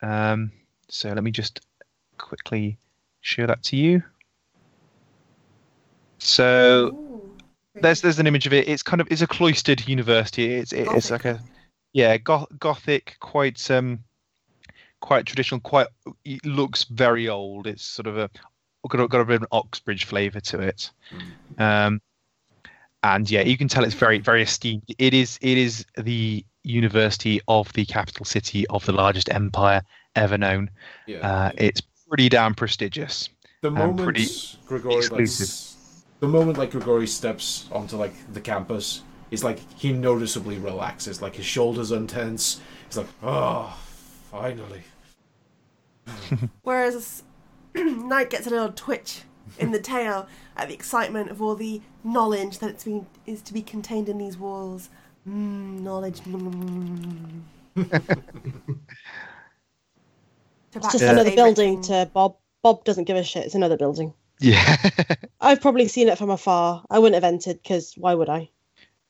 Um, so let me just quickly show that to you. So Ooh. there's there's an image of it. It's kind of it's a cloistered university. It's it, it's like a yeah goth, gothic, quite um quite traditional. Quite it looks very old. It's sort of a got a, got a bit of an Oxbridge flavour to it. Um, and yeah, you can tell it's very very esteemed. It is it is the university of the capital city of the largest empire ever known. Yeah. Uh, it's pretty damn prestigious. the moment pretty Grigori like, the moment like Grigori steps onto like the campus, he's like he noticeably relaxes. Like his shoulders untense. He's like, oh, finally. Whereas Knight gets a little twitch in the tail at the excitement of all the knowledge that it's been is to be contained in these walls. Mm, knowledge. It's just another building to Bob. Bob doesn't give a shit. It's another building. Yeah. I've probably seen it from afar. I wouldn't have entered because why would I?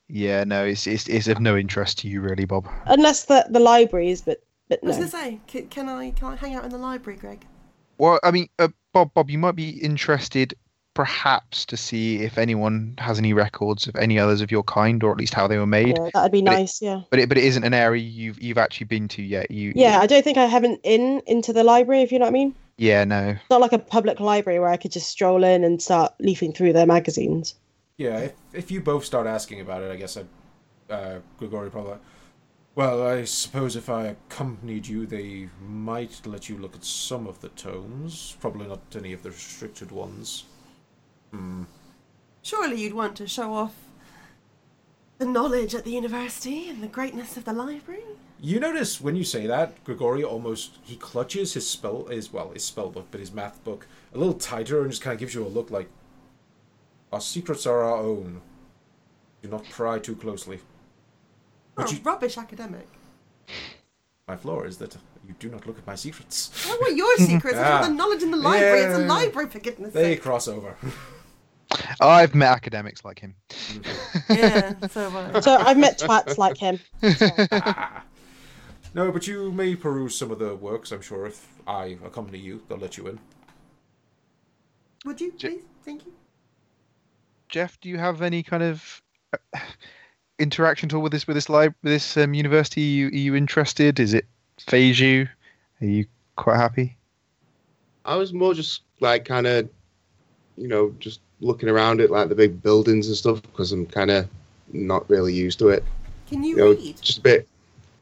Yeah, no, it's, it's it's of no interest to you, really, Bob. Unless the the library is, but but I was no. gonna say, can, can I can I hang out in the library, Greg? Well, I mean, uh, Bob, Bob, you might be interested, perhaps, to see if anyone has any records of any others of your kind, or at least how they were made. Yeah, that'd be But it- nice. yeah. But it but it isn't an area you've you've actually been to yet. You Yeah, I don't think I haven't in into the library. If you know what I mean. yeah, no. It's not like a public library where I could just stroll in and start leafing through their magazines. Yeah, if, if you both start asking about it, I guess I, uh, Grigori probably. Well, I suppose if I accompanied you, they might let you look at some of the tomes. Probably not any of the restricted ones. Hmm. Surely you'd want to show off the knowledge at the university and the greatness of the library. You notice when you say that, Grigori almost he clutches his spell his well his spell book, but his math book a little tighter and just kind of gives you a look like our secrets are our own. Do not pry too closely. But Oh, you, rubbish academic. my flaw is that you do not look at my secrets. I want your secrets. I want the knowledge in the library. It's a library, for goodness They sake. cross over. I've met academics like him. Yeah, so have I. So I've met twats like him. No, but you may peruse some of the works. I'm sure if I accompany you, they'll let you in. Would you, J- please? Thank you. Jeff, do you have any kind of uh, interaction at all with this with this lib with this um, university? Are you, are you interested? Is it phase you? Are you quite happy? I was more just like kind of, you know, just looking around at like the big buildings and stuff because I'm kind of not really used to it. Can you You know, read? just a bit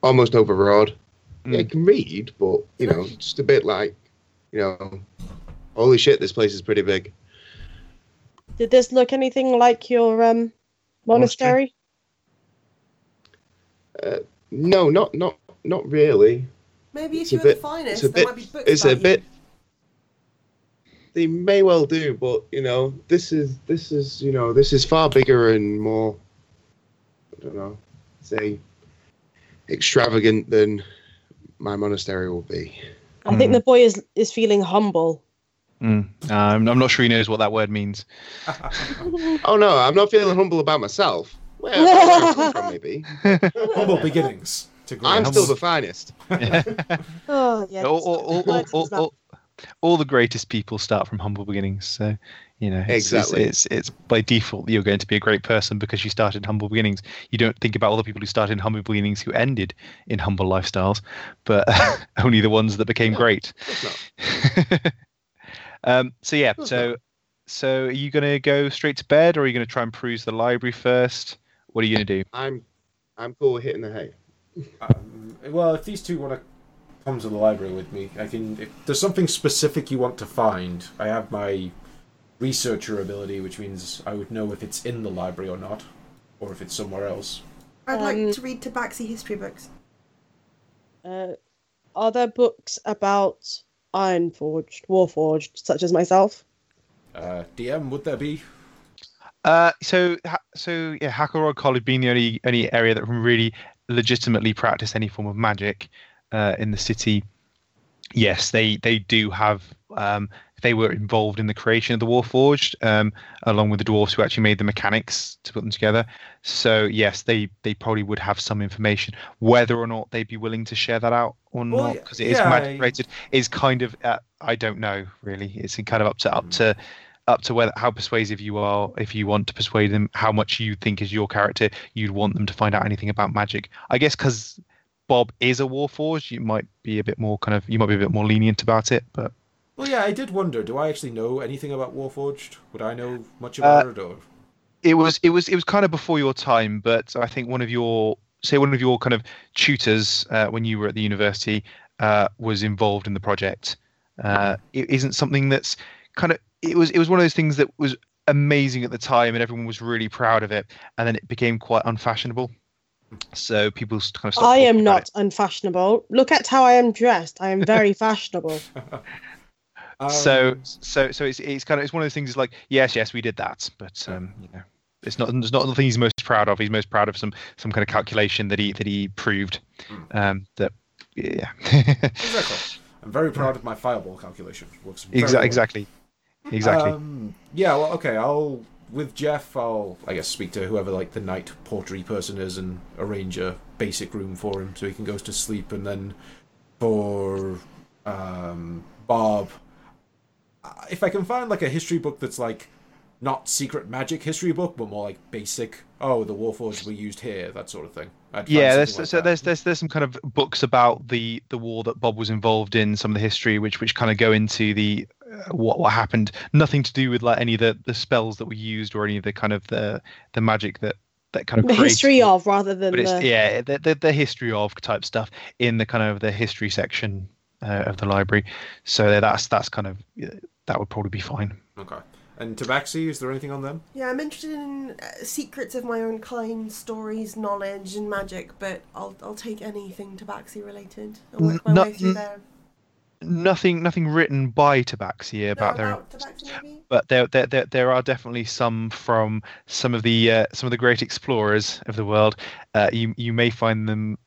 almost overawed. Yeah, I Mm. can read, but you know, just a bit like, you know, holy shit, this place is pretty big. Did this look anything like your um monastery? No, not not not really. Maybe if It's you a were the bit- finest, it's a there bit- might be books It's a you. bit. They may well do, but you know, this is this is you know this is far bigger and more. I don't know, say, extravagant than my monastery will be. I think the boy is is feeling humble. Mm. Um, I'm not sure he knows what that word means. Oh no, I'm not feeling humble about myself. Where, where I come from, maybe. Humble beginnings. To. I'm Humble- still the finest. Oh yeah. all, all, all, all, the greatest people start from humble beginnings. So, you know, it's, Exactly. It's, it's, it's by default that you're going to be a great person because you started in humble beginnings. You don't think about all the people who started in humble beginnings who ended in humble lifestyles, but only the ones that became Yeah. great. Um, so yeah, course so so are you going to go straight to bed, or are you going to try and peruse the library first? What are you going to do? I'm, I'm cool with hitting the hay. Um, well, if these two want to come to the library with me, I can. If there's something specific you want to find, I have my researcher ability, which means I would know if it's in the library or not, or if it's somewhere else. I'd Um, like to read Tabaxi history books. Uh, are there books about Ironforged, Warforged, such as myself? Uh, DM, would there be? Uh, so so yeah, Hackleroyd College being the only only area that can really legitimately practice any form of magic uh, in the city. Yes, they they do have. Um, they were involved in the creation of the Warforged, um, along with the dwarfs who actually made the mechanics to put them together. So yes, they they probably would have some information. Whether or not they'd be willing to share that out or Well, not, because it is yeah, magic I- related, is kind of uh, I don't know really. It's kind of up to up to up to whether how persuasive you are if you want to persuade them how much you think is your character you'd want them to find out anything about magic i guess because bob is a warforged you might be a bit more kind of you might be a bit more lenient about it but Well, yeah, I did wonder. Do I actually know anything about Warforged? Would I know much about it, or it was it was it was kind of before your time but i think one of your say one of your kind of tutors uh, when you were at the university uh, was involved in the project uh, it isn't something that's kind of it was it was one of those things that was amazing at the time and everyone was really proud of it and then it became quite unfashionable so people kind of stopped I am not it. unfashionable. Look at how I am dressed. I am very fashionable. so Um, so so it's it's kind of it's one of those things it's like yes yes we did that but um you know it's not it's not the thing he's most proud of he's most proud of some some kind of calculation that he that he proved Hmm. um that yeah exactly. I'm very proud of my fireball calculation. Works very Exa- exactly exactly Um, yeah, well, okay. I'll with Jeff. I'll I guess speak to whoever like the night portery person is and arrange a basic room for him so he can go to sleep. And then for um, Bob, if I can find like a history book that's like not secret magic history book, but more like basic. Oh, the Warforged were used here, that sort of thing. I'd yeah there's like so that. there's there's there's some kind of books about the the war that bob was involved in some of the history which which kind of go into the what what happened nothing to do with like any of the the spells that were used or any of the kind of the the magic that that kind of the created history it. of rather than but it's the yeah the, the the history of type stuff in the kind of the history section uh, of the library so that's that's kind of that would probably be fine Okay. And Tabaxi, is there anything on them? Yeah, I'm interested in uh, secrets of my own kind, stories, knowledge, and magic, but I'll I'll take anything Tabaxi related. I'll work my N- way through n- there. Nothing nothing written by tabaxi No, about their Tabaxi but there, there, there, there are definitely some from some of the uh, some of the great explorers of the world. Uh, you you may find them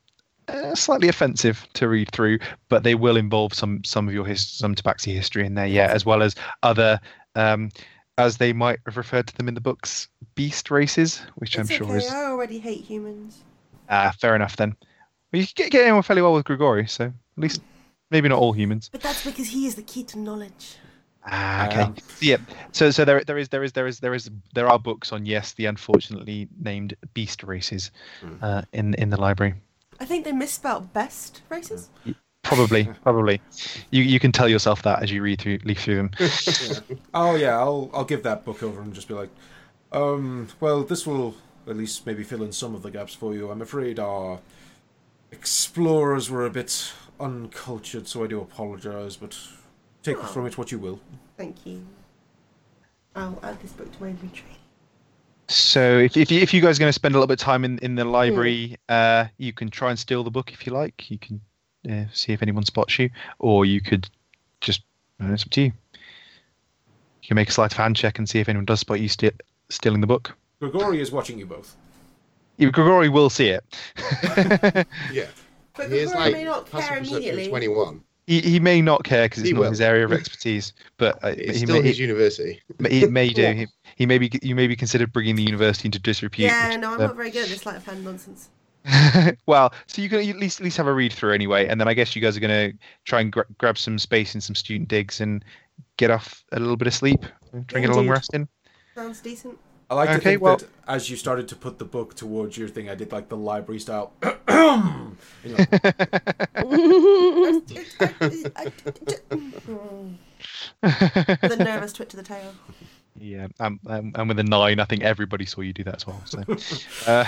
uh, slightly offensive to read through, but they will involve some some of your his, some Tabaxi history in there, yeah, as well as other. Um, as they might have referred to them in the books, beast races, which It's I'm sure okay, is I already hate humans. ah fair enough then. Well, you get get on fairly well with Grigori, so at least maybe not all humans. But that's because he is the key to knowledge. Ah, okay. Um, yeah. So so there there is there is there is there is there are books on yes the unfortunately named beast races Hmm. uh, in in the library. I think they misspelled best races. Probably probably. You you can tell yourself that as you read through leaf through them. Yeah. Oh yeah, I'll I'll give that book over and just be like, um, well, this will at least maybe fill in some of the gaps for you. I'm afraid our explorers were a bit uncultured, so I do apologize, but take Oh. from it what you will. Thank you. I'll add this book to my inventory. So if if you, if you guys are going to spend a little bit of time in in the library, uh, you can try and steal the book if you like. You can uh, see if anyone spots you, or you could just I don't know, it's up to you. You can make a sleight of hand check and see if anyone does spot you ste- stealing the book. Grigori is watching you both. You, Grigori will see it. Yeah. But He is like may not care immediately. 21. he, he may not care because it's He not will. his area of expertise, but uh, It's he still may, his university. he, he may do. He, he may be you may be considered bringing the university into disrepute. Yeah, which, no, I'm uh, not very good at this sleight of hand nonsense. well, so you can at least at least have a read through anyway, and then I guess you guys are going to try and gra- grab some space in some student digs and get off a little bit of sleep, try and get a long rest in. Sounds decent. I like to think well- that as you started to put the book towards your thing, I did like the library style. And you're like, With nervous twitch to the tail. yeah, um, um, and with a nine, I think everybody saw you do that as well. So, uh,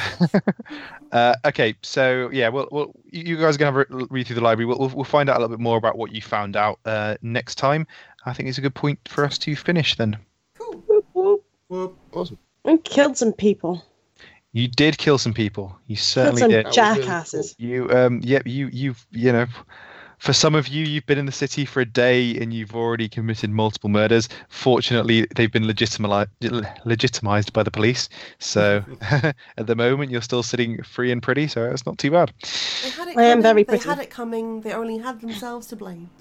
uh, okay, so yeah, well, well, you you guys are gonna have a read through the library. We'll, we'll we'll find out a little bit more about what you found out uh, next time. I think it's a good point for us to finish then. Cool. Whoop, whoop. Whoop. Awesome. And killed some people. You did kill some people. You Killed certainly some did. That jackasses. You um yep you you've you know for some of you you've been in the city for a day and you've already committed multiple murders. Fortunately, they've been legitimized legitimized by the police. So at the moment you're still sitting free and pretty, so it's not too bad. They had it I am very very They had it coming. They only had themselves to blame.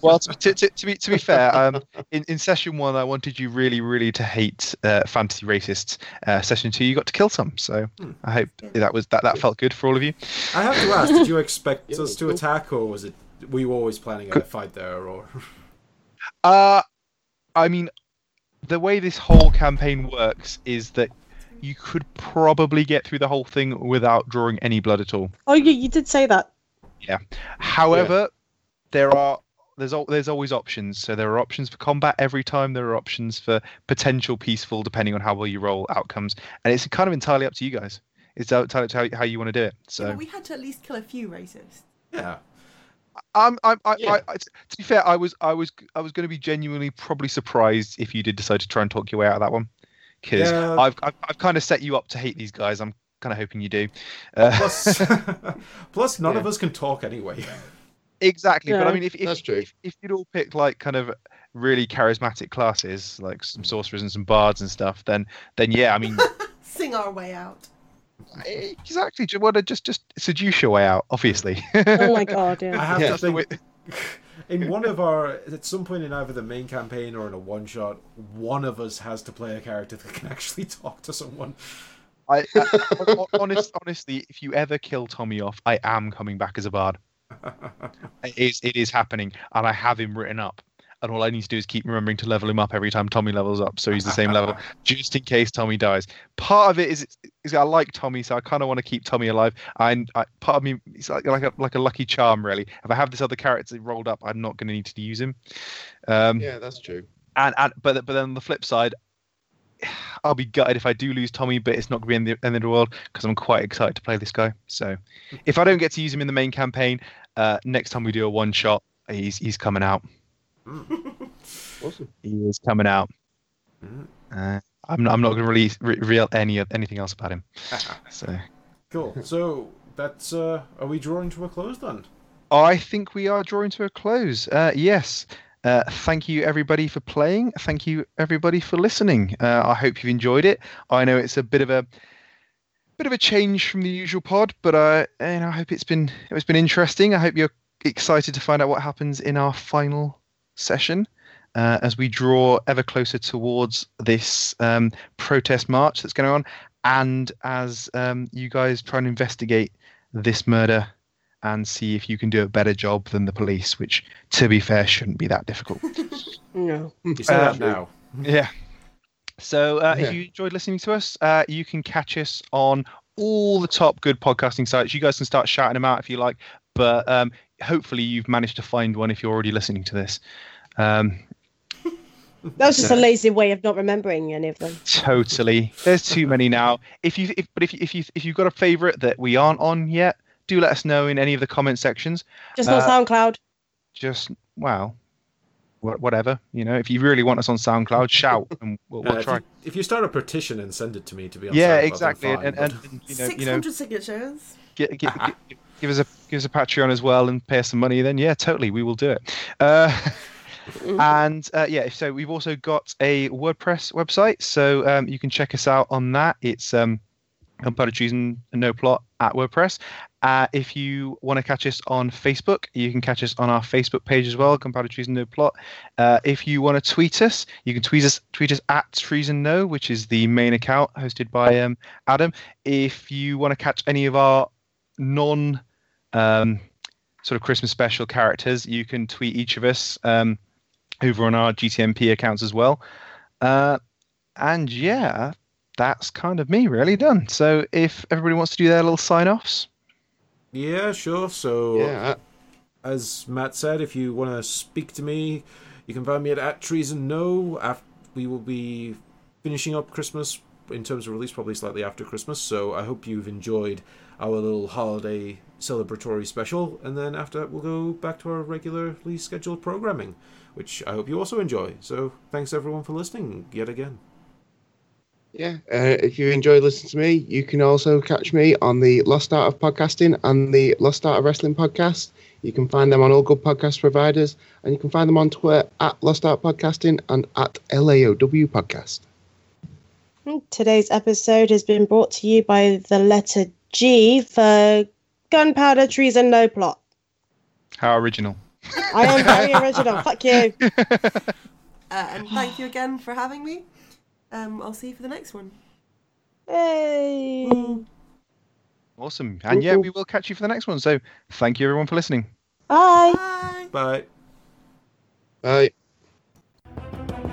Well, to, to, to, to be to be fair, um, in, in session one I wanted you really really to hate uh, fantasy racists. Uh, session two you got to kill some, so I hope that was that that felt good for all of you. I have to ask: Did you expect us to attack, or was it? Were you always planning on a fight there, or? Uh, I mean, the way this whole campaign works is that you could probably get through the whole thing without drawing any blood at all. Oh, you, you did say that. Yeah. However, there are there's al- there's always options. So there are options for combat every time. There are options for potential peaceful, depending on how well you roll outcomes, and it's kind of entirely up to you guys. It's entirely up to how, how you want to do it. So but we had to at least kill a few racists. Yeah. I'm, I'm, I, Yeah. I, I, to be fair, I was, I was, I was going to be genuinely probably surprised if you did decide to try and talk your way out of that one, because Yeah. I've, I've, I've kind of set you up to hate these guys. I'm kind of hoping you do. Uh, Plus, plus, none of us can talk anyway. exactly, but I mean, if if, That's true. if if you'd all picked like kind of really charismatic classes, like some sorcerers and some bards and stuff, then then yeah, I mean, Sing our way out. Eh, exactly. Just want to just just seduce your way out, obviously. Oh my god, I have Yeah. to That's the way- think. In one of our, at some point in either the main campaign or in a one shot, one of us has to play a character that can actually talk to someone. I, I honest, honestly, if you ever kill Tommy off, I am coming back as a bard. It is, it is happening, and I have him written up. And all I need to do is keep remembering to level him up every time Tommy levels up, so he's the same level, just in case Tommy dies. Part of it is, is I like Tommy, so I kind of want to keep Tommy alive. And I, part of me, it's like like a like a lucky charm, really. If I have this other character rolled up, I'm not going to need to use him. Um, Yeah, that's true. and, and but but then on the flip side, I'll be gutted if I do lose Tommy, but it's not going to be in the end of the world because I'm quite excited to play this guy. So if I don't get to use him in the main campaign, uh, next time we do a one shot, he's he's coming out. Awesome. He is coming out. Mm. Uh, I'm not, I'm not going to release re- reveal any anything else about him. So cool. So that's. uh Are we drawing to a close then? I think we are drawing to a close. Uh, yes. Uh, thank you everybody for playing. Thank you everybody for listening. Uh, I hope you've enjoyed it. I know it's a bit of a bit of a change from the usual pod, but uh, you know, I hope it's been it's been interesting. I hope you're excited to find out what happens in our final session uh, as we draw ever closer towards this um, protest march that's going on, and as um, you guys try and investigate this murder and see if you can do a better job than the police, which, to be fair, shouldn't be that difficult. No. You say Uh, that now. yeah. So uh, Yeah. if you enjoyed listening to us, uh, you can catch us on all the top good podcasting sites. You guys can start shouting them out if you like, but um, hopefully you've managed to find one if you're already listening to this. Um, That was just a lazy way of not remembering any of them. totally. There's too many now. If you, if, but if you, if you, if you've got a favorite that we aren't on yet, do let us know in any of the comment sections. Just not Uh, SoundCloud. Just wow. wha- whatever. You know, if you really want us on SoundCloud, shout and we'll, we'll Uh, if, try. you, if you start a petition and send it to me to be on Yeah, SoundCloud, then exactly. fine, and, and, and you know, Six you know, hundred signatures. gi- gi- gi- give us a give us a Patreon as well and pay us some money. Then yeah, totally, we will do it. Uh, and uh, yeah, so we've also got a WordPress website, so um, you can check us out on that. It's um, Gunpowder Treason and No Plot at WordPress. Uh, if you want to catch us on Facebook, you can catch us on our Facebook page as well, Gunpowder Treason No Plot. Uh, if you want to tweet us, you can tweet us tweet us at Treason No, which is the main account hosted by um, Adam. If you want to catch any of our non um, sort of Christmas special characters, you can tweet each of us um, over on our GTNP accounts as well. Uh, and yeah, that's kind of me really done. So if everybody wants to do their little sign offs, Yeah, sure. So, Yeah. as Matt said, if you want to speak to me, you can find me at, at Treason No. After, we will be finishing up Christmas in terms of release, probably slightly after Christmas. So I hope you've enjoyed our little holiday celebratory special. And then after that, we'll go back to our regularly scheduled programming, which I hope you also enjoy. So thanks everyone for listening yet again. Yeah, uh, if you enjoyed listening to me, you can also catch me on the Lost Art of Podcasting and the Lost Art of Wrestling podcast. You can find them on all good podcast providers, and you can find them on Twitter at Lost Art Podcasting and at LAOW Podcast. Today's episode has been brought to you by the letter G for Gunpowder Treason No Plot. how original. I am very original. Fuck you. Uh, and thank you again for having me. Um, I'll see you for the next one. Hey. Awesome. And yeah, we will catch you for the next one. So thank you everyone for listening. Bye. Bye. Bye. Bye.